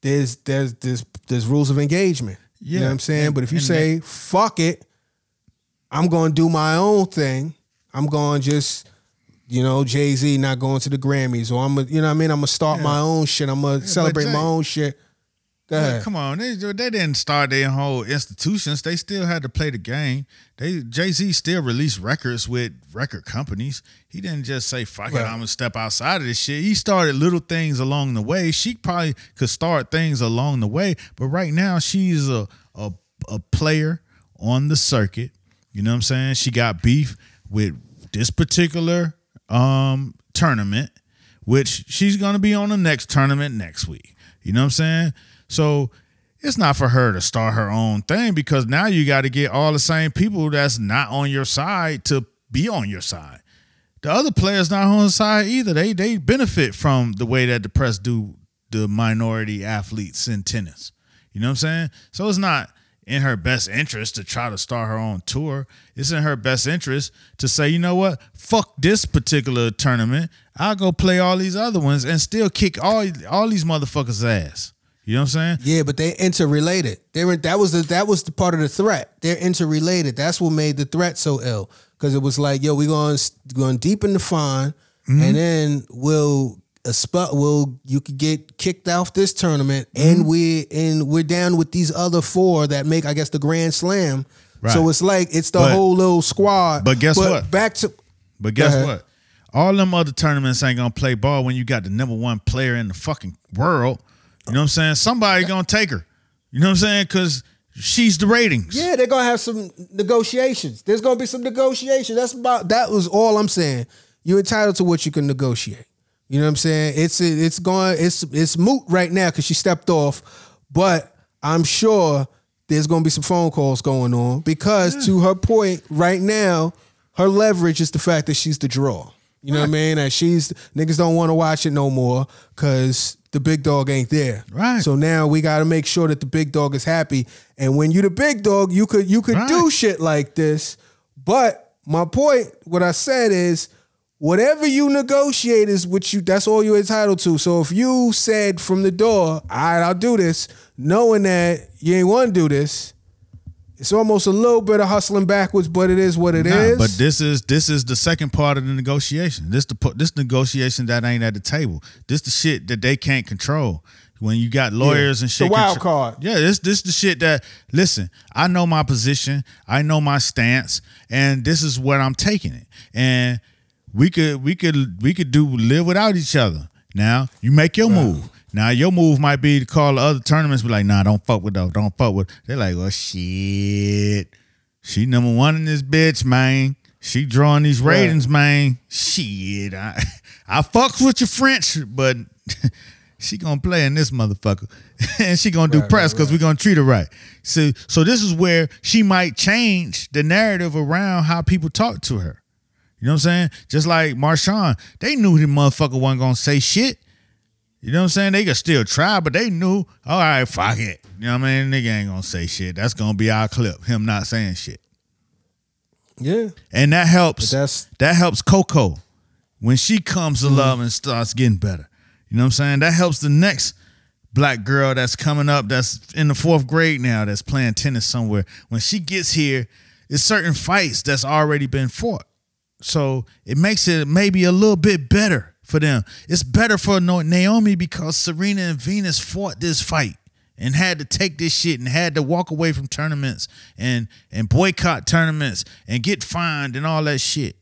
S2: there's there's there's there's rules of engagement. You know
S3: Yeah,
S2: what I'm saying?
S3: and-
S2: but if you say fuck it, I'm gonna do my own thing. I'm going to just, you know, Jay Z not going to the Grammys, or I'm, gonna, you know, what I mean, I'm gonna start my own shit. I'm gonna celebrate my own shit. Go ahead.
S3: come on, they they didn't start their whole institutions. They still had to play the game. They Jay Z still released records with record companies. He didn't just say "fuck it," I'm gonna step outside of this shit. He started little things along the way. She probably could start things along the way, but right now she's a a, a player on the circuit. You know what I'm saying? She got beef with this particular um tournament, which she's gonna be on the next tournament next week. You know what I'm saying? So it's not for her to start her own thing because now you got to get all the same people that's not on your side to be on your side. The other players not on the side either. They they benefit from the way that the press do the minority athletes in tennis. You know what I'm saying? So it's not in her best interest to try to start her own tour. It's in her best interest to say, you know what? Fuck this particular tournament. I'll go play all these other ones and still kick all all these motherfuckers' ass. You know what I'm saying?
S2: Yeah, but they interrelated. They were that was the that was the part of the threat. They're interrelated. That's what made the threat so ill because it was like, yo, we're going going deep in the fine, mm-hmm. and then we'll a spot will you could get kicked off this tournament, and mm-hmm. we and we're down with these other four that make I guess the Grand Slam.
S3: Right.
S2: So it's like it's the
S3: But-
S2: whole little squad.
S3: but guess what?
S2: Back to
S3: But guess what? All them other tournaments ain't gonna play ball when you got the number one player in the fucking world. You know what I'm saying? Somebody gonna take her. You know what I'm saying? Cause she's the ratings.
S2: Yeah, they're gonna have some negotiations. There's gonna be some negotiation. That's about that was all I'm saying. You're entitled to what you can negotiate. You know what I'm saying? It's it's going it's it's moot right now because she stepped off, but I'm sure there's gonna be some phone calls going on because to her point, right now, her leverage is the fact that she's the draw. You know what I mean? That she's niggas don't want to watch it no more because the big dog ain't there.
S3: Right.
S2: So now we got to make sure that the big dog is happy. And when you the big dog, you could you could do shit like this. But my point, what I said is, whatever you negotiate is what you. That's all you're entitled to. So if you said from the door, "All right, I'll do this," knowing that you ain't want to do this, it's almost a little bit of hustling backwards, but it is what it is.
S3: Nah, but this is this is the second part of the negotiation. This the this negotiation that ain't at the table. This the shit that they can't control. When you got lawyers and
S2: The
S3: shit,
S2: wild
S3: contro-
S2: card.
S3: Yeah, this this the shit that listen. I know my position. I know my stance, and this is what I'm taking it. And we could we could we could do live without each other. Now you make your move. Now your move might be to call the other tournaments, be like, nah, don't fuck with those, don't fuck with. They're like, oh shit. She number one in this bitch, man. She drawing these ratings, man. Shit, I, [LAUGHS] I fucks with your French, but [LAUGHS] she gonna play in this motherfucker, [LAUGHS] and she gonna do
S2: Right,
S3: press
S2: right,
S3: because we gonna treat her right. So, so this is where she might change the narrative around how people talk to her. You know what I'm saying? Just like Marshawn, they knew the motherfucker wasn't gonna say shit. You know what I'm saying? They could still try, but they knew, all right, fuck it. You know what I mean? Nigga ain't gonna say shit. That's gonna be our clip, him not saying shit.
S2: yeah,
S3: And that helps
S2: But that's-
S3: that helps Coco when she comes to love and starts getting better. You know what I'm saying? That helps the next black girl that's coming up that's in the fourth grade now that's playing tennis somewhere. When she gets here, it's certain fights that's already been fought. So it makes it maybe a little bit better for them. It's better for Naomi because Serena and Venus fought this fight and had to take this shit and had to walk away from tournaments and and boycott tournaments and get fined and all that shit.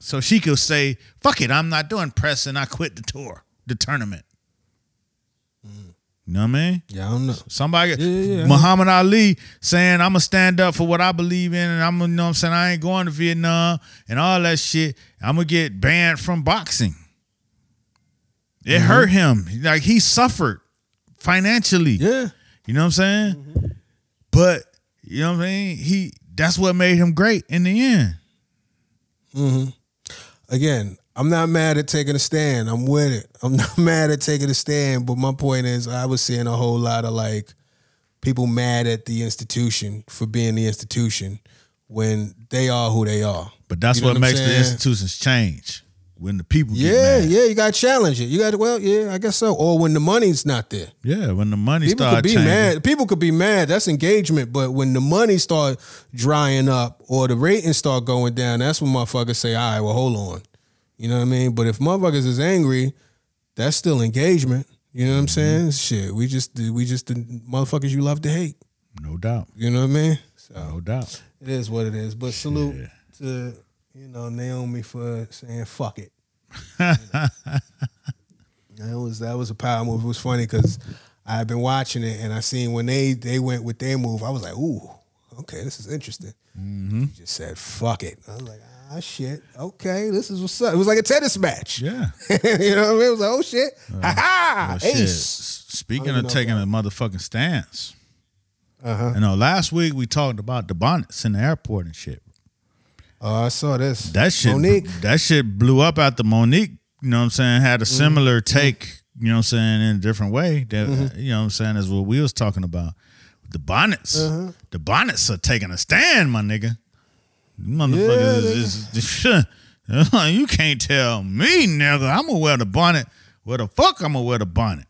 S3: So she could say, "Fuck it, I'm not doing press and I quit the tour, the tournament." You know what I mean?
S2: yeah, I don't know.
S3: Somebody,
S2: yeah, yeah.
S3: Muhammad Ali saying, I'm gonna stand up for what I believe in, and I'm gonna, you know what I'm saying, I ain't going to Vietnam and all that shit. I'm gonna get banned from boxing. It
S2: Mm-hmm.
S3: hurt him. Like he suffered financially.
S2: Yeah,
S3: You know what I'm saying? But you know what I mean? He that's what made him great in the end.
S2: again, I'm not mad at taking a stand. I'm with it. I'm [LAUGHS] not mad at taking a stand. But my point is, I was seeing a whole lot of like people mad at the institution for being the institution when they are who they are.
S3: But that's
S2: You know
S3: what,
S2: I'm
S3: makes the institutions change. When the people get
S2: Yeah,
S3: mad.
S2: yeah, you got to challenge it. You got to, well, yeah, I guess so. Or when the money's not there.
S3: Yeah, when the money
S2: People
S3: started
S2: could be
S3: changing.
S2: mad. People could be mad. That's engagement. But when the money start drying up or the ratings start going down, that's when motherfuckers say, "All right, well, hold on." You know what I mean? But if motherfuckers is angry, that's still engagement. You know what I'm
S3: Mm-hmm.
S2: saying? Shit, we just we just the motherfuckers you love to hate.
S3: No doubt.
S2: You know what I mean? So
S3: No doubt.
S2: it is what it is. But salute to you know Naomi for saying fuck it. [LAUGHS] that was that was a power move. It was funny because I had been watching it and I seen when they they went with their move. I was like, ooh, okay, this is interesting.
S3: Mm-hmm.
S2: He just said fuck it. I was like, ah shit, okay, this is what's up. It was like a tennis match.
S3: Yeah. [LAUGHS]
S2: you know what I mean? It was like, oh shit, ha ha,
S3: Well,
S2: ace.
S3: Speaking of taking
S2: know
S3: a motherfucking stance,
S2: Uh-huh.
S3: you know, last week we talked about the bonnets in the airport and shit.
S2: Oh, I saw this.
S3: That shit,
S2: Mo'Nique.
S3: that shit blew up after Mo'Nique. You know what I'm saying? Had a
S2: Mm-hmm.
S3: similar take. You know what I'm saying? In a different way. That
S2: Mm-hmm.
S3: you know what I'm saying is what we was talking about. The bonnets,
S2: Uh-huh.
S3: the bonnets are taking a stand, my nigga. Motherfuckers
S2: Yeah,
S3: is, is- [LAUGHS] you can't tell me, nigga. I'm gonna wear the bonnet. Where the fuck I'm gonna wear the bonnet?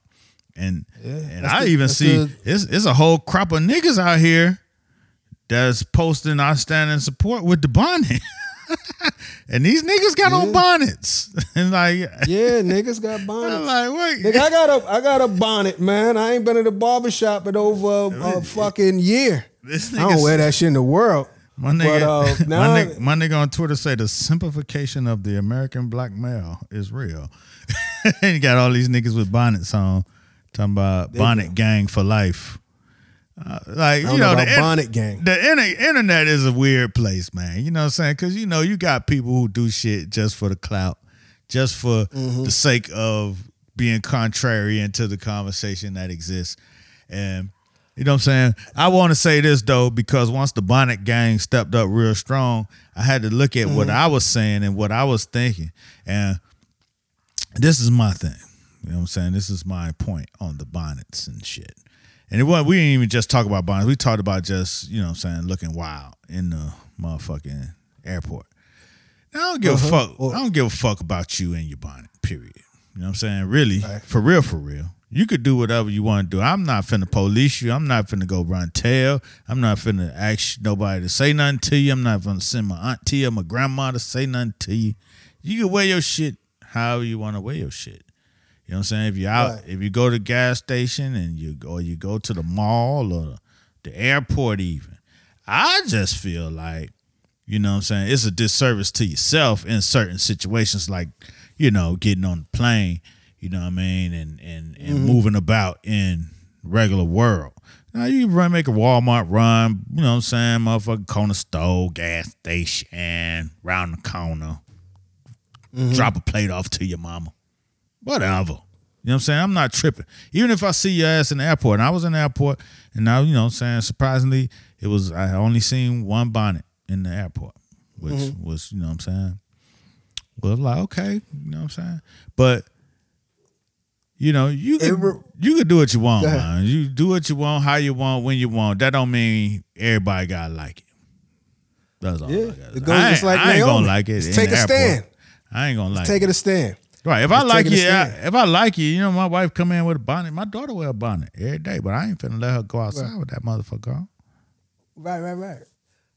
S3: And and I
S2: the-
S3: even see
S2: the-
S3: it's it's a whole crop of niggas out here that's posting I stand in support with the bonnet. [LAUGHS] and these niggas got on bonnets. [LAUGHS] and like
S2: Yeah, niggas got
S3: I'm
S2: bonnets.
S3: like, wait.
S2: Nigga, I got a I got a bonnet, man. I ain't been in the barber shop in over a, a fucking year.
S3: This
S2: I don't wear that shit in the world.
S3: My nigga,
S2: But, uh, [LAUGHS] now
S3: my, nigga, my nigga on Twitter say the simplification of the American black male is real. and [LAUGHS] you got all these niggas with bonnets on, talking about bonnet gang for life. Uh, like you
S2: know,
S3: know, the in-
S2: bonnet gang.
S3: the inter- internet is a weird place, man. You know what I'm saying? Because you know you got people who do shit just for the clout, just for
S2: Mm-hmm.
S3: the sake of being contrarian to the conversation that exists, and you know what I'm saying. I want to say this though because once the bonnet gang stepped up real strong, I had to look at what
S2: Mm-hmm.
S3: I was saying and what I was thinking, and this is my thing. You know what I'm saying? This is my point on the bonnets and shit. And it wasn't, we didn't even just talk about bonnets. We talked about just, you know what I'm saying, looking wild in the motherfucking airport. Now, I don't give a fuck. I don't give a fuck about you and your bonnet, period. You know what I'm saying? Really, for real, for real. You could do whatever you want to do. I'm not finna police you. I'm not finna go run tail. I'm not finna ask nobody to say nothing to you. I'm not finna send my auntie or my grandma to say nothing to you. You can wear your shit however you want to wear your shit. You know what I'm saying? If you're out,
S2: Right.
S3: if you go to the gas station and you or you go to the mall or the airport, even, I just feel like, you know what I'm saying, it's a disservice to yourself in certain situations, like, you know, getting on the plane, you know what I mean, and and and moving about in regular world. Now you run make a Walmart run, you know what I'm saying, motherfucking corner store, gas station, round the corner, drop a plate off to your mama whatever. You know what I'm saying? I'm not tripping. Even if I see your ass in the airport, and I was in the airport, and now, you know what I'm saying, surprisingly, it was, I only seen one bonnet in the airport, which
S2: Mm-hmm.
S3: was, you know what I'm saying? Well, like, okay, you know what I'm saying? But, you know, you can,
S2: re-
S3: you can do what you want, man. You do what you want, how you want, when you want. That don't mean everybody gotta like it. That's all.
S2: Yeah, it goes
S3: I
S2: just
S3: ain't-
S2: like
S3: I ain't gonna like it.
S2: Just take a
S3: airport.
S2: stand.
S3: I ain't gonna like it.
S2: Take
S3: it.
S2: it a stand.
S3: Right. If I like you, I, if I like you, you know, my wife come in with a bonnet. My daughter wear a bonnet every day, but I ain't finna let her go outside with that motherfucker. on.
S2: Right, right, right.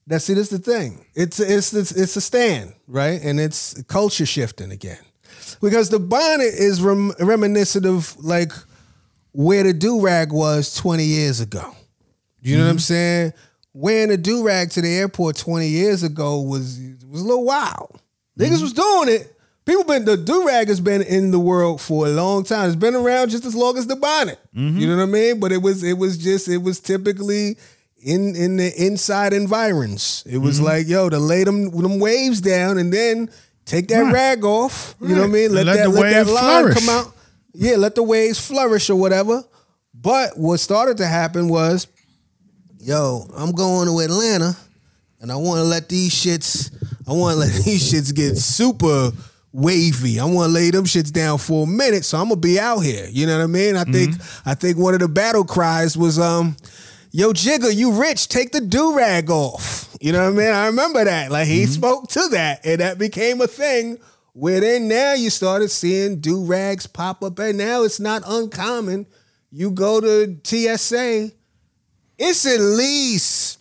S2: That's see, that's the thing. It's it's it's it's a stand, right? And it's culture shifting again, because the bonnet is rem- reminiscent of like where the do rag was twenty years ago. You know what I'm mm-hmm. saying? Wearing a do rag to the airport twenty years ago was was a little wild. Niggas mm-hmm. was doing it. People been the do rag has been in the world for a long time. It's been around just as long as the bonnet. Mm-hmm. You know what I mean? But it was it was just it was typically in in the inside environs. It was like yo to lay them them waves down and then take that
S3: Right.
S2: rag off. You know what I mean? Let,
S3: Let
S2: that
S3: the
S2: let that line
S3: flourish.
S2: come out. Yeah, let the waves flourish or whatever. But what started to happen was, yo, I'm going to Atlanta and I want to let these shits, I want to let [LAUGHS] these shits get super wavy. I want to lay them shits down for a minute, so I'm gonna be out here. You know what I mean? I think I think one of the battle cries was, um, "Yo, Jigga, you rich? Take the do rag off." You know what I mean? I remember that. Like he spoke to that, and that became a thing. Where then now you started seeing do rags pop up, and now it's not uncommon. You go to TSA, it's at least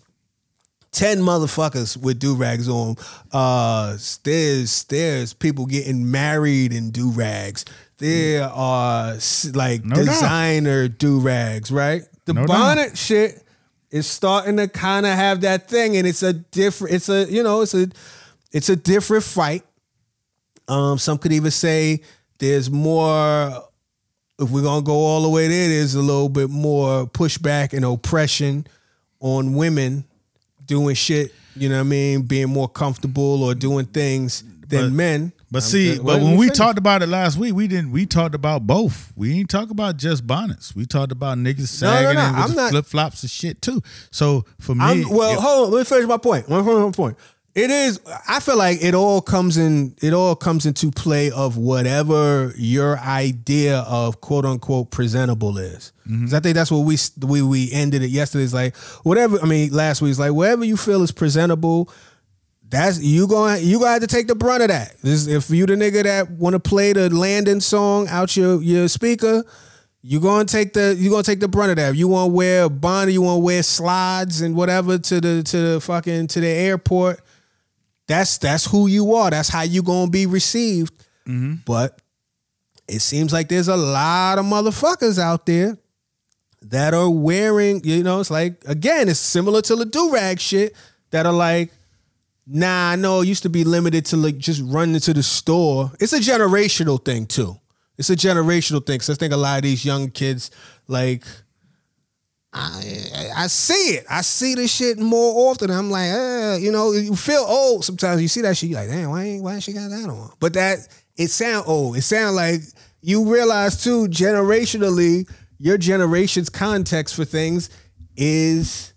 S2: 10 motherfuckers with do rags on. Uh, there's there's people getting married in do rags. There are like
S3: No
S2: designer do rags, right? The
S3: No
S2: bonnet shit is starting to kind of have that thing, and it's a different. It's a you know it's a it's a different fight. Um, some could even say there's more. If we're gonna go all the way there, there's a little bit more pushback and oppression on women doing shit. You know what I mean? Being more comfortable or doing things than
S3: But-
S2: men.
S3: But
S2: I'm
S3: see,
S2: just-
S3: but when we
S2: finish.
S3: talked about it last week, we didn't. We talked about both. We didn't talk about just bonnets. We talked about niggas
S2: no,
S3: sagging
S2: no,
S3: and flip flops and shit too. So for me,
S2: I'm, well,
S3: it-
S2: hold on. Let me finish my point. Let me finish my point. It is. I feel like it all comes in. It all comes into play of whatever your idea of quote unquote presentable is.
S3: Mm-hmm.
S2: I think that's what we we we ended it yesterday. It's like whatever. I mean, last week it's like whatever you feel is presentable. That's you going. You gonna have to take the brunt of that. This, if you the nigga that want to play the landing song out your your speaker, you gonna take the you gonna take the brunt of that. If you want to wear a bonnet, you want to wear slides and whatever to the to the fucking to the airport. That's that's who you are. That's how you gonna be received. Mm-hmm. But it seems like there's a lot of motherfuckers out there that are wearing. You know, it's like again, it's similar to the do rag shit that are like. Nah, know it used to be limited to like just running to the store. It's a generational thing too. It's a generational thing. Cause I think a lot of these young kids, like, I I see it. I see the shit more often. I'm like, uh, you know, you feel old sometimes. You see that shit, you like, damn, why ain't why she got that on? But that it sound old. It sound like you realize too, generationally, your generation's context for things is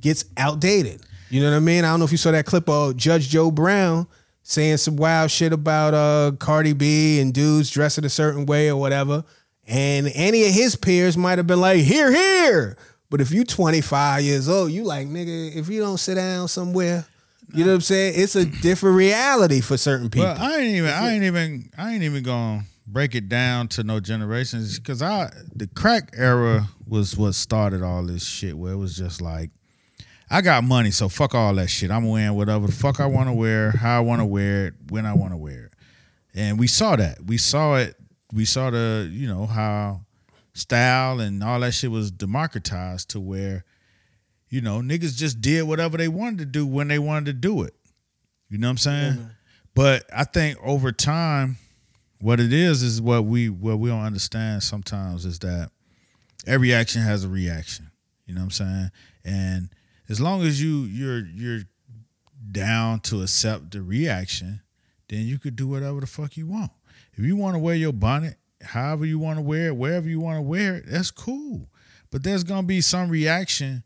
S2: gets outdated. You know what I mean? I don't know if you saw that clip of Judge Joe Brown saying some wild shit about uh Cardi B and dudes dressing a certain way or whatever. And any of his peers might have been like, here, here. But if you 25 years old, you like, nigga, if you don't sit down somewhere, you know what I'm saying? It's a different reality for certain people.
S3: Well, I ain't even, I ain't even, I ain't even gonna break it down to no generations because I, the crack era was what started all this shit. Where it was just like, I got money, so fuck all that shit. I'm wearing whatever the fuck I want to wear, how I want to wear it, when I want to wear it. And we saw that. We saw it. We saw the, you know, how style and all that shit was democratized to where, you know, niggas just did whatever they wanted to do when they wanted to do it. You know what I'm saying? but I think over time, what it is is what we what we don't understand sometimes is that every action has a reaction. You know what I'm saying? And as long as you you're you're down to accept the reaction, then you could do whatever the fuck you want. If you want to wear your bonnet, however you want to wear it, wherever you want to wear it, that's cool. But there's gonna be some reaction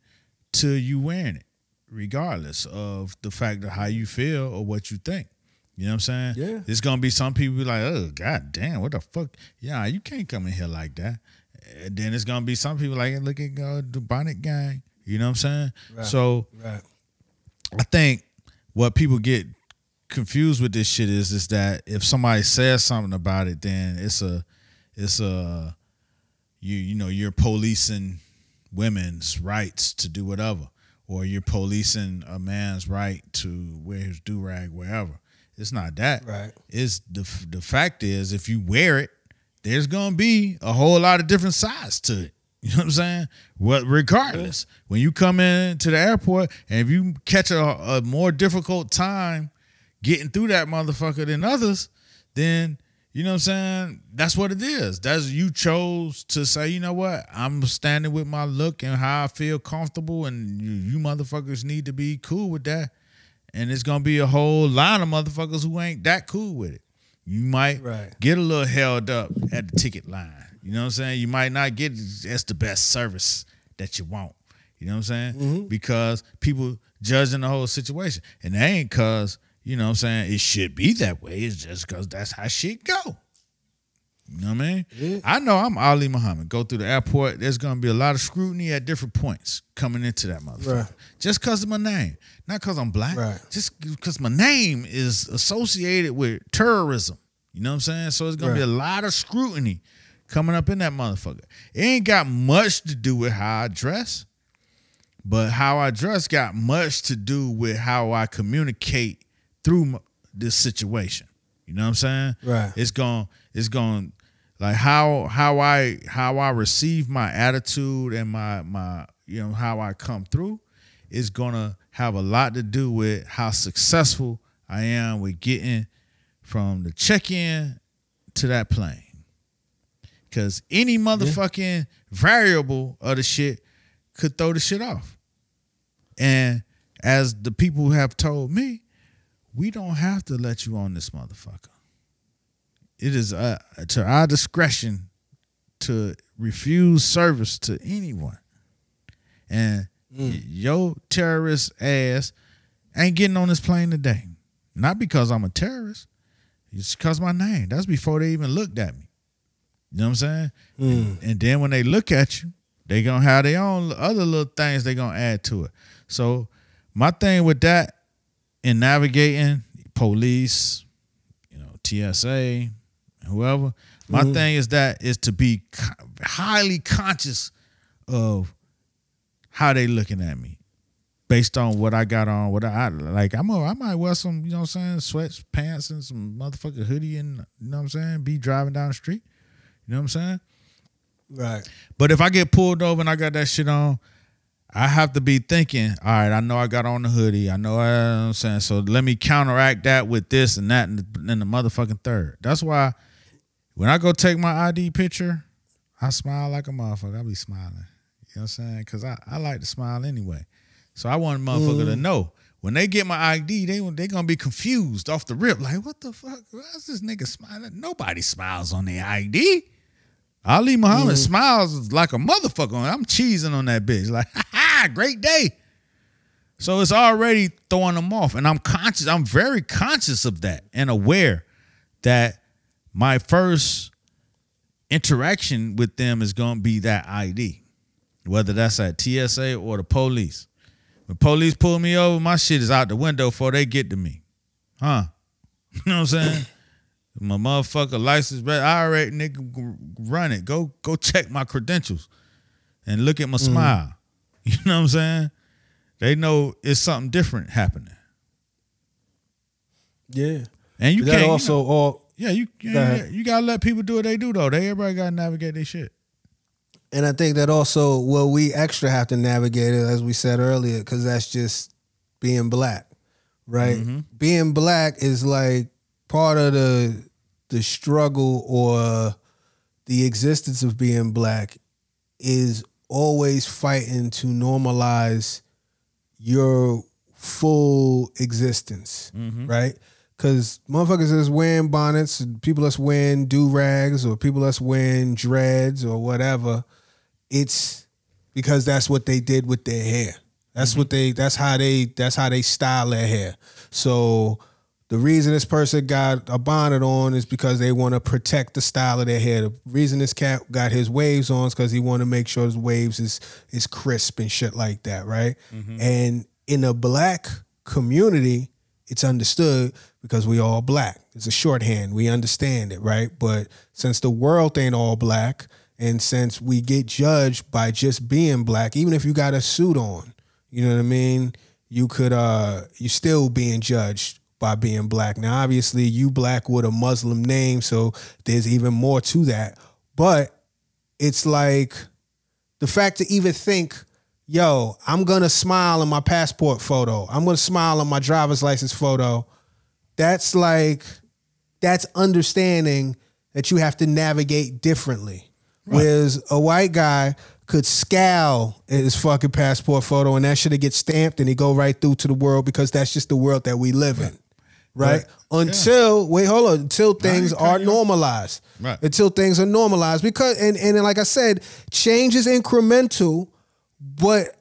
S3: to you wearing it, regardless of the fact of how you feel or what you think. You know what I'm saying?
S2: Yeah.
S3: There's gonna be some people be like, oh god damn, what the fuck? Yeah, you can't come in here like that. And then it's gonna be some people like, look at uh, the bonnet gang. You know what I'm saying?
S2: Right.
S3: So
S2: right.
S3: I think what people get confused with this shit is is that if somebody says something about it, then it's a it's a you you know you're policing women's rights to do whatever, or you're policing a man's right to wear his do rag wherever. It's not that.
S2: Right.
S3: It's the the fact is if you wear it, there's gonna be a whole lot of different sides to it. You know what I'm saying? What regardless, when you come in to the airport and if you catch a, a more difficult time getting through that motherfucker than others, then you know what I'm saying? That's what it is. That's you chose to say, you know what? I'm standing with my look and how I feel comfortable, and you, you motherfuckers need to be cool with that. And it's gonna be a whole line of motherfuckers who ain't that cool with it. You might
S2: Right.
S3: get a little held up at the ticket line. You know what I'm saying? You might not get that's the best service that you want. You know what I'm saying? Mm-hmm. Because people judging the whole situation. And it ain't cause, you know what I'm saying, it should be that way. It's just cause that's how shit go. You know what I mean?
S2: Yeah.
S3: I know I'm Ali Muhammad. Go through the airport. There's gonna be a lot of scrutiny at different points coming into that motherfucker.
S2: Right.
S3: Just cause of my name. Not cause I'm black.
S2: Right.
S3: Just because my name is associated with terrorism. You know what I'm saying? So it's gonna be a lot of scrutiny coming up in that motherfucker. It ain't got much to do with how I dress, but how I dress got much to do with how I communicate through m- this situation. You know what I'm saying?
S2: Right.
S3: It's going it's going like how how I how I receive my attitude and my my you know how I come through is going to have a lot to do with how successful I am with getting from the check-in to that plane. Cause any motherfucking variable of the shit could throw the shit off. And as the people have told me, we don't have to let you on this motherfucker. It is uh, to our discretion to refuse service to anyone. And y- your terrorist ass ain't getting on this plane today. Not because I'm a terrorist. It's because my name. That's before they even looked at me. You know what I'm saying? And, mm. and then when they look at you, they gonna have their own other little things they gonna add to it. So my thing with that in navigating police, you know, TSA, whoever, my mm-hmm. thing is that is to be highly conscious of how they looking at me based on what I got on, what I like. I'm a, I might wear some, you know what I'm saying, sweats, pants, and some motherfucking hoodie, and you know what I'm saying, be driving down the street. You know what I'm saying?
S2: Right.
S3: But if I get pulled over and I got that shit on, I have to be thinking, all right, I know I got on the hoodie. I know, I, you know what I'm saying. So let me counteract that with this and that and the, and the motherfucking third. That's why when I go take my ID picture, I smile like a motherfucker. I be smiling. You know what I'm saying? Cause I, I like to smile anyway. So I want a motherfucker to mm. know. When they get my ID, they they gonna be confused off the rip. Like, what the fuck? Why's this nigga smiling? Nobody smiles on their ID. Ali Muhammad mm-hmm. smiles like a motherfucker. I'm cheesing on that bitch. Like, [LAUGHS] ha ha, great day. So it's already throwing them off. And I'm conscious, I'm very conscious of that and aware that my first interaction with them is gonna be that ID. Whether that's at TSA or the police. When police pull me over, my shit is out the window before they get to me. Huh? [LAUGHS] You know what I'm saying? My motherfucker license, but I already nigga run it. Go go check my credentials and look at my smile. [LAUGHS] You know what I'm saying? They know it's something different happening.
S2: Yeah.
S3: And you
S2: that
S3: can't you
S2: also
S3: know-
S2: all
S3: yeah, you you,
S2: ahead.
S3: you gotta let people do what they do though. They everybody gotta navigate their shit.
S2: And I think that also, well, we extra have to navigate it, as we said earlier, because that's just being black, right?
S3: Mm-hmm.
S2: Being black is like part of the the struggle or the existence of being black is always fighting to normalize your full existence, mm-hmm. right? Because motherfuckers is wearing bonnets, people that's wearing do rags, or people that's wearing dreads or whatever. It's because that's what they did with their hair. That's mm-hmm. what they. That's how they. That's how they style their hair. So the reason this person got a bonnet on is because they want to protect the style of their hair. The reason this cat got his waves on is because he want to make sure his waves is is crisp and shit like that, right? And in a black community, it's understood because we all black. It's a shorthand. We understand it, right? But since the world ain't all black, and since we get judged by just being black, even if you got a suit on, you know what I mean? You could uh you still being judged by being black. Now obviously you black with a Muslim name, so there's even more to that. But it's like the fact to even think, yo, I'm gonna smile in my passport photo. I'm gonna smile on my driver's license photo. That's like that's understanding that you have to navigate differently. Whereas a white guy could scowl at his fucking passport photo and that should get stamped and he go right through to the world because that's just the world that we live in. Right? Until wait, hold on, until things are normalized.
S3: Right.
S2: Until things are normalized. Because and, and like I said, change is incremental, but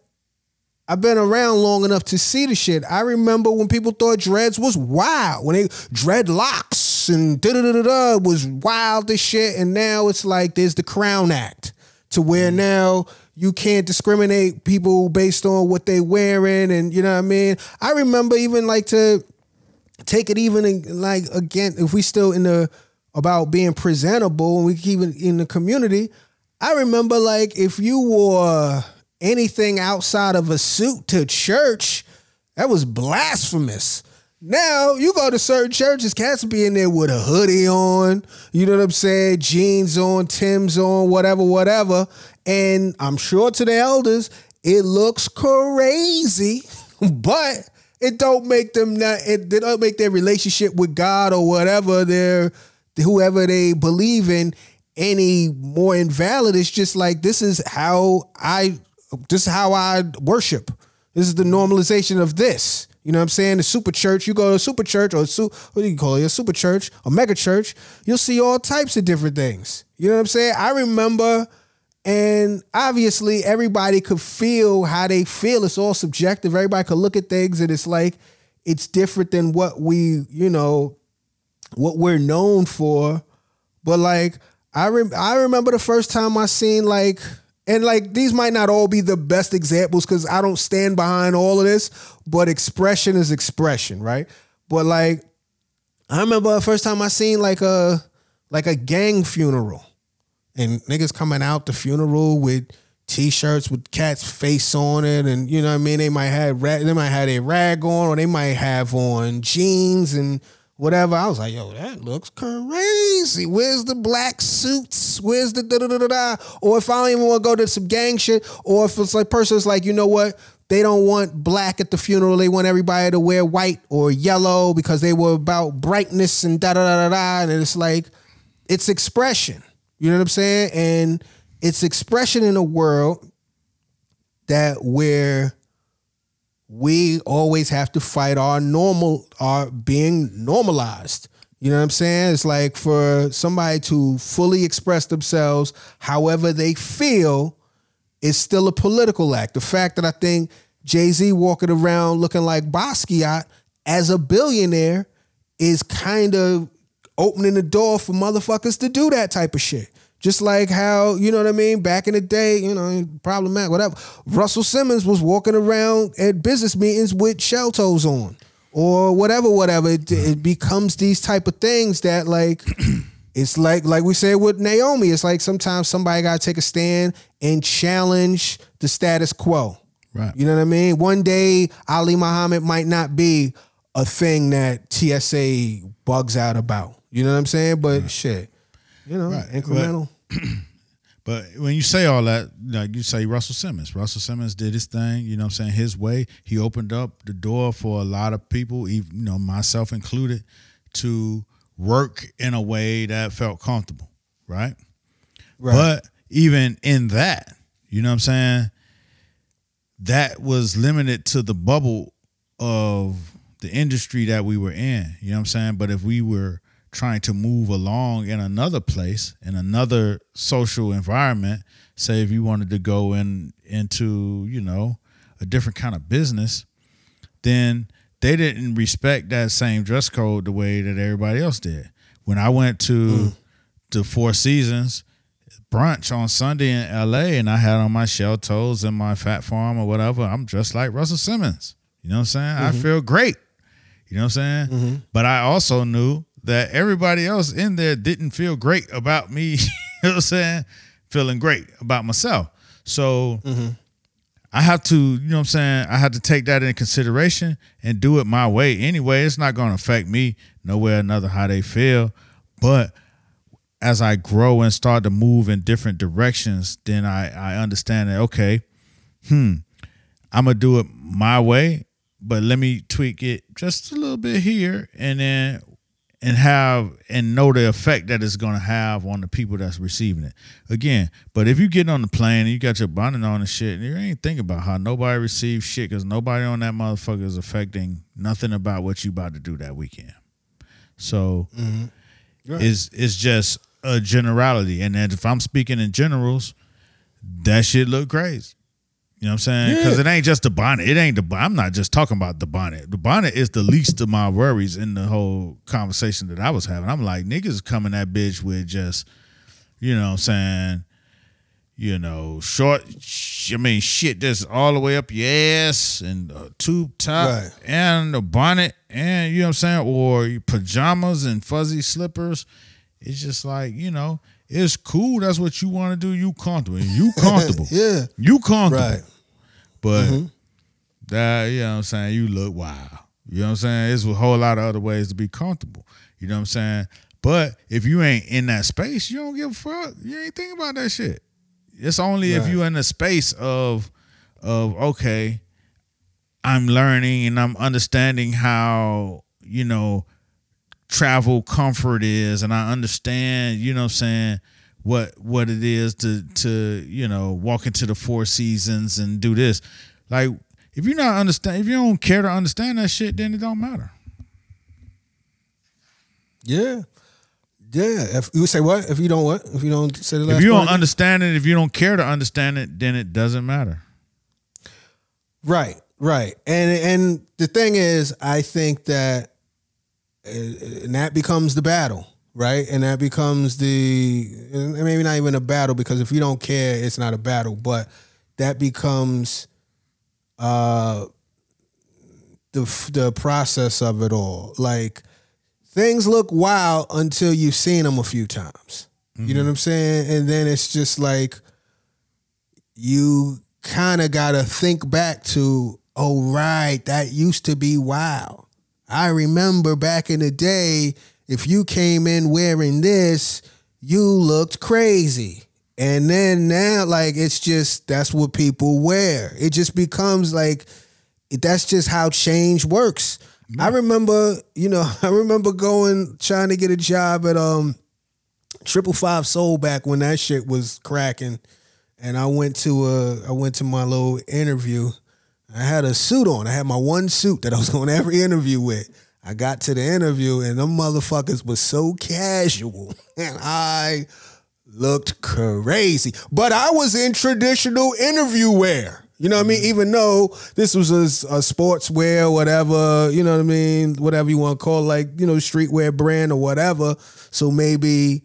S2: I've been around long enough to see the shit. I remember when people thought dreads was wild, when they dreadlocks and da da da da da was wild as shit, and now it's like there's the Crown Act to where now you can't discriminate people based on what they wearing, and you know what I mean. I remember even like to take it even in, like again if we still in the about being presentable and we keep it in the community i remember like if you wore anything outside of a suit to church that was blasphemous. Now you go to certain churches cats be in there with a hoodie on you know what i'm saying jeans on tims on whatever whatever. And i'm sure to the elders it looks crazy [LAUGHS] but it don't make them not it, it don't make their relationship with God or whatever their whoever they believe in any more invalid. It's just like this is how I this is how I worship. This is the normalization of this. You know what I'm saying? The super church, you go to a super church or su- what do you call it? A super church, a mega church, you'll see all types of different things. You know what I'm saying? I remember and obviously, everybody could feel how they feel. It's all subjective. Everybody could look at things, and it's like it's different than what we, you know, what we're known for. But like, I rem- I remember the first time I seen like, and like these might not all be the best examples because I don't stand behind all of this. But expression is expression, right? But like, I remember the first time I seen like a like a gang funeral and niggas coming out the funeral with t-shirts with cat's face on it and you know what I mean they might have rag, they might have a rag on or they might have on jeans and whatever I was like yo that looks crazy where's the black suits where's the da da da da or if I don't even want to go to some gang shit or if it's like person's like you know what they don't want black at the funeral. They want everybody to wear white or yellow because they were about brightness and da da da da da. And it's like, it's expression. You know what I'm saying? And it's expression in a world that where we always have to fight our normal our being normalized. You know what I'm saying? It's like for somebody to fully express themselves however they feel is still a political act. The fact that I think Jay-Z walking around looking like Basquiat as a billionaire is kind of opening the door for motherfuckers to do that type of shit. Just like how, you know what I mean, back in the day, you know, problematic, whatever. Russell Simmons was walking around at business meetings with shell toes on or whatever, whatever. It, it becomes these type of things that like [CLEARS THROAT] it's like like we said with Naomi. It's like sometimes somebody gotta take a stand and challenge the status quo.
S3: Right.
S2: You know what I mean? One day Ali Muhammad might not be a thing that TSA bugs out about. You know what I'm saying? But shit, you know,
S3: Right.
S2: incremental. [CLEARS THROAT]
S3: But when you say all that, like you say Russell Simmons. Russell Simmons did his thing, you know what I'm saying, his way. He opened up the door for a lot of people, even you know, myself included, to work in a way that felt comfortable, right?
S2: Right.
S3: But even in that, you know what I'm saying, that was limited to the bubble of the industry that we were in. You know what I'm saying? But if we were trying to move along in another place, in another social environment, say if you wanted to go in into, you know, a different kind of business, then they didn't respect that same dress code the way that everybody else did. When I went to mm. the Four Seasons brunch on Sunday in LA and I had on my shell toes and my Phat Farm or whatever, I'm dressed like Russell Simmons. You know what I'm saying? I mm-hmm. feel great. You know what I'm saying? Mm-hmm. But I also knew that everybody else in there didn't feel great about me, [LAUGHS] you know what I'm saying? Feeling great about myself. So I have to, you know what I'm saying? I have to take that into consideration and do it my way anyway. It's not going to affect me nowhere or another how they feel. But as I grow and start to move in different directions, then I, I understand that, okay, hmm, I'm going to do it my way, but let me tweak it just a little bit here and then and have and know the effect that it's going to have on the people that's receiving it. Again, but if you get on the plane and you got your bonnet on and shit, and you ain't thinking about how nobody receives shit because nobody on that motherfucker is affecting nothing about what you about to do that weekend. So mm-hmm. it's it's just a generality, and if I'm speaking in generals, that shit look crazy. You know what I'm saying? Because it ain't just the bonnet. It ain't the. I'm not just talking about the bonnet. The bonnet is the least of my worries in the whole conversation that I was having. I'm like, niggas coming that bitch with just, you know what I'm saying, you know, short, I mean, shit that's all the way up your ass and a tube top
S2: Right.
S3: and a bonnet and, you know what I'm saying, or pajamas and fuzzy slippers. It's just like, you know, it's cool. That's what you want to do. You comfortable. You comfortable. [LAUGHS]
S2: Yeah.
S3: You comfortable.
S2: Right.
S3: But mm-hmm. that, you know what I'm saying, you look wild. You know what I'm saying? There's a whole lot of other ways to be comfortable. You know what I'm saying? But if you ain't in that space, you don't give a fuck. You ain't thinking about that shit. It's only if
S2: Right.
S3: you in the space of of okay, I'm learning and I'm understanding how, you know, travel comfort is and I understand, you know what I'm saying, what what it is to to, you know, walk into the four seasons and do this. Like if you're not understand if you don't care to understand that shit, then it don't matter.
S2: Yeah. Yeah. If you say what? If you don't what? If you don't say the last
S3: If you don't understand it, if you don't care to understand it, then it doesn't matter.
S2: Right, right. And and the thing is, I think that and that becomes the battle, right? And that becomes the maybe not even a battle because if you don't care, it's not a battle, but that becomes uh the the process of it all. Like things look wild until you've seen them a few times. You know what I'm saying? And then it's just like you kind of got to think back to, oh, right, that used to be wild. I remember back in the day, if you came in wearing this, you looked crazy. And then now, like, it's just that's what people wear. It just becomes like that's just how change works. I remember, you know, [LAUGHS] I remember going trying to get a job at um Triple Five Soul back when that shit was cracking and I went to a I went to my little interview. I had a suit on. I had my one suit that I was [LAUGHS] going to every interview with. I got to the interview and them motherfuckers was so casual, [LAUGHS] and I looked crazy. But I was in traditional interview wear. You know what I mean? Mm-hmm. Even though this was a, a sportswear, whatever, you know what I mean? Whatever you want to call it, like, you know, streetwear brand or whatever. So maybe,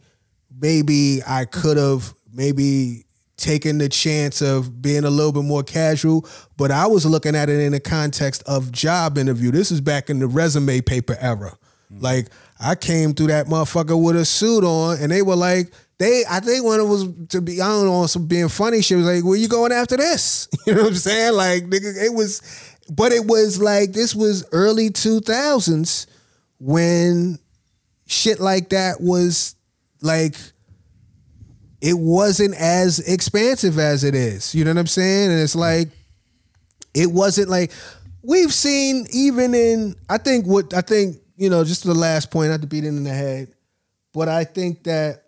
S2: maybe I could have maybe taken the chance of being a little bit more casual, but I was looking at it in the context of job interview. This is back in the resume paper era. Mm-hmm. Like I came through that motherfucker with a suit on, and they were like, they I think when it was to be I don't know some being funny shit was like, where you going after this? [LAUGHS] You know what I'm saying? Like nigga, it was, but it was like this was early 2000s when shit like that was like it wasn't as expansive as it is. You know what I'm saying? And it's like it wasn't like we've seen even in I think what I think, you know, just the last point, not to beat it in the head, but I think that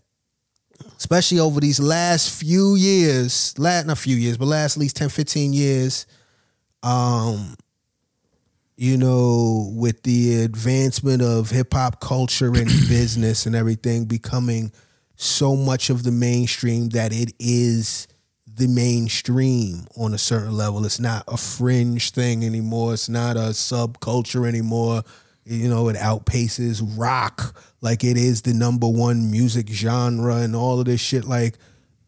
S2: especially over these last few years, last not a few years, but last at least 10, 15 years, um, you know, with the advancement of hip hop culture and [COUGHS] business and everything becoming so much of the mainstream that it is the mainstream on a certain level. It's not a fringe thing anymore. It's not a subculture anymore. You know, it outpaces rock like it is the number one music genre and all of this shit. Like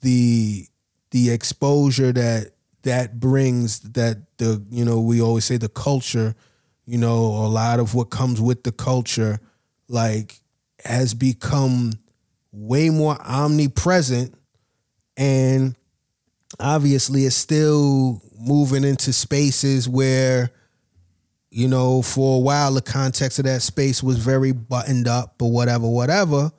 S2: the the exposure that that brings that the you know we always say the culture you know a lot of what comes with the culture like has become way more omnipresent and obviously it's still moving into spaces where you know for a while the context of that space was very buttoned up or whatever whatever.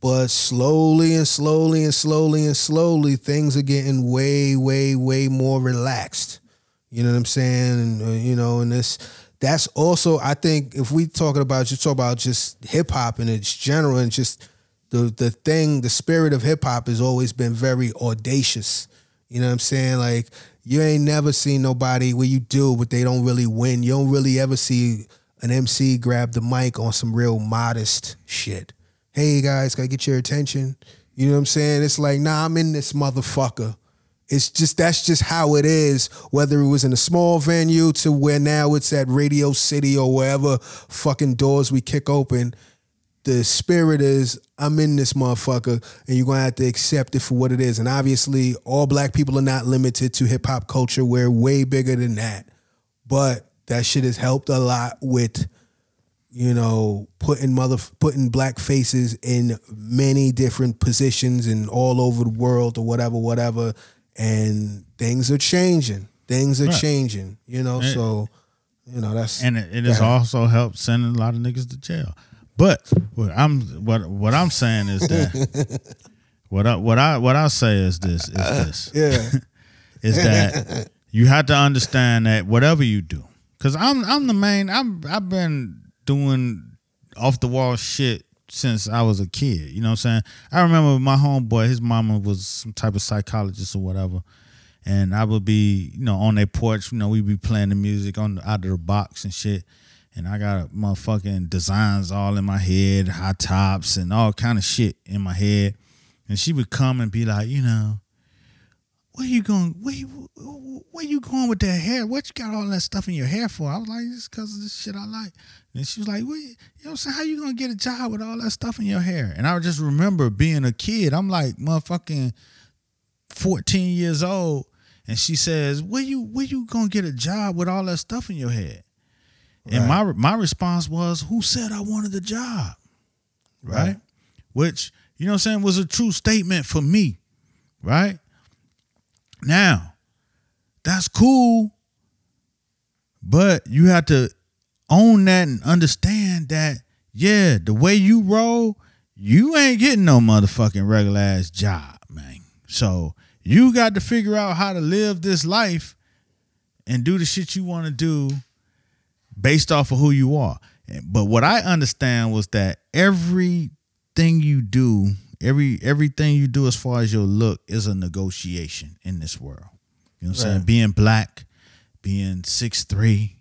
S2: But slowly and slowly and slowly and slowly things are getting way way way more relaxed. You know what i'm saying? And uh, you know and this that's also i think if we talking about just talk about just hip-hop and its general and just the the thing the spirit of hip-hop has always been very audacious you know what i'm saying like you ain't never seen nobody where you do but they don't really win you don't really ever see an mc grab the mic on some real modest shit hey guys, gotta get your attention. You know what I'm saying? It's like, nah, I'm in this motherfucker. It's just that's just how it is. Whether it was in a small venue to where now it's at Radio City or wherever fucking doors we kick open. The spirit is I'm in this motherfucker, and you're gonna have to accept it for what it is. And obviously, all black people are not limited to hip hop culture. We're way bigger than that. But that shit has helped a lot with you know, putting mother putting black faces in many different positions and all over the world or whatever, whatever. And things are changing. Things are
S3: Right.
S2: changing. You know, so you know that's
S3: and it, it has also helped sending a lot of niggas to jail. But what I'm what what I'm saying is that [LAUGHS] what I what I what I say is this is this
S2: yeah, [LAUGHS]
S3: is that you have to understand that whatever you do, because I'm I'm the main I'm I've been doing off the wall shit since I was a kid. You know what I'm saying? I remember my homeboy, his mama was some type of psychologist or whatever. And I would be, you know, on their porch, you know, we'd be playing the music on the, out of the box and shit. And I got motherfucking designs all in my head, high tops and all kind of shit in my head. And she would come and be like, you know, where you going? Where you, where you going with that hair? What you got all that stuff in your hair for? I was like, it's because of this shit I like. And she was like, what, you know what I'm saying? How you gonna get a job with all that stuff in your hair? And I just remember being a kid. I'm like motherfucking 14 years old. And she says, where you where you gonna get a job with all that stuff in your head? And my my response was, who said I wanted the job? Right?
S2: Right.
S3: Which, you know what I'm saying, was a true statement for me. Right? Now, that's cool, but you have to own that and understand that, yeah, the way you roll, you ain't getting no motherfucking regular ass job, man. So you got to figure out how to live this life and do the shit you want to do based off of who you are. But what I understand was that everything you do every everything you do as far as your look is a negotiation in this world. You know what I'm saying? Being black, being six three,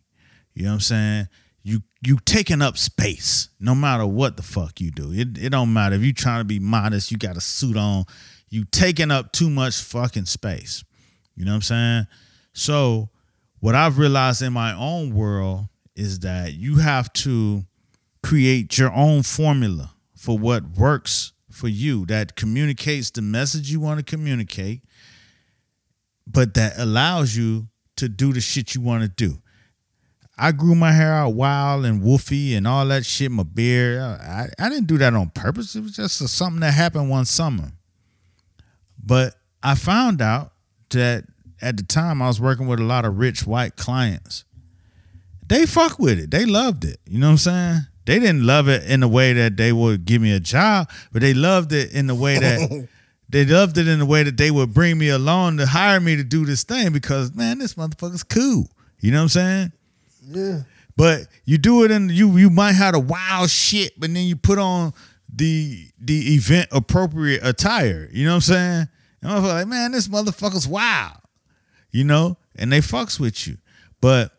S3: you know what I'm saying? You you taking up space no matter what the fuck you do. It it don't matter if you trying to be modest, you got a suit on, you taking up too much fucking space. You know what I'm saying? So what I've realized in my own world is that you have to create your own formula for what works for you that communicates the message you want to communicate, but that allows you to do the shit you want to do. I grew my hair out wild and woofy and all that shit, my beard. Uh, I, I didn't do that on purpose. It was just something that happened one summer. But I found out that at the time I was working with a lot of rich white clients. They fuck with it. They loved it. You know what I'm saying? They didn't love it in the way that they would give me a job, but they loved it in the way that [LAUGHS] they loved it in the way that they would bring me along to hire me to do this thing because man, this motherfucker's cool. You know what I'm saying?
S2: Yeah.
S3: But you do it and you you might have a wild shit, but then you put on the the event appropriate attire. You know what I'm saying? And I'm like, man, this motherfucker's wild. You know, and they fucks with you. But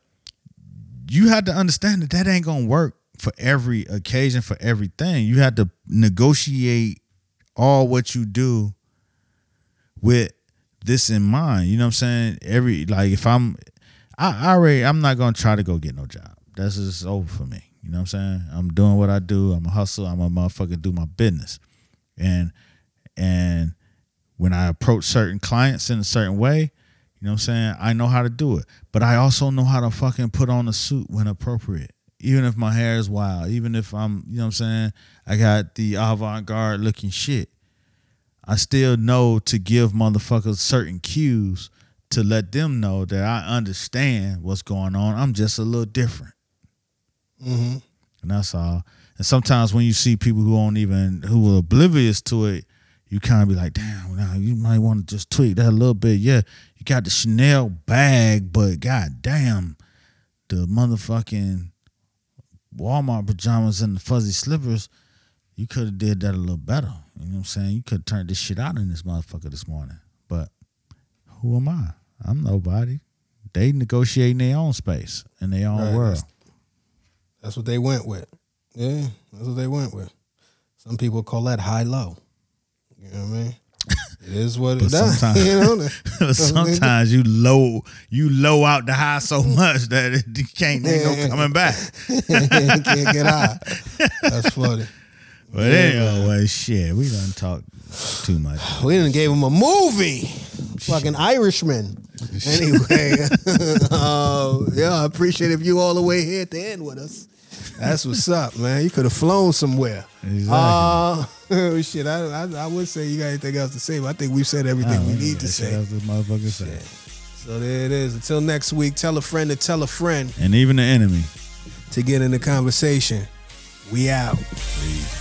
S3: you had to understand that that ain't gonna work for every occasion, for everything. You had to negotiate all what you do with this in mind. You know what I'm saying? Every like if I'm I, I already I'm not gonna try to go get no job. That's just over for me. You know what I'm saying? I'm doing what I do. I'm a hustle. I'm a motherfucker do my business. And and when I approach certain clients in a certain way, you know what I'm saying? I know how to do it. But I also know how to fucking put on a suit when appropriate. Even if my hair is wild, even if I'm, you know what I'm saying, I got the avant-garde looking shit. I still know to give motherfuckers certain cues to let them know that I understand what's going on. I'm just a little different.
S2: Mm-hmm.
S3: And that's all. And sometimes when you see people who don't even who are oblivious to it, you kind of be like, damn, now you might want to just tweak that a little bit. Yeah, you got the Chanel bag, but god damn, the motherfucking Walmart pajamas and the fuzzy slippers, you could have did that a little better. You know what I'm saying? You could have turned this shit out in this motherfucker this morning. But who am I? I'm nobody. They negotiating their own space in their own
S2: Right,
S3: world.
S2: that's- That's what they went with. Yeah, that's what they went with. Some people call that high low. You know what I mean? It is what it does.
S3: sometimes- [LAUGHS]
S2: you know, that's what they.
S3: Sometimes you low you low out the high so much that it, you can't ain't no coming back. [LAUGHS]
S2: can't get high. That's [LAUGHS] funny.
S3: But anyway, shit, we done talk too much.
S2: We didn't gave him a movie. Fucking Irishman. Anyway, uh, yeah, I appreciate if you all the way here at the end with us. That's what's up, man. You could have flown somewhere.
S3: Exactly.
S2: Uh, [LAUGHS] shit, I, I I would say you got anything else to say, but I think we've said everything we need to say.
S3: That's what motherfucker.
S2: So there it is. Until next week, tell a friend to tell a friend
S3: And even the enemy.
S2: to get in the conversation. We out.
S3: Peace.